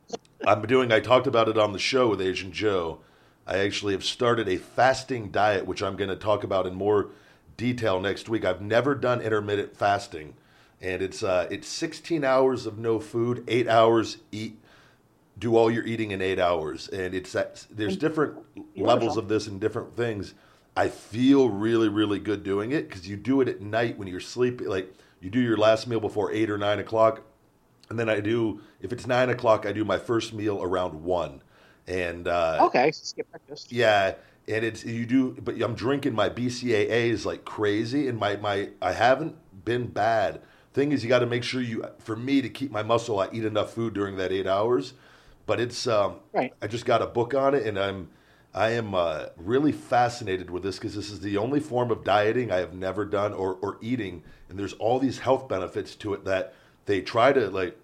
I'm doing. I talked about it on the show with Asian Joe. I actually have started a fasting diet, which I'm going to talk about in more detail next week. I've never done intermittent fasting, and it's uh, it's 16 hours of no food, eight hours eat, do all your eating in eight hours, and it's that, there's different levels of this and different things. I feel really, really good doing it because you do it at night when you're sleeping. Like you do your last meal before eight or nine o'clock, and then I do if it's nine o'clock, I do my first meal around one. And uh, okay, skip breakfast. Yeah, and it's you do, but I'm drinking my BCAAs like crazy, and my my I haven't been bad. Thing is, you got to make sure you, for me to keep my muscle, I eat enough food during that eight hours. But it's um, right. I just got a book on it, and I'm I am uh, really fascinated with this because this is the only form of dieting I have never done or or eating, and there's all these health benefits to it that they try to like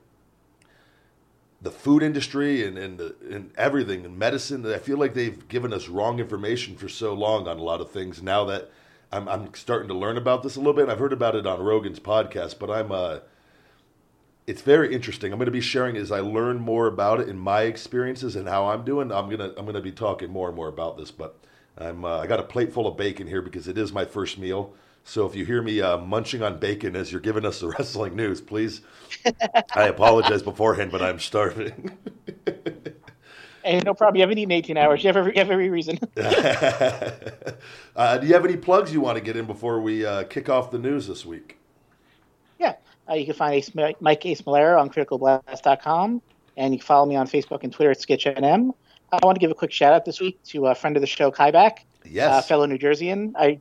the food industry and and, the, and everything and medicine. I feel like they've given us wrong information for so long on a lot of things. Now that I'm, I'm starting to learn about this a little bit, I've heard about it on Rogan's podcast, but I'm uh, it's very interesting. I'm going to be sharing as I learn more about it in my experiences and how I'm doing. I'm gonna I'm gonna be talking more and more about this, but I'm uh, I got a plate full of bacon here because it is my first meal. So if you hear me uh, munching on bacon as you're giving us the wrestling news, please. I apologize beforehand, but I'm starving. Hey, no problem. You haven't eaten 18 hours. You have every, you have every reason. uh, do you have any plugs you want to get in before we uh, kick off the news this week? Yeah. Uh, you can find Ace, Mike Ace Malera on criticalblast.com, and you can follow me on Facebook and Twitter at SketchNM. I want to give a quick shout out this week to a friend of the show, Kaiback, Yes. fellow New Jerseyan. I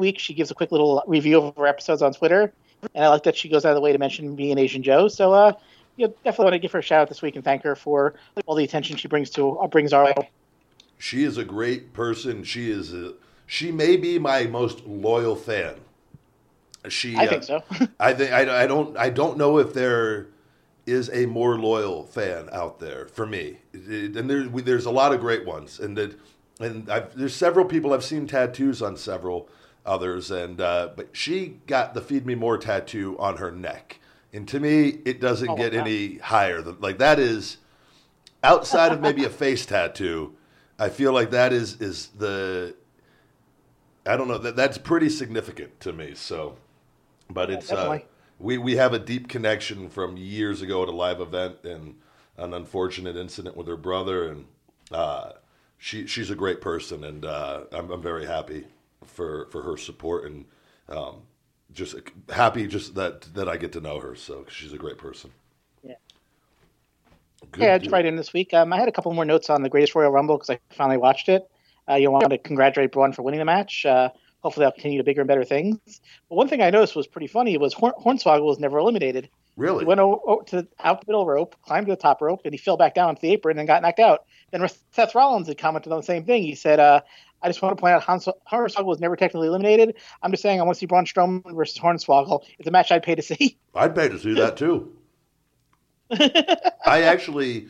week she gives a quick little review of her episodes on Twitter, and I like that she goes out of the way to mention me and Asian Joe. So, uh, you know, definitely want to give her a shout out this week and thank her for all the attention she brings to uh, brings our. She is a great person. She is a, she may be my most loyal fan. She I uh, think so. I think I, I don't I don't know if there is a more loyal fan out there for me. And there, we, there's a lot of great ones, and that and I've, there's several people I've seen tattoos on several others, and uh, but she got the feed me more tattoo on her neck, and to me it doesn't Oh, get wow. any higher than like that is outside of maybe a face tattoo. I feel like that is is the I don't know that that's pretty significant to me. So, but it's uh, definitely. we we have a deep connection from years ago at a live event and an unfortunate incident with her brother, and uh, she she's a great person, and uh, I'm I'm very happy for for her support and um, just happy just that that I get to know her. So 'cause she's a great person. Yeah. Good yeah, I just right in this week. Um, I had a couple more notes on the Greatest Royal Rumble because I finally watched it. Uh, you want to congratulate Braun for winning the match. Uh, hopefully, they'll continue to bigger and better things. But one thing I noticed was pretty funny was Horn- Hornswoggle was never eliminated. Really? He went o- o- to the, out the middle rope, climbed to the top rope, and he fell back down onto the apron and got knocked out. Then Seth Rollins had commented on the same thing. He said, uh, "I just want to point out Hans- Hornswoggle was never technically eliminated. I'm just saying I want to see Braun Strowman versus Hornswoggle. It's a match I'd pay to see." I'd pay to see that too. I actually,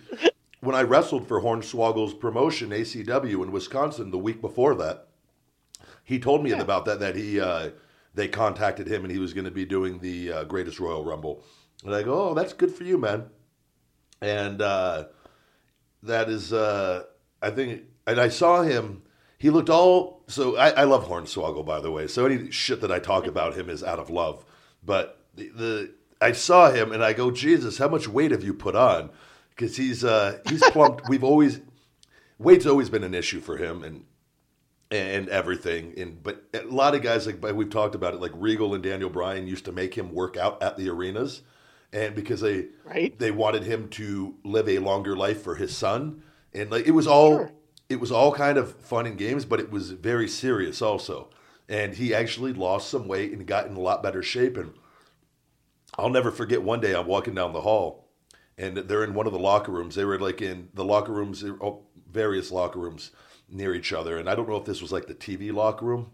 when I wrestled for Hornswoggle's promotion, ACW in Wisconsin, the week before that, he told me about that. That he uh, they contacted him and he was going to be doing the uh, Greatest Royal Rumble, and I go, "Oh, that's good for you, man." And uh, that is, uh, I think, and I saw him. He looked all so. I, I love Hornswoggle, by the way. So any shit that I talk about him is out of love. But the, the I saw him and I go, Jesus, how much weight have you put on? Because he's uh, he's plumped. We've always weight's always been an issue for him and and everything. And but a lot of guys like we've talked about it, like Regal and Daniel Bryan used to make him work out at the arenas, and because they Right. they wanted him to live a longer life for his son, and like it was all Sure. It was all kind of fun and games, but it was very serious also. And he actually lost some weight and got in a lot better shape. And I'll never forget one day I'm walking down the hall, and they're in one of the locker rooms. They were like in the locker rooms, various locker rooms near each other. And I don't know if this was like the TV locker room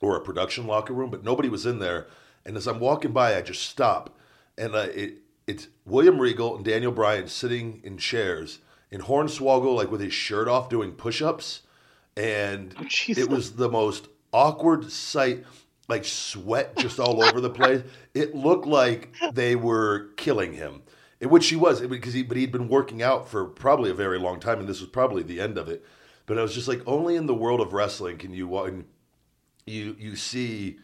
or a production locker room, but nobody was in there. And as I'm walking by, I just stop, and uh, it it's William Regal and Daniel Bryan sitting in chairs, and Hornswoggle like with his shirt off doing push-ups, and jeez. it was the most awkward sight. Like sweat just all over the place. It looked like they were killing him, in which he was because he but he'd been working out for probably a very long time, and this was probably the end of it. But I was just like, only in the world of wrestling can you wa- you you see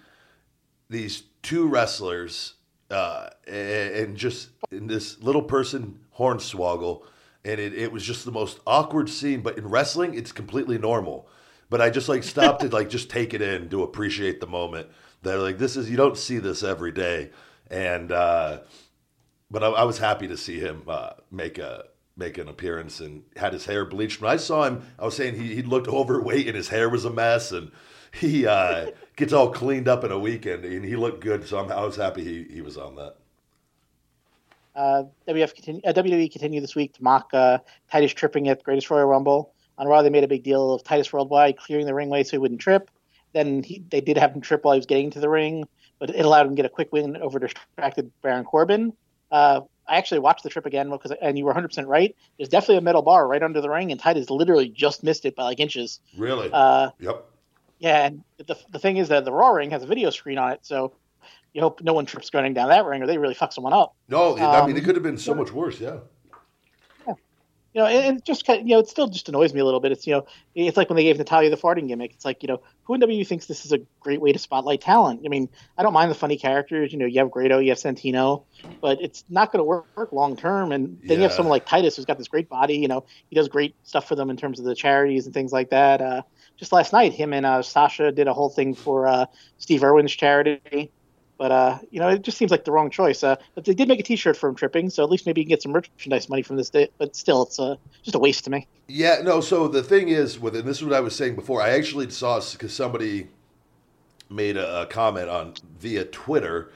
these two wrestlers uh, and, and just in this little person hornswoggle and it, it was just the most awkward scene but in wrestling it's completely normal but I just like stopped to like just take it in to appreciate the moment. That like this is you don't see this every day, and uh, but I, I was happy to see him uh, make a make an appearance and had his hair bleached. When I saw him, I was saying he, he looked overweight and his hair was a mess, and he uh, gets all cleaned up in a weekend and he looked good. So I'm, I was happy he, he was on that. Uh, WF continue, uh, WWE continued this week to mock uh, Titus tripping at the Greatest Royal Rumble. On Raw, they made a big deal of Titus Worldwide clearing the ringway so he wouldn't trip. Then he, they did have him trip while he was getting to the ring, but it allowed him to get a quick win over distracted Baron Corbin. Uh, I actually watched the trip again because, and you were 100 percent right. There's definitely a metal bar right under the ring, and Titus literally just missed it by like inches. Really? Uh, yep. Yeah, and the the thing is that the Raw ring has a video screen on it, so you hope no one trips going down that ring, or they really fuck someone up. No, I mean Um, it could have been so much worse. Yeah. you know, and it just kind of, you know, it still just annoys me a little bit. It's you know, it's like when they gave Natalya the farting gimmick. It's like you know, who in WWE thinks this is a great way to spotlight talent? I mean, I don't mind the funny characters. You know, you have Grado, you have Santino, but it's not going to work, work long term. And then you have someone like Titus who's got this great body. You know, he does great stuff for them in terms of the charities and things like that. Uh, just last night, him and uh, Sasha did a whole thing for uh, Steve Irwin's charity. But uh, you know, it just seems like the wrong choice. Uh, but they did make a T-shirt for him tripping, so at least maybe you can get some merchandise money from this. Day, but still, it's uh, just a waste to me. Yeah, no. So the thing is with and this is what I was saying before. I actually saw because somebody made a, a comment on via Twitter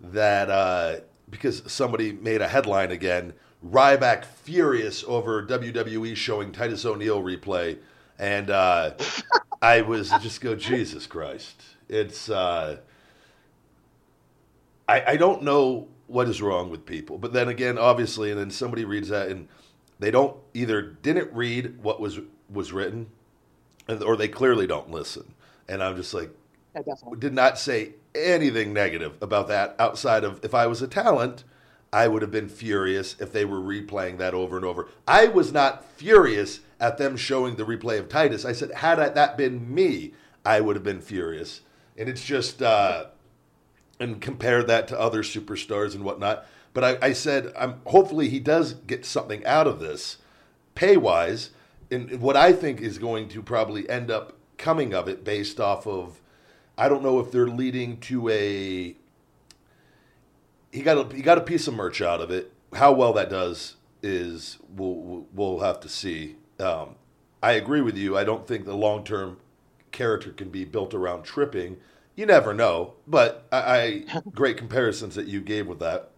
that uh, because somebody made a headline again, Ryback furious over WWE showing Titus O'Neil replay, and uh, I was just go Jesus Christ. It's uh, I, I don't know what is wrong with people, but then again, obviously, and then somebody reads that and they don't either didn't read what was was written, or they clearly don't listen. And I'm just like, did not say anything negative about that outside of if I was a talent, I would have been furious if they were replaying that over and over. I was not furious at them showing the replay of Titus. I said, had I, that been me, I would have been furious. And it's just, uh, and compare that to other superstars and whatnot. But I, I said, I'm hopefully he does get something out of this, pay wise, and what I think is going to probably end up coming of it based off of, I don't know if they're leading to a. He got a he got a piece of merch out of it. How well that does is we'll we'll have to see. Um, I agree with you. I don't think the long term character can be built around tripping. You never know, but I, I great comparisons that you gave with that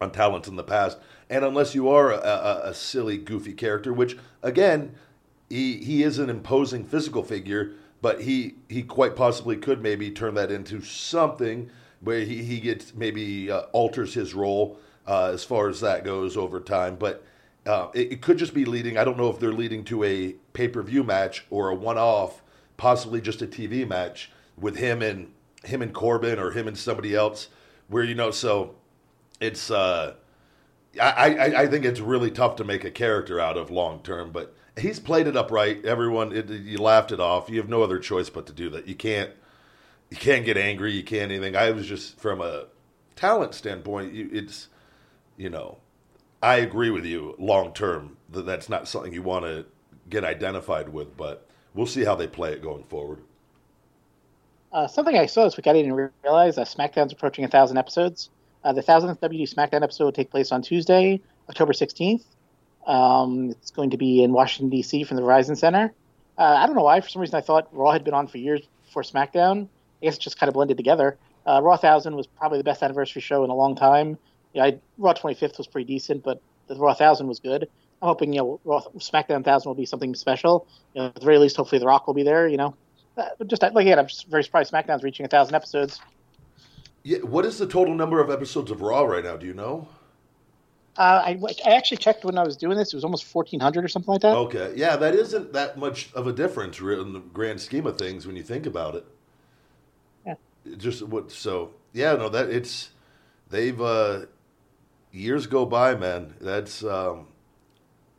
on talent in the past. And unless you are a, a, a silly, goofy character, which again, he he is an imposing physical figure, but he he quite possibly could maybe turn that into something where he he gets maybe uh, alters his role uh, as far as that goes over time, but. Uh, it, it could just be leading. I don't know if they're leading to a pay per view match or a one off, possibly just a TV match with him and him and Corbin or him and somebody else. Where you know, so it's uh, I, I I think it's really tough to make a character out of long term, but he's played it upright. Everyone, it, you laughed it off. You have no other choice but to do that. You can't you can't get angry. You can't anything. I was just from a talent standpoint. You, it's you know, I agree with you long term that that's not something you want to get identified with, but we'll see how they play it going forward. Uh, something I saw this week I didn't realize: uh, SmackDown's approaching a thousand episodes. Uh, the thousandth WWE SmackDown episode will take place on Tuesday, October sixteenth. Um, it's going to be in Washington D.C. from the Verizon Center. Uh, I don't know why. For some reason, I thought Raw had been on for years before SmackDown. I guess it just kind of blended together. Uh, Raw thousand was probably the best anniversary show in a long time. I, Raw twenty fifth was pretty decent, but the Raw thousand was good. I'm hoping you know Raw, SmackDown thousand will be something special. You know, at the very least, hopefully The Rock will be there. You know, just like again, I'm just very surprised SmackDown's reaching a thousand episodes. Yeah, what is the total number of episodes of Raw right now? Do you know? Uh, I, I actually checked when I was doing this; it was almost 1,400 or something like that. Okay, yeah, that isn't that much of a difference in the grand scheme of things when you think about it. Yeah. It Just what? So yeah, no, that it's they've uh, years go by, man. That's um,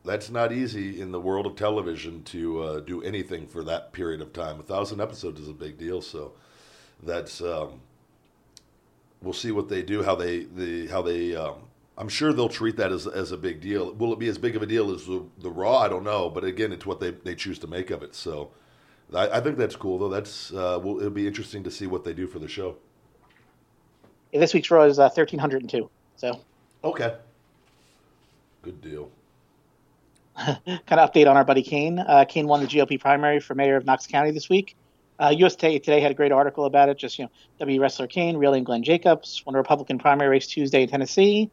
that's not easy in the world of television to uh, do anything for that period of time. A thousand episodes is a big deal, so that's um, we'll see what they do, how they the how they. Um, I'm sure they'll treat that as as a big deal. Will it be as big of a deal as the, the Raw? I don't know, but again, it's what they they choose to make of it. So I, I think that's cool though. That's uh, well, it'll be interesting to see what they do for the show. This week's Raw is uh, thirteen hundred and two. So Okay. Good deal. Kind of update on our buddy Kane. Uh, Kane won the GOP primary for mayor of Knox County this week. Uh, USA Today had a great article about it. Just you know, W wrestler Kane, real name Glenn Jacobs, won a Republican primary race Tuesday in Tennessee,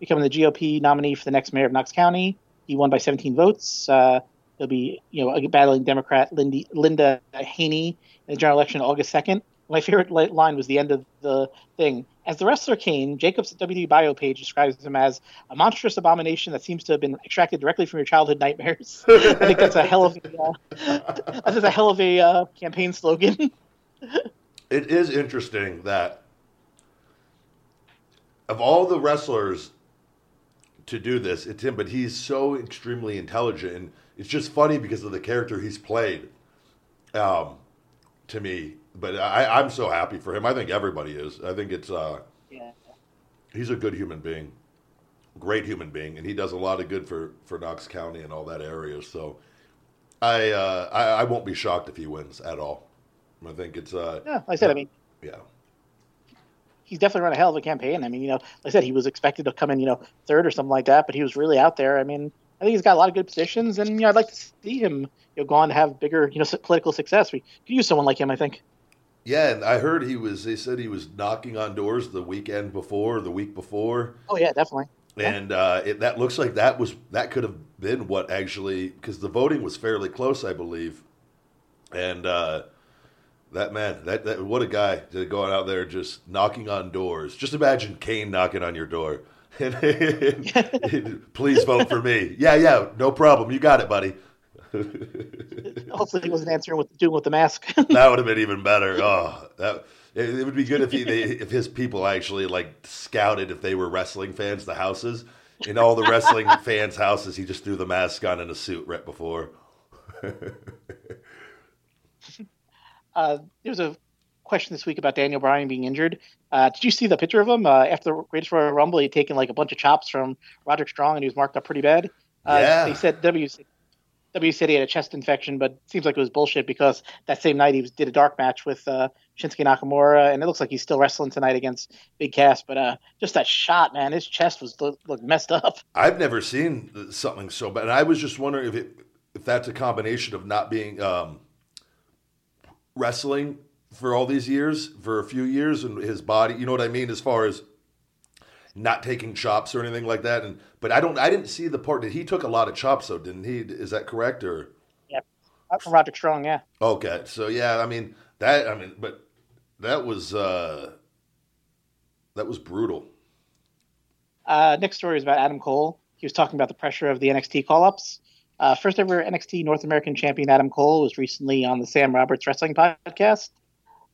becoming the GOP nominee for the next mayor of Knox County. He won by 17 votes. Uh, he'll be you know battling Democrat Lindy, Linda Haney in the general election August 2nd. My favorite line was the end of the thing. As the wrestler Kane, Jacob's WWE bio page describes him as a monstrous abomination that seems to have been extracted directly from your childhood nightmares. I think that's a hell of a, uh, that's a hell of a uh, campaign slogan. it is interesting that of all the wrestlers to do this, it's him, but he's so extremely intelligent, and it's just funny because of the character he's played. Um, to me, but I, I'm so happy for him. I think everybody is. I think it's uh, yeah. he's a good human being, great human being, and he does a lot of good for for Knox County and all that area. So I uh, I, I won't be shocked if he wins at all. I think it's uh, yeah. Like I said, I mean, yeah. He's definitely run a hell of a campaign. I mean, you know, like I said, he was expected to come in, you know, third or something like that, but he was really out there. I mean, I think he's got a lot of good positions, and you know, I'd like to see him you know go on to have bigger you know political success. We could use someone like him, I think. Yeah, and I heard he was. They said he was knocking on doors the weekend before, the week before. Oh yeah, definitely. And uh, it, that looks like that was that could have been what actually because the voting was fairly close, I believe. And uh, that man, that, that what a guy to go out there just knocking on doors. Just imagine Kane knocking on your door. Please vote for me. Yeah, yeah, no problem. You got it, buddy. Hopefully, he wasn't answering with doing with the mask. that would have been even better. Oh, that it, it would be good if he they, if his people actually like scouted if they were wrestling fans the houses. In all the wrestling fans' houses, he just threw the mask on in a suit right before. uh, there was a question this week about Daniel Bryan being injured. Uh, did you see the picture of him uh, after the Greatest Royal Rumble? He'd taken like a bunch of chops from Roderick Strong, and he was marked up pretty bad. Uh, yeah. They said W W said he had a chest infection, but seems like it was bullshit because that same night he was, did a dark match with uh, Shinsuke Nakamura, and it looks like he's still wrestling tonight against Big Cass. But uh, just that shot, man, his chest was looked look messed up. I've never seen something so bad. And I was just wondering if it if that's a combination of not being um, wrestling for all these years, for a few years, and his body. You know what I mean, as far as not taking chops or anything like that. And but I don't, I didn't see the part that he took a lot of chops though, didn't he? Is that correct or? Yeah, from Roderick Strong, yeah. Okay, so yeah, I mean that, I mean, but that was uh that was brutal. Uh, next story is about Adam Cole. He was talking about the pressure of the NXT call-ups. Uh, first ever NXT North American champion Adam Cole was recently on the Sam Roberts Wrestling podcast.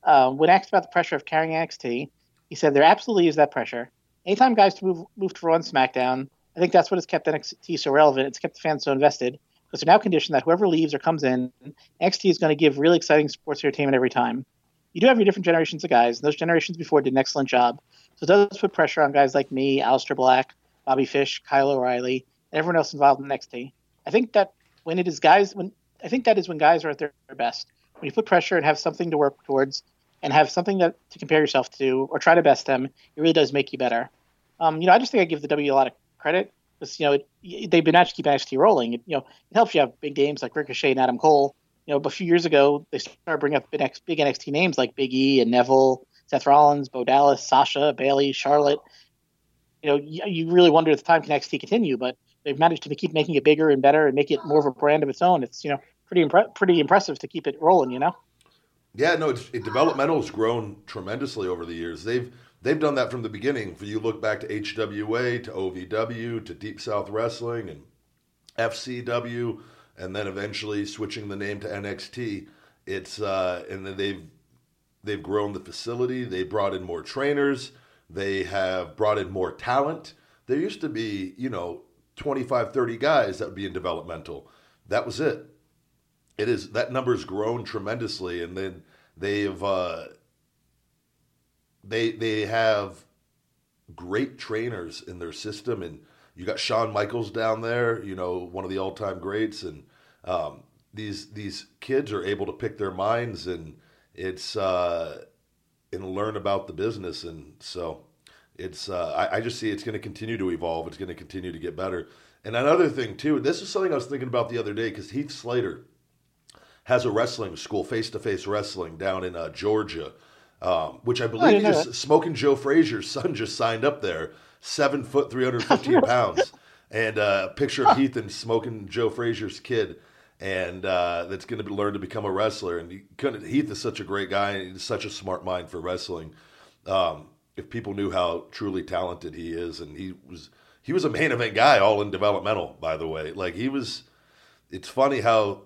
Uh, when asked about the pressure of carrying NXT, he said there absolutely is that pressure anytime guys move move to Raw and SmackDown, I think that's what has kept NXT so relevant. It's kept the fans so invested because they're now conditioned that whoever leaves or comes in, NXT is going to give really exciting sports entertainment every time. You do have your different generations of guys, and those generations before did an excellent job. So it does put pressure on guys like me, Aleister Black, Bobby Fish, Kyle O'Reilly, and everyone else involved in NXT. I think that when it is guys, when I think that is when guys are at their best. When you put pressure and have something to work towards, and have something that, to compare yourself to or try to best them, it really does make you better. Um, you know, I just think I give the W a lot of credit because you know it, they've been actually keeping NXT rolling. It, you know, it helps you have big names like Ricochet and Adam Cole. You know, a few years ago they started bringing up big, NXT names like Big E and Neville, Seth Rollins, Bo Dallas, Sasha, Bayley, Charlotte. You know, you, you really wonder at the time can NXT continue, but they've managed to keep making it bigger and better and make it more of a brand of its own. It's you know pretty impre- pretty impressive to keep it rolling. You know. Yeah, no, it's, it, developmental has grown tremendously over the years. They've they've done that from the beginning. For you look back to HWA, to OVW, to Deep South Wrestling, and FCW, and then eventually switching the name to NXT. It's uh, and they've they've grown the facility. They brought in more trainers. They have brought in more talent. There used to be, you know, 25, 30 guys that would be in developmental. That was it it is that number's grown tremendously, and then they've uh, they they have great trainers in their system, and you got Shawn Michaels down there, you know, one of the all time greats, and um, these these kids are able to pick their minds and it's uh, and learn about the business, and so it's uh, I, I just see it's going to continue to evolve. It's going to continue to get better. And another thing too, this is something I was thinking about the other day because Heath Slater has a wrestling school, face to face wrestling down in uh, Georgia, um, which I believe know is Smoking Joe Frazier's son just signed up there, seven foot, three hundred fifteen pounds, and uh, a picture of Heath and Smoking Joe Frazier's kid, and uh, that's going to learn to become a wrestler. And he couldn't, Heath is such a great guy, and he's such a smart mind for wrestling. Um, if people knew how truly talented he is, and he was he was a main event guy, all in developmental, by the way. Like he was. It's funny how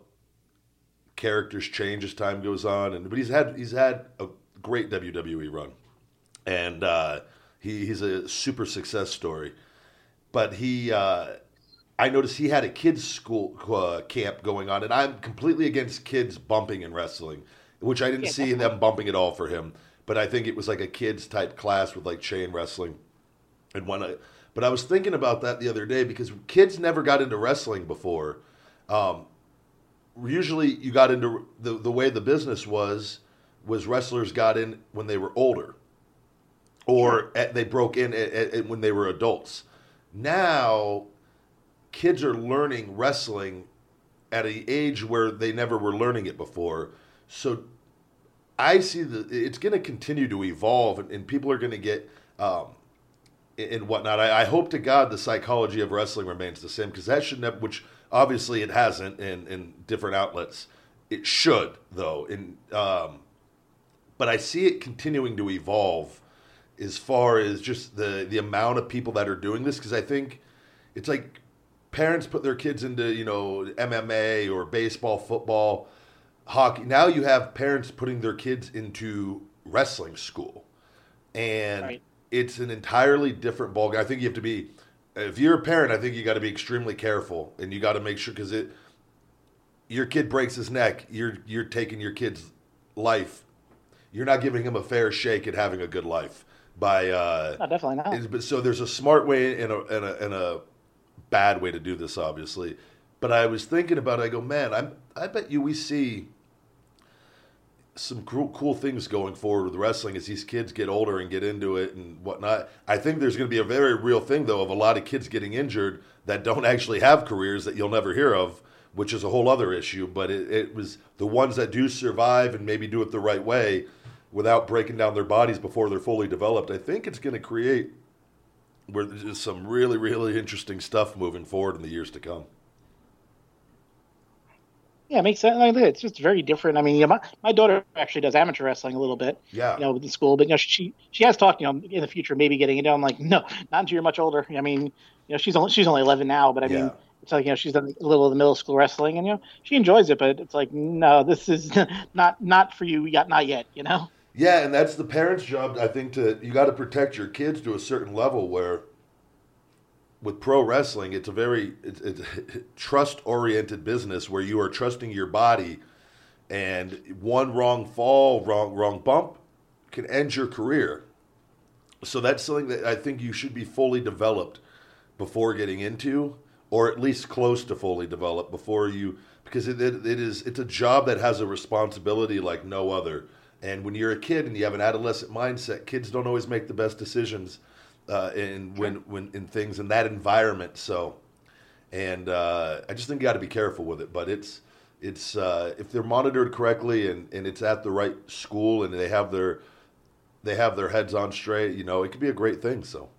characters change as time goes on, and but he's had he's had a great WWE run, and uh, he he's a super success story. But he, uh, I noticed he had a kids school uh, camp going on, and I'm completely against kids bumping in wrestling, which I didn't Yeah, see them bumping at all for him. But I think it was like a kids type class with like chain wrestling, and when I. But I was thinking about that the other day because kids never got into wrestling before. Um, usually you got into the the way the business was was wrestlers got in when they were older. Or at, they broke in at, at, when they were adults. Now kids are learning wrestling at an age where they never were learning it before. So i see that it's going to continue to evolve and, and people are going to get um, and whatnot. I, I hope to God the psychology of wrestling remains the same because that should never, which obviously it hasn't in, in different outlets. It should though, in um, but I see it continuing to evolve as far as just the the amount of people that are doing this because I think it's like parents put their kids into you know MMA or baseball, football, hockey. Now you have parents putting their kids into wrestling school, and Right. it's an entirely different ballgame. I think you have to be, if you're a parent, I think you got to be extremely careful, and you got to make sure because it, your kid breaks his neck, you're you're taking your kid's life. You're not giving him a fair shake at having a good life by. Uh, No, definitely not. but so there's a smart way and a, and a and a bad way to do this, obviously. But I was thinking about. it, I go, man, I'm. I bet you we see some cool, cool things going forward with wrestling as these kids get older and get into it and whatnot. I think there's going to be a very real thing though of a lot of kids getting injured that don't actually have careers that you'll never hear of, which is a whole other issue. But it, it was the ones that do survive and maybe do it the right way without breaking down their bodies before they're fully developed. I think it's going to create where there's some really, really interesting stuff moving forward in the years to come. Yeah, it makes sense. Like, it's just very different. I mean, you know, my, my daughter actually does amateur wrestling a little bit, Yeah. you know, with the school. But you know, she she has talked, you know, in the future maybe getting into. I'm like, no, not until you're much older. I mean, you know, she's only she's only 11 now, but I mean, it's like you know, she's done a little of the middle school wrestling, and you know, she enjoys it. But it's like, no, this is not not for you yet, not yet. You know. Yeah, and that's the parents' job. I think to you got to protect your kids to a certain level. Where with pro wrestling, it's a very trust oriented business where you are trusting your body, and one wrong fall, wrong wrong bump, can end your career. So that's something that I think you should be fully developed before getting into, or at least close to fully developed before you, because it, it, it is it's a job that has a responsibility like no other. And when you're a kid and you have an adolescent mindset, kids don't always make the best decisions uh, in when when in things in that environment. So, and uh, I just think you got to be careful with it. But it's it's uh, if they're monitored correctly and, and it's at the right school and they have their they have their heads on straight, you know, it could be a great thing. So.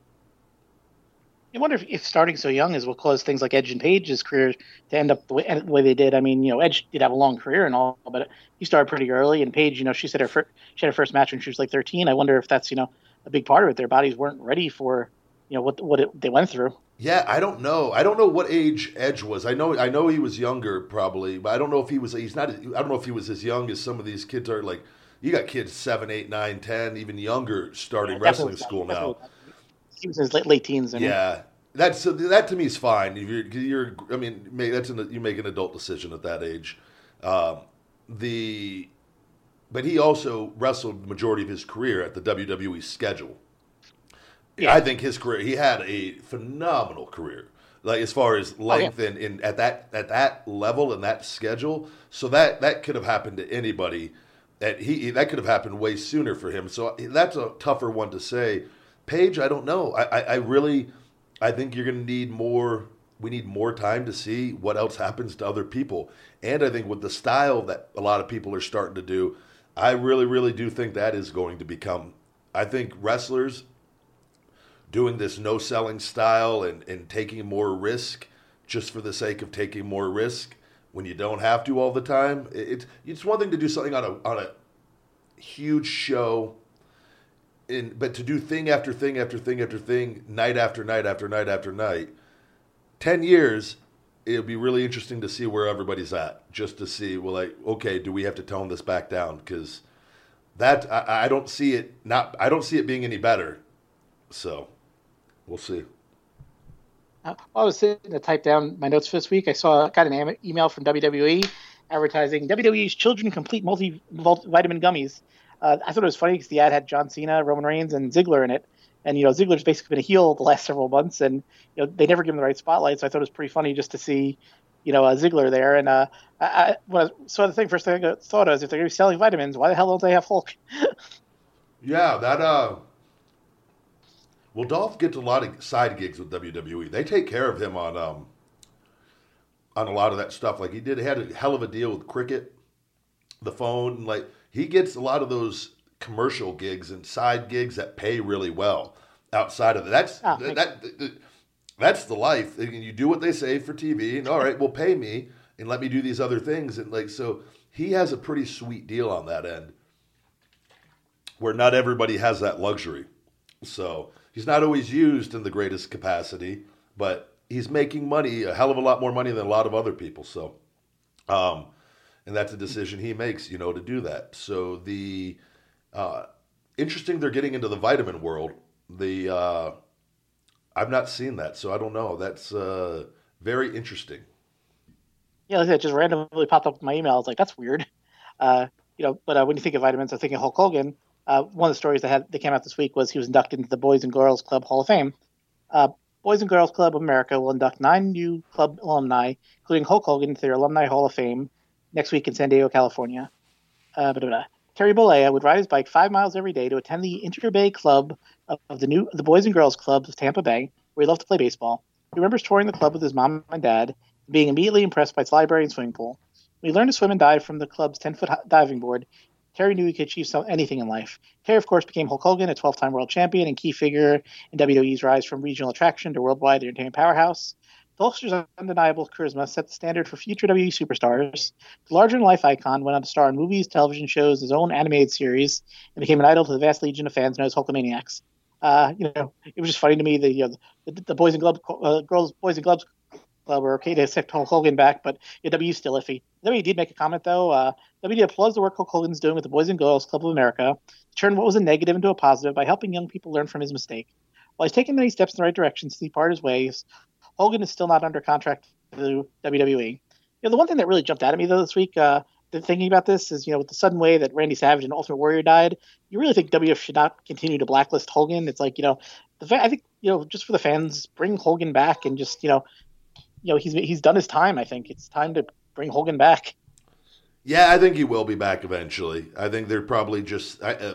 I wonder if, if starting so young is what caused things like Edge and Paige's career to end up the way, the way they did. I mean, you know, Edge did have a long career and all, but he started pretty early. And Paige, you know, she said her fir- she had her first match when she was like 13. I wonder if that's you know a big part of it. Their bodies weren't ready for you know what what it, they went through. Yeah, I don't know. I don't know what age Edge was. I know I know he was younger probably, but I don't know if he was he's not I don't know if he was as young as some of these kids are like you got kids seven, eight, nine, ten, even younger starting Yeah, wrestling definitely- school now. He was in his late, late teens. I mean, Yeah. That's that to me is fine. If you're, you're I mean, that's an, you make an adult decision at that age. Um, the but he also wrestled the majority of his career at the WWE schedule. Yeah. I think his career he had a phenomenal career. like as far as length Oh, yeah. and, and at that at that level and that schedule. So that that could have happened to anybody. That he that could have happened way sooner for him. So that's a tougher one to say. Paige, I don't know. I, I, I really, I think you're going to need more. We need more time to see what else happens to other people. And I think with the style that a lot of people are starting to do, I really, really do think that is going to become. I think wrestlers doing this no selling style and, and taking more risk just for the sake of taking more risk when you don't have to all the time. It, it's it's one thing to do something on a on a huge show in but to do thing after thing after thing after thing night after night after night after night 10 years it'll be really interesting to see where everybody's at just to see well like okay do we have to tone this back down because that I, I don't see it not i don't see it being any better so we'll see Uh, I was sitting to type down my notes for this week, I saw got an email from WWE advertising WWE's Children Complete Multi Vitamin Gummies. Uh, I thought it was funny because the ad had John Cena, Roman Reigns, and Ziggler in it. And you know Ziggler's basically been a heel the last several months, and you know they never give him the right spotlight. So I thought it was pretty funny just to see, you know, uh, Ziggler there. And uh, I, I when I saw the thing first thing I thought was if they're going to be selling vitamins, why the hell don't they have Hulk? Yeah, that uh well Dolph gets a lot of side gigs with WWE. They take care of him on um on a lot of that stuff. Like he did he had a hell of a deal with Cricket, the phone, like he gets a lot of those commercial gigs and side gigs that pay really well outside of that. That's Ah, that, that, that's the life. And You do what they say for TV and all right, well pay me and let me do these other things and like so he has a pretty sweet deal on that end where not everybody has that luxury. So he's not always used in the greatest capacity, but he's making money, a hell of a lot more money than a lot of other people. So, um, and that's a decision he makes, you know, to do that. So the uh, interesting, they're getting into the vitamin world. The uh, I've not seen that, so I don't know. That's uh, very interesting. Yeah, like said, just randomly popped up in my email. I was like, that's weird. Uh, you know, but uh, when you think of vitamins, I think of Hulk Hogan. Uh, one of the stories that had that came out this week was he was inducted into the Boys and Girls Club Hall of Fame. Boys and Girls Club of America will induct nine new club alumni, including Hulk Hogan, into their Alumni Hall of Fame next week in San Diego, California. Uh, blah, blah, blah. Terry Bollea would ride his bike five miles every day to attend the Interbay Club of, the new the Boys and Girls Clubs of Tampa Bay, where he loved to play baseball. He remembers touring the club with his mom and dad, being immediately impressed by its library and swimming pool. When he learned to swim and dive from the club's 10 foot diving board, Terry knew he could achieve some, anything in life. Terry, of course, became Hulk Hogan, a 12 time world champion and key figure in WWE's rise from regional attraction to worldwide entertainment powerhouse. The Hulkster's undeniable charisma set the standard for future WWE superstars. The larger than life icon went on to star in movies, television shows, his own animated series, and became an idol to the vast legion of fans known as Hulkamaniacs. Uh, you know, it was just funny to me that you know, the, the Boys and Gloves, uh, Girls, Boys and Gloves Club were okay to accept Hulk Hogan back, but yeah, W still iffy. W did make a comment though. Uh, applauds the work Hulk Hogan's doing with the Boys and Girls Club of America to turn what was a negative into a positive by helping young people learn from his mistake. While he's taken many steps in the right direction since he parted his ways, Hogan is still not under contract to WWE. You know, the one thing that really jumped out at me though this week, uh, thinking about this is, you know, with the sudden way that Randy Savage and Ultimate Warrior died, you really think WF should not continue to blacklist Hogan. It's like, you know, the fa- I think, you know, just for the fans, bring Hogan back and just, you know, you know, he's he's done his time. I think it's time to bring Hogan back. Yeah, I think he will be back eventually. I think they're probably just uh,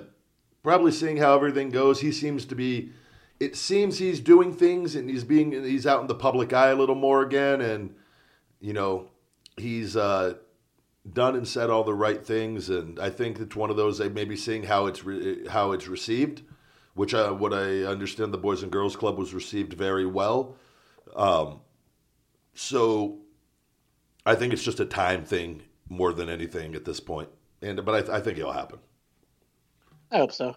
probably seeing how everything goes. He seems to be. It seems he's doing things and he's being he's out in the public eye a little more again, and you know he's uh, done and said all the right things. And I think it's one of those they may be seeing how it's re- how it's received, which uh, what I understand the Boys and Girls Club was received very well. Um, so I think it's just a time thing more than anything at this point. And but I, I think it'll happen. I hope so.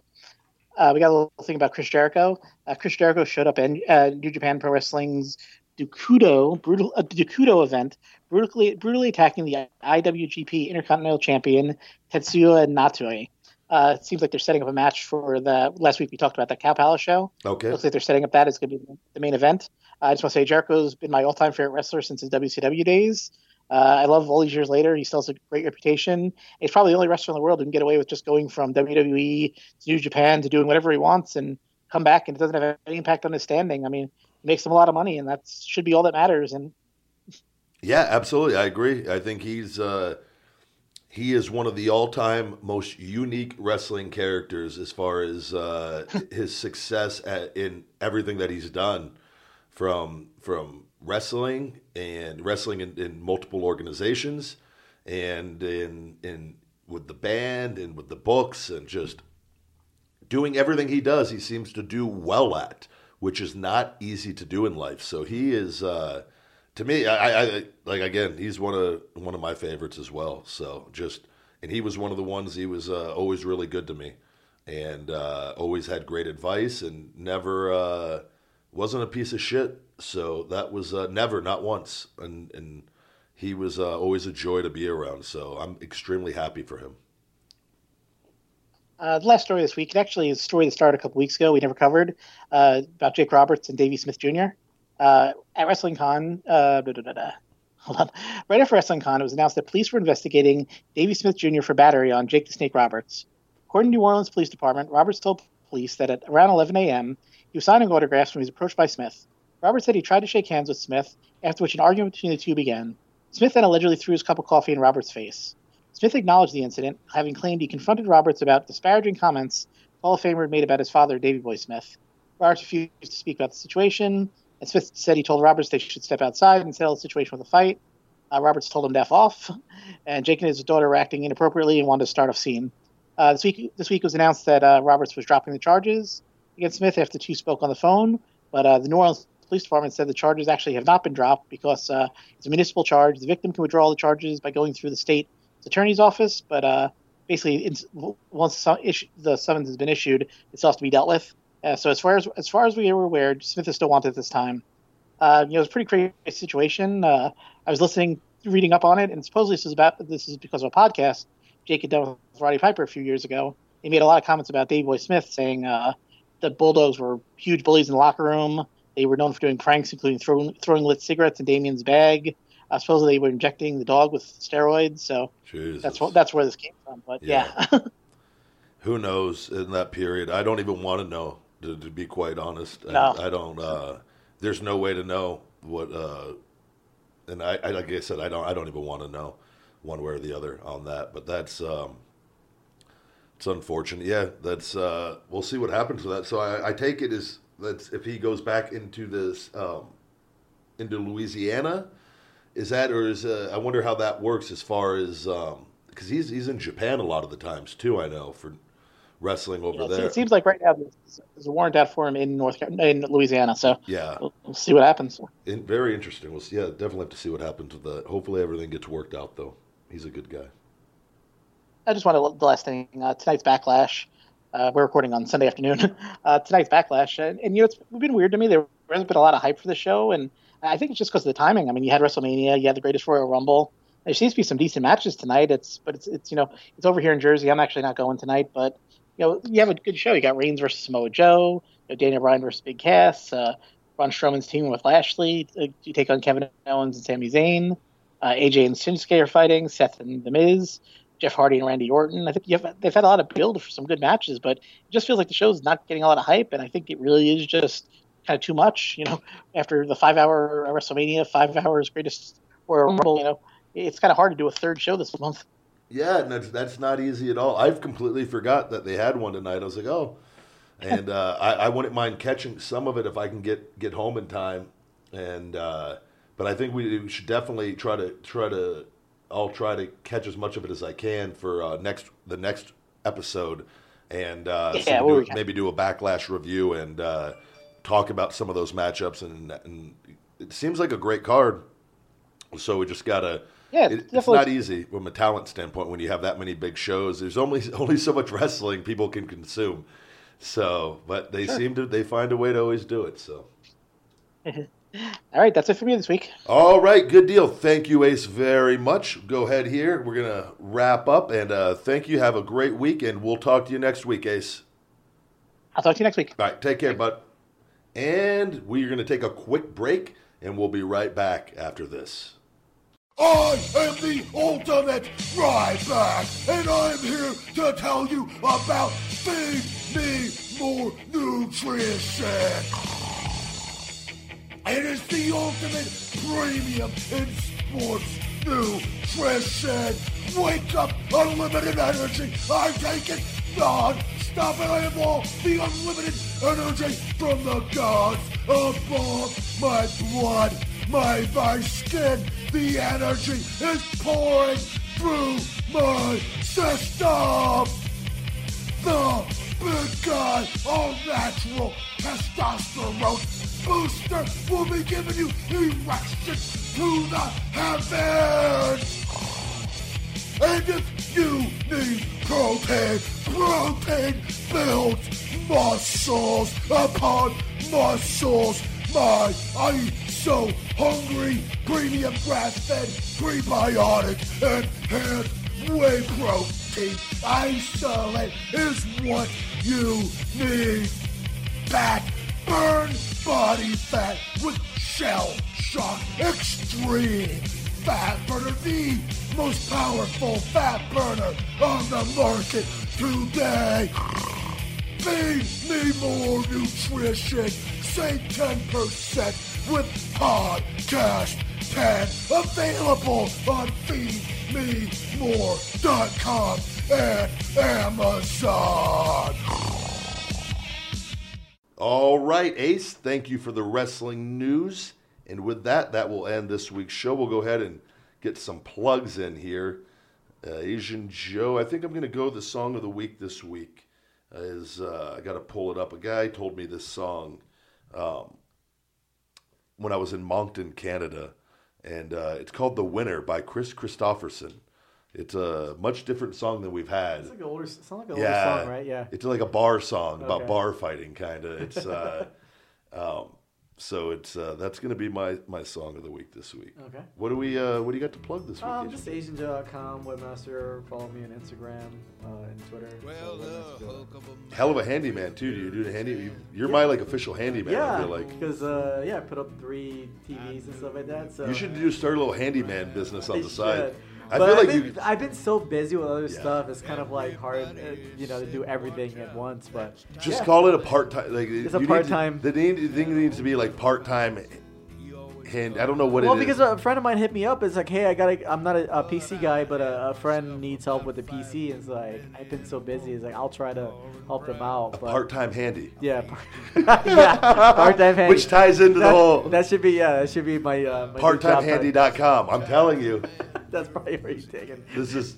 Uh, we got a little thing about Chris Jericho. Uh, Chris Jericho showed up in uh, New Japan Pro Wrestling's Dukudo brutal uh, Dukudo event, brutally brutally attacking the IWGP Intercontinental Champion Tetsuya Naito. Uh, it seems like they're setting up a match for the last week we talked about that Cow Palace show. Okay. Looks like they're setting up that It's going to be the main event. I just want to say Jericho's been my all-time favorite wrestler since his WCW days. Uh, I love all these years later. He still has a great reputation. He's probably the only wrestler in the world who can get away with just going from WWE to New Japan to doing whatever he wants and come back, and it doesn't have any impact on his standing. I mean, makes him a lot of money, and that should be all that matters. And yeah, absolutely, I agree. I think he's uh, he is one of the all-time most unique wrestling characters as far as uh, his success at, in everything that he's done, from from wrestling and wrestling in, in multiple organizations, and in in with the band and with the books and just doing everything he does. He seems to do well at, which is not easy to do in life. So he is. Uh, to me, I, I, like again, he's one of one of my favorites as well. So just, and he was one of the ones. He was uh, always really good to me, and uh, always had great advice, and never uh, wasn't a piece of shit. So that was uh, never, not once, and and he was uh, always a joy to be around. So I'm extremely happy for him. Uh, the last story this week, actually is a story that started a couple weeks ago. We never covered about Jake Roberts and Davey Smith Jr uh, at Wrestling Con, uh, hold on. Right after Wrestling Con, it was announced that police were investigating Davey Smith Jr. for battery on Jake the Snake Roberts. According to New Orleans Police Department, Roberts told police that at around 11 a.m., he was signing autographs when he was approached by Smith. Roberts said he tried to shake hands with Smith, after which an argument between the two began. Smith then allegedly threw his cup of coffee in Roberts' face. Smith acknowledged the incident, having claimed he confronted Roberts about disparaging comments Hall of Famer had made about his father, Davey Boy Smith. Roberts refused to speak about the situation, and Smith said he told Roberts they should step outside and settle the situation with a fight. Uh, Roberts told him to F off, and Jake and his daughter were acting inappropriately and wanted to start a scene. Uh, this week, this week was announced that uh, Roberts was dropping the charges against Smith after two spoke on the phone, but uh, the New Orleans Police Department said the charges actually have not been dropped because uh, it's a municipal charge. The victim can withdraw the charges by going through the state attorney's office, but uh, basically, once the summons has been issued, it still has to be dealt with. Uh, so as far as as far as we were aware, Smith is still wanted at this time. Uh, you know, a pretty crazy situation. Uh, I was listening, reading up on it, and supposedly this is about this is because of a podcast Jake had done with Roddy Piper a few years ago. He made a lot of comments about Davey Boy Smith, saying uh, that Bulldogs were huge bullies in the locker room. They were known for doing pranks, including throwing throwing lit cigarettes in Damien's bag. Uh, supposedly they were injecting the dog with steroids. So Jesus. that's that's where this came from. But yeah. yeah. Who knows in that period? I don't even want to know to, to be quite honest. No. I, I don't. Uh, there's no way to know what. Uh, and I, I, like I said, I don't. I don't even want to know one way or the other on that. But that's. Um, it's unfortunate. Yeah, that's. Uh, we'll see what happens with that. So I, I take it as that's if he goes back into this um, into Louisiana, is that or is uh, I wonder how that works as far as because um, he's he's in Japan a lot of the times too. I know for wrestling over yeah, there. It seems like right now there's a warrant out for him in North in Louisiana. So yeah, we'll, we'll see what happens. In, very interesting. We'll see, yeah, definitely have to see what happens with that. Hopefully everything gets worked out though. He's a good guy. I just want to the last thing uh, tonight's backlash. Uh, we're recording on Sunday afternoon. Uh, tonight's backlash, and, and, you know it's been weird to me. There hasn't been a lot of hype for the show, and I think it's just because of the timing. I mean, you had WrestleMania, you had the Greatest Royal Rumble. There seems to be some decent matches tonight. It's but it's it's you know it's over here in Jersey. I'm actually not going tonight, but you know, you have a good show. You got Reigns versus Samoa Joe, you know, Daniel Bryan versus Big Cass, uh, Braun Strowman's team with Lashley. Uh, you take on Kevin Owens and Sami Zayn. Uh, AJ and Shinsuke are fighting. Seth and The Miz. Jeff Hardy and Randy Orton. I think have, they've had a lot of build for some good matches, but it just feels like the show's not getting a lot of hype, and I think it really is just kind of too much. You know, after the five-hour WrestleMania, five hours greatest Royal Rumble, you know, it's kind of hard to do a third show this month. Yeah, and that's that's not easy at all. I've completely forgot that they had one tonight. I was like, oh, and uh, I, I wouldn't mind catching some of it if I can get get home in time. And uh, but I think we should definitely try to try to. I'll try to catch as much of it as I can for uh, next the next episode, and uh, yeah, so do, maybe do a backlash review and uh, talk about some of those matchups. And, and it seems like a great card. So we just gotta yeah, it, it's not easy from a talent standpoint when you have that many big shows. There's only only so much wrestling people can consume. So, but they sure. seem to they find a way to always do it. So. All right, that's it for me this week. All right, good deal. Thank you, Ace, very much. Go ahead here. We're gonna wrap up, and uh, thank you. Have a great week, and we'll talk to you next week, Ace. I'll talk to you next week. All right, take care, bud. And we're gonna take a quick break, and we'll be right back after this. I am the ultimate Ryback, and I'm here to tell you about Feed Me More Nutrition. It is the ultimate premium in sports nutrition. Wake up, unlimited energy. I take it non-stop and I have all the unlimited energy from the gods above my blood, my, my skin. The energy is pouring through my system. The big guy, all natural testosterone booster will be giving you erections to the heavens. And if you need protein, protein builds muscles upon muscles. My, I so hungry. Premium grass-fed prebiotic enhanced whey protein isolate is what you need. Fat burn body fat with shell shock extreme fat burner, the most powerful fat burner on the market today. Feed me more nutrition. Save 10% with Podcast 10. Available on feedmemore.com and Amazon. All right, Ace, thank you for the wrestling news. And with that, that will end this week's show. We'll go ahead and get some plugs in here. Uh, Asian Joe, I think I'm going to go the song of the week this week. Uh, is uh, I got to pull it up. A guy told me this song um, when I was in Moncton, Canada, and uh, it's called "The Winner" by Kris Kristofferson. It's a much different song than we've had. It's like an older, it sounds like an older song, right? Yeah. It's like a bar song about bar fighting, kind of. It's uh, um, so it's uh, that's going to be my my song of the week this week. Okay. What do we uh, what do you got to plug this week? Um, Asian? just AsianJoe.com, webmaster. Follow me on Instagram uh, and Twitter. So Webmaster Hell of a handyman too. Do you do the handy? You, you're my like official handyman. I Yeah, feel like because uh, yeah, I put up three TVs and stuff like that. So you should do start a little handyman business on I the side. Should. I But feel like I've been, you. I've been so busy with other Yeah. stuff. It's kind of like hard, uh, you know, to do everything at once. But Just yeah. call it a part time. Like It's a you need to- part-time- The need, the thing needs to be like part time. And I don't know what it is. Well, it is. because a friend of mine hit me up. It's like, hey, I got. I'm not a, a PC guy, but a, a friend needs help with the PC. And it's like I've been so busy. It's like I'll try to help them out. Part time handy. yeah, part- yeah, part-time handy. Which ties into the that, whole That should be yeah. That should be my uh, my new job title. parttimehandy.com. I'm telling you. That's probably where he's taken. This is,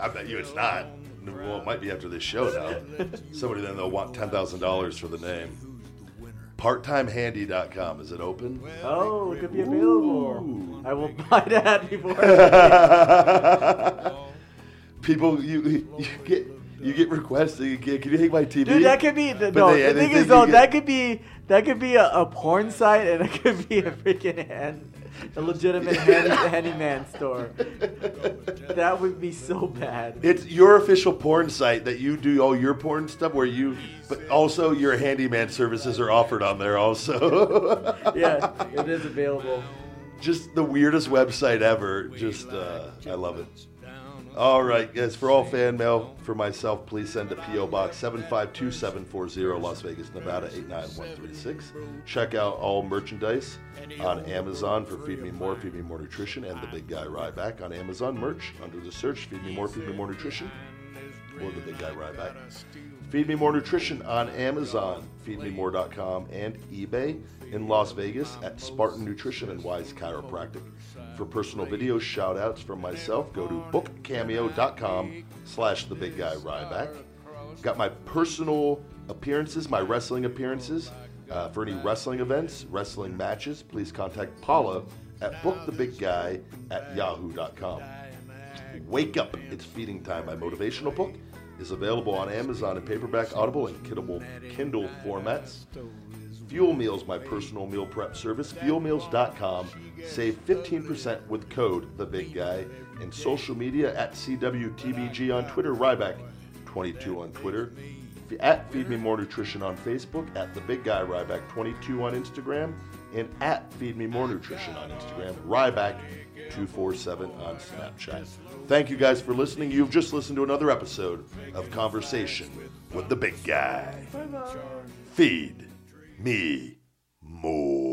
I bet you it's not. Well, it might be after this show now. Somebody then they'll want $10,000 for the name. Parttimehandy.com. Is it open? Oh, it could be available. I will buy that before. People, you you get you get requests. You get, can you hang my TV? Dude, that could be the, no. they- the they thing is though, get- that could be that could be a, a porn site, and it could be a freaking hand, a legitimate handy, handyman store. That would be so bad. It's your official porn site that you do all your porn stuff where you, but also your handyman services are offered on there also. Yeah, it is available. just the weirdest website ever. Just uh, I love it. All right, guys. For all fan mail for myself, please send to PO Box seven five two seven four zero, Las Vegas, Nevada eight nine one three six. Check out all merchandise on Amazon for Feed Me More, Feed Me More Nutrition, and the Big Guy Ryback on Amazon merch under the search Feed Me More, Feed Me More Nutrition, or the Big Guy Ryback. Feed Me More Nutrition on Amazon, feedmemore.com, and eBay in Las Vegas at Spartan Nutrition and Wise Chiropractic. For personal video shout outs from myself, go to bookcameo.com slash the big guy Ryback. Got my personal appearances, my wrestling appearances. Uh, for any wrestling events, wrestling matches, please contact Paula at bookthebigguy at yahoo.com. Wake Up, It's Feeding Time, my motivational book, is available on Amazon in paperback, Audible, and Kindle, Kindle formats. Fuel Meals, my personal meal prep service, fuelmeals.com. Save 15% with code The Big Guy. And social media at CWTBG on Twitter, Ryback22 on Twitter, at Feed Me More Nutrition on Facebook, at The Big Guy Ryback22 on Instagram, and at Feed Me More Nutrition on Instagram, Ryback247 on Snapchat. Thank you guys for listening. You've just listened to another episode of Conversation with the Big Guy. Bye-bye. Feed me more.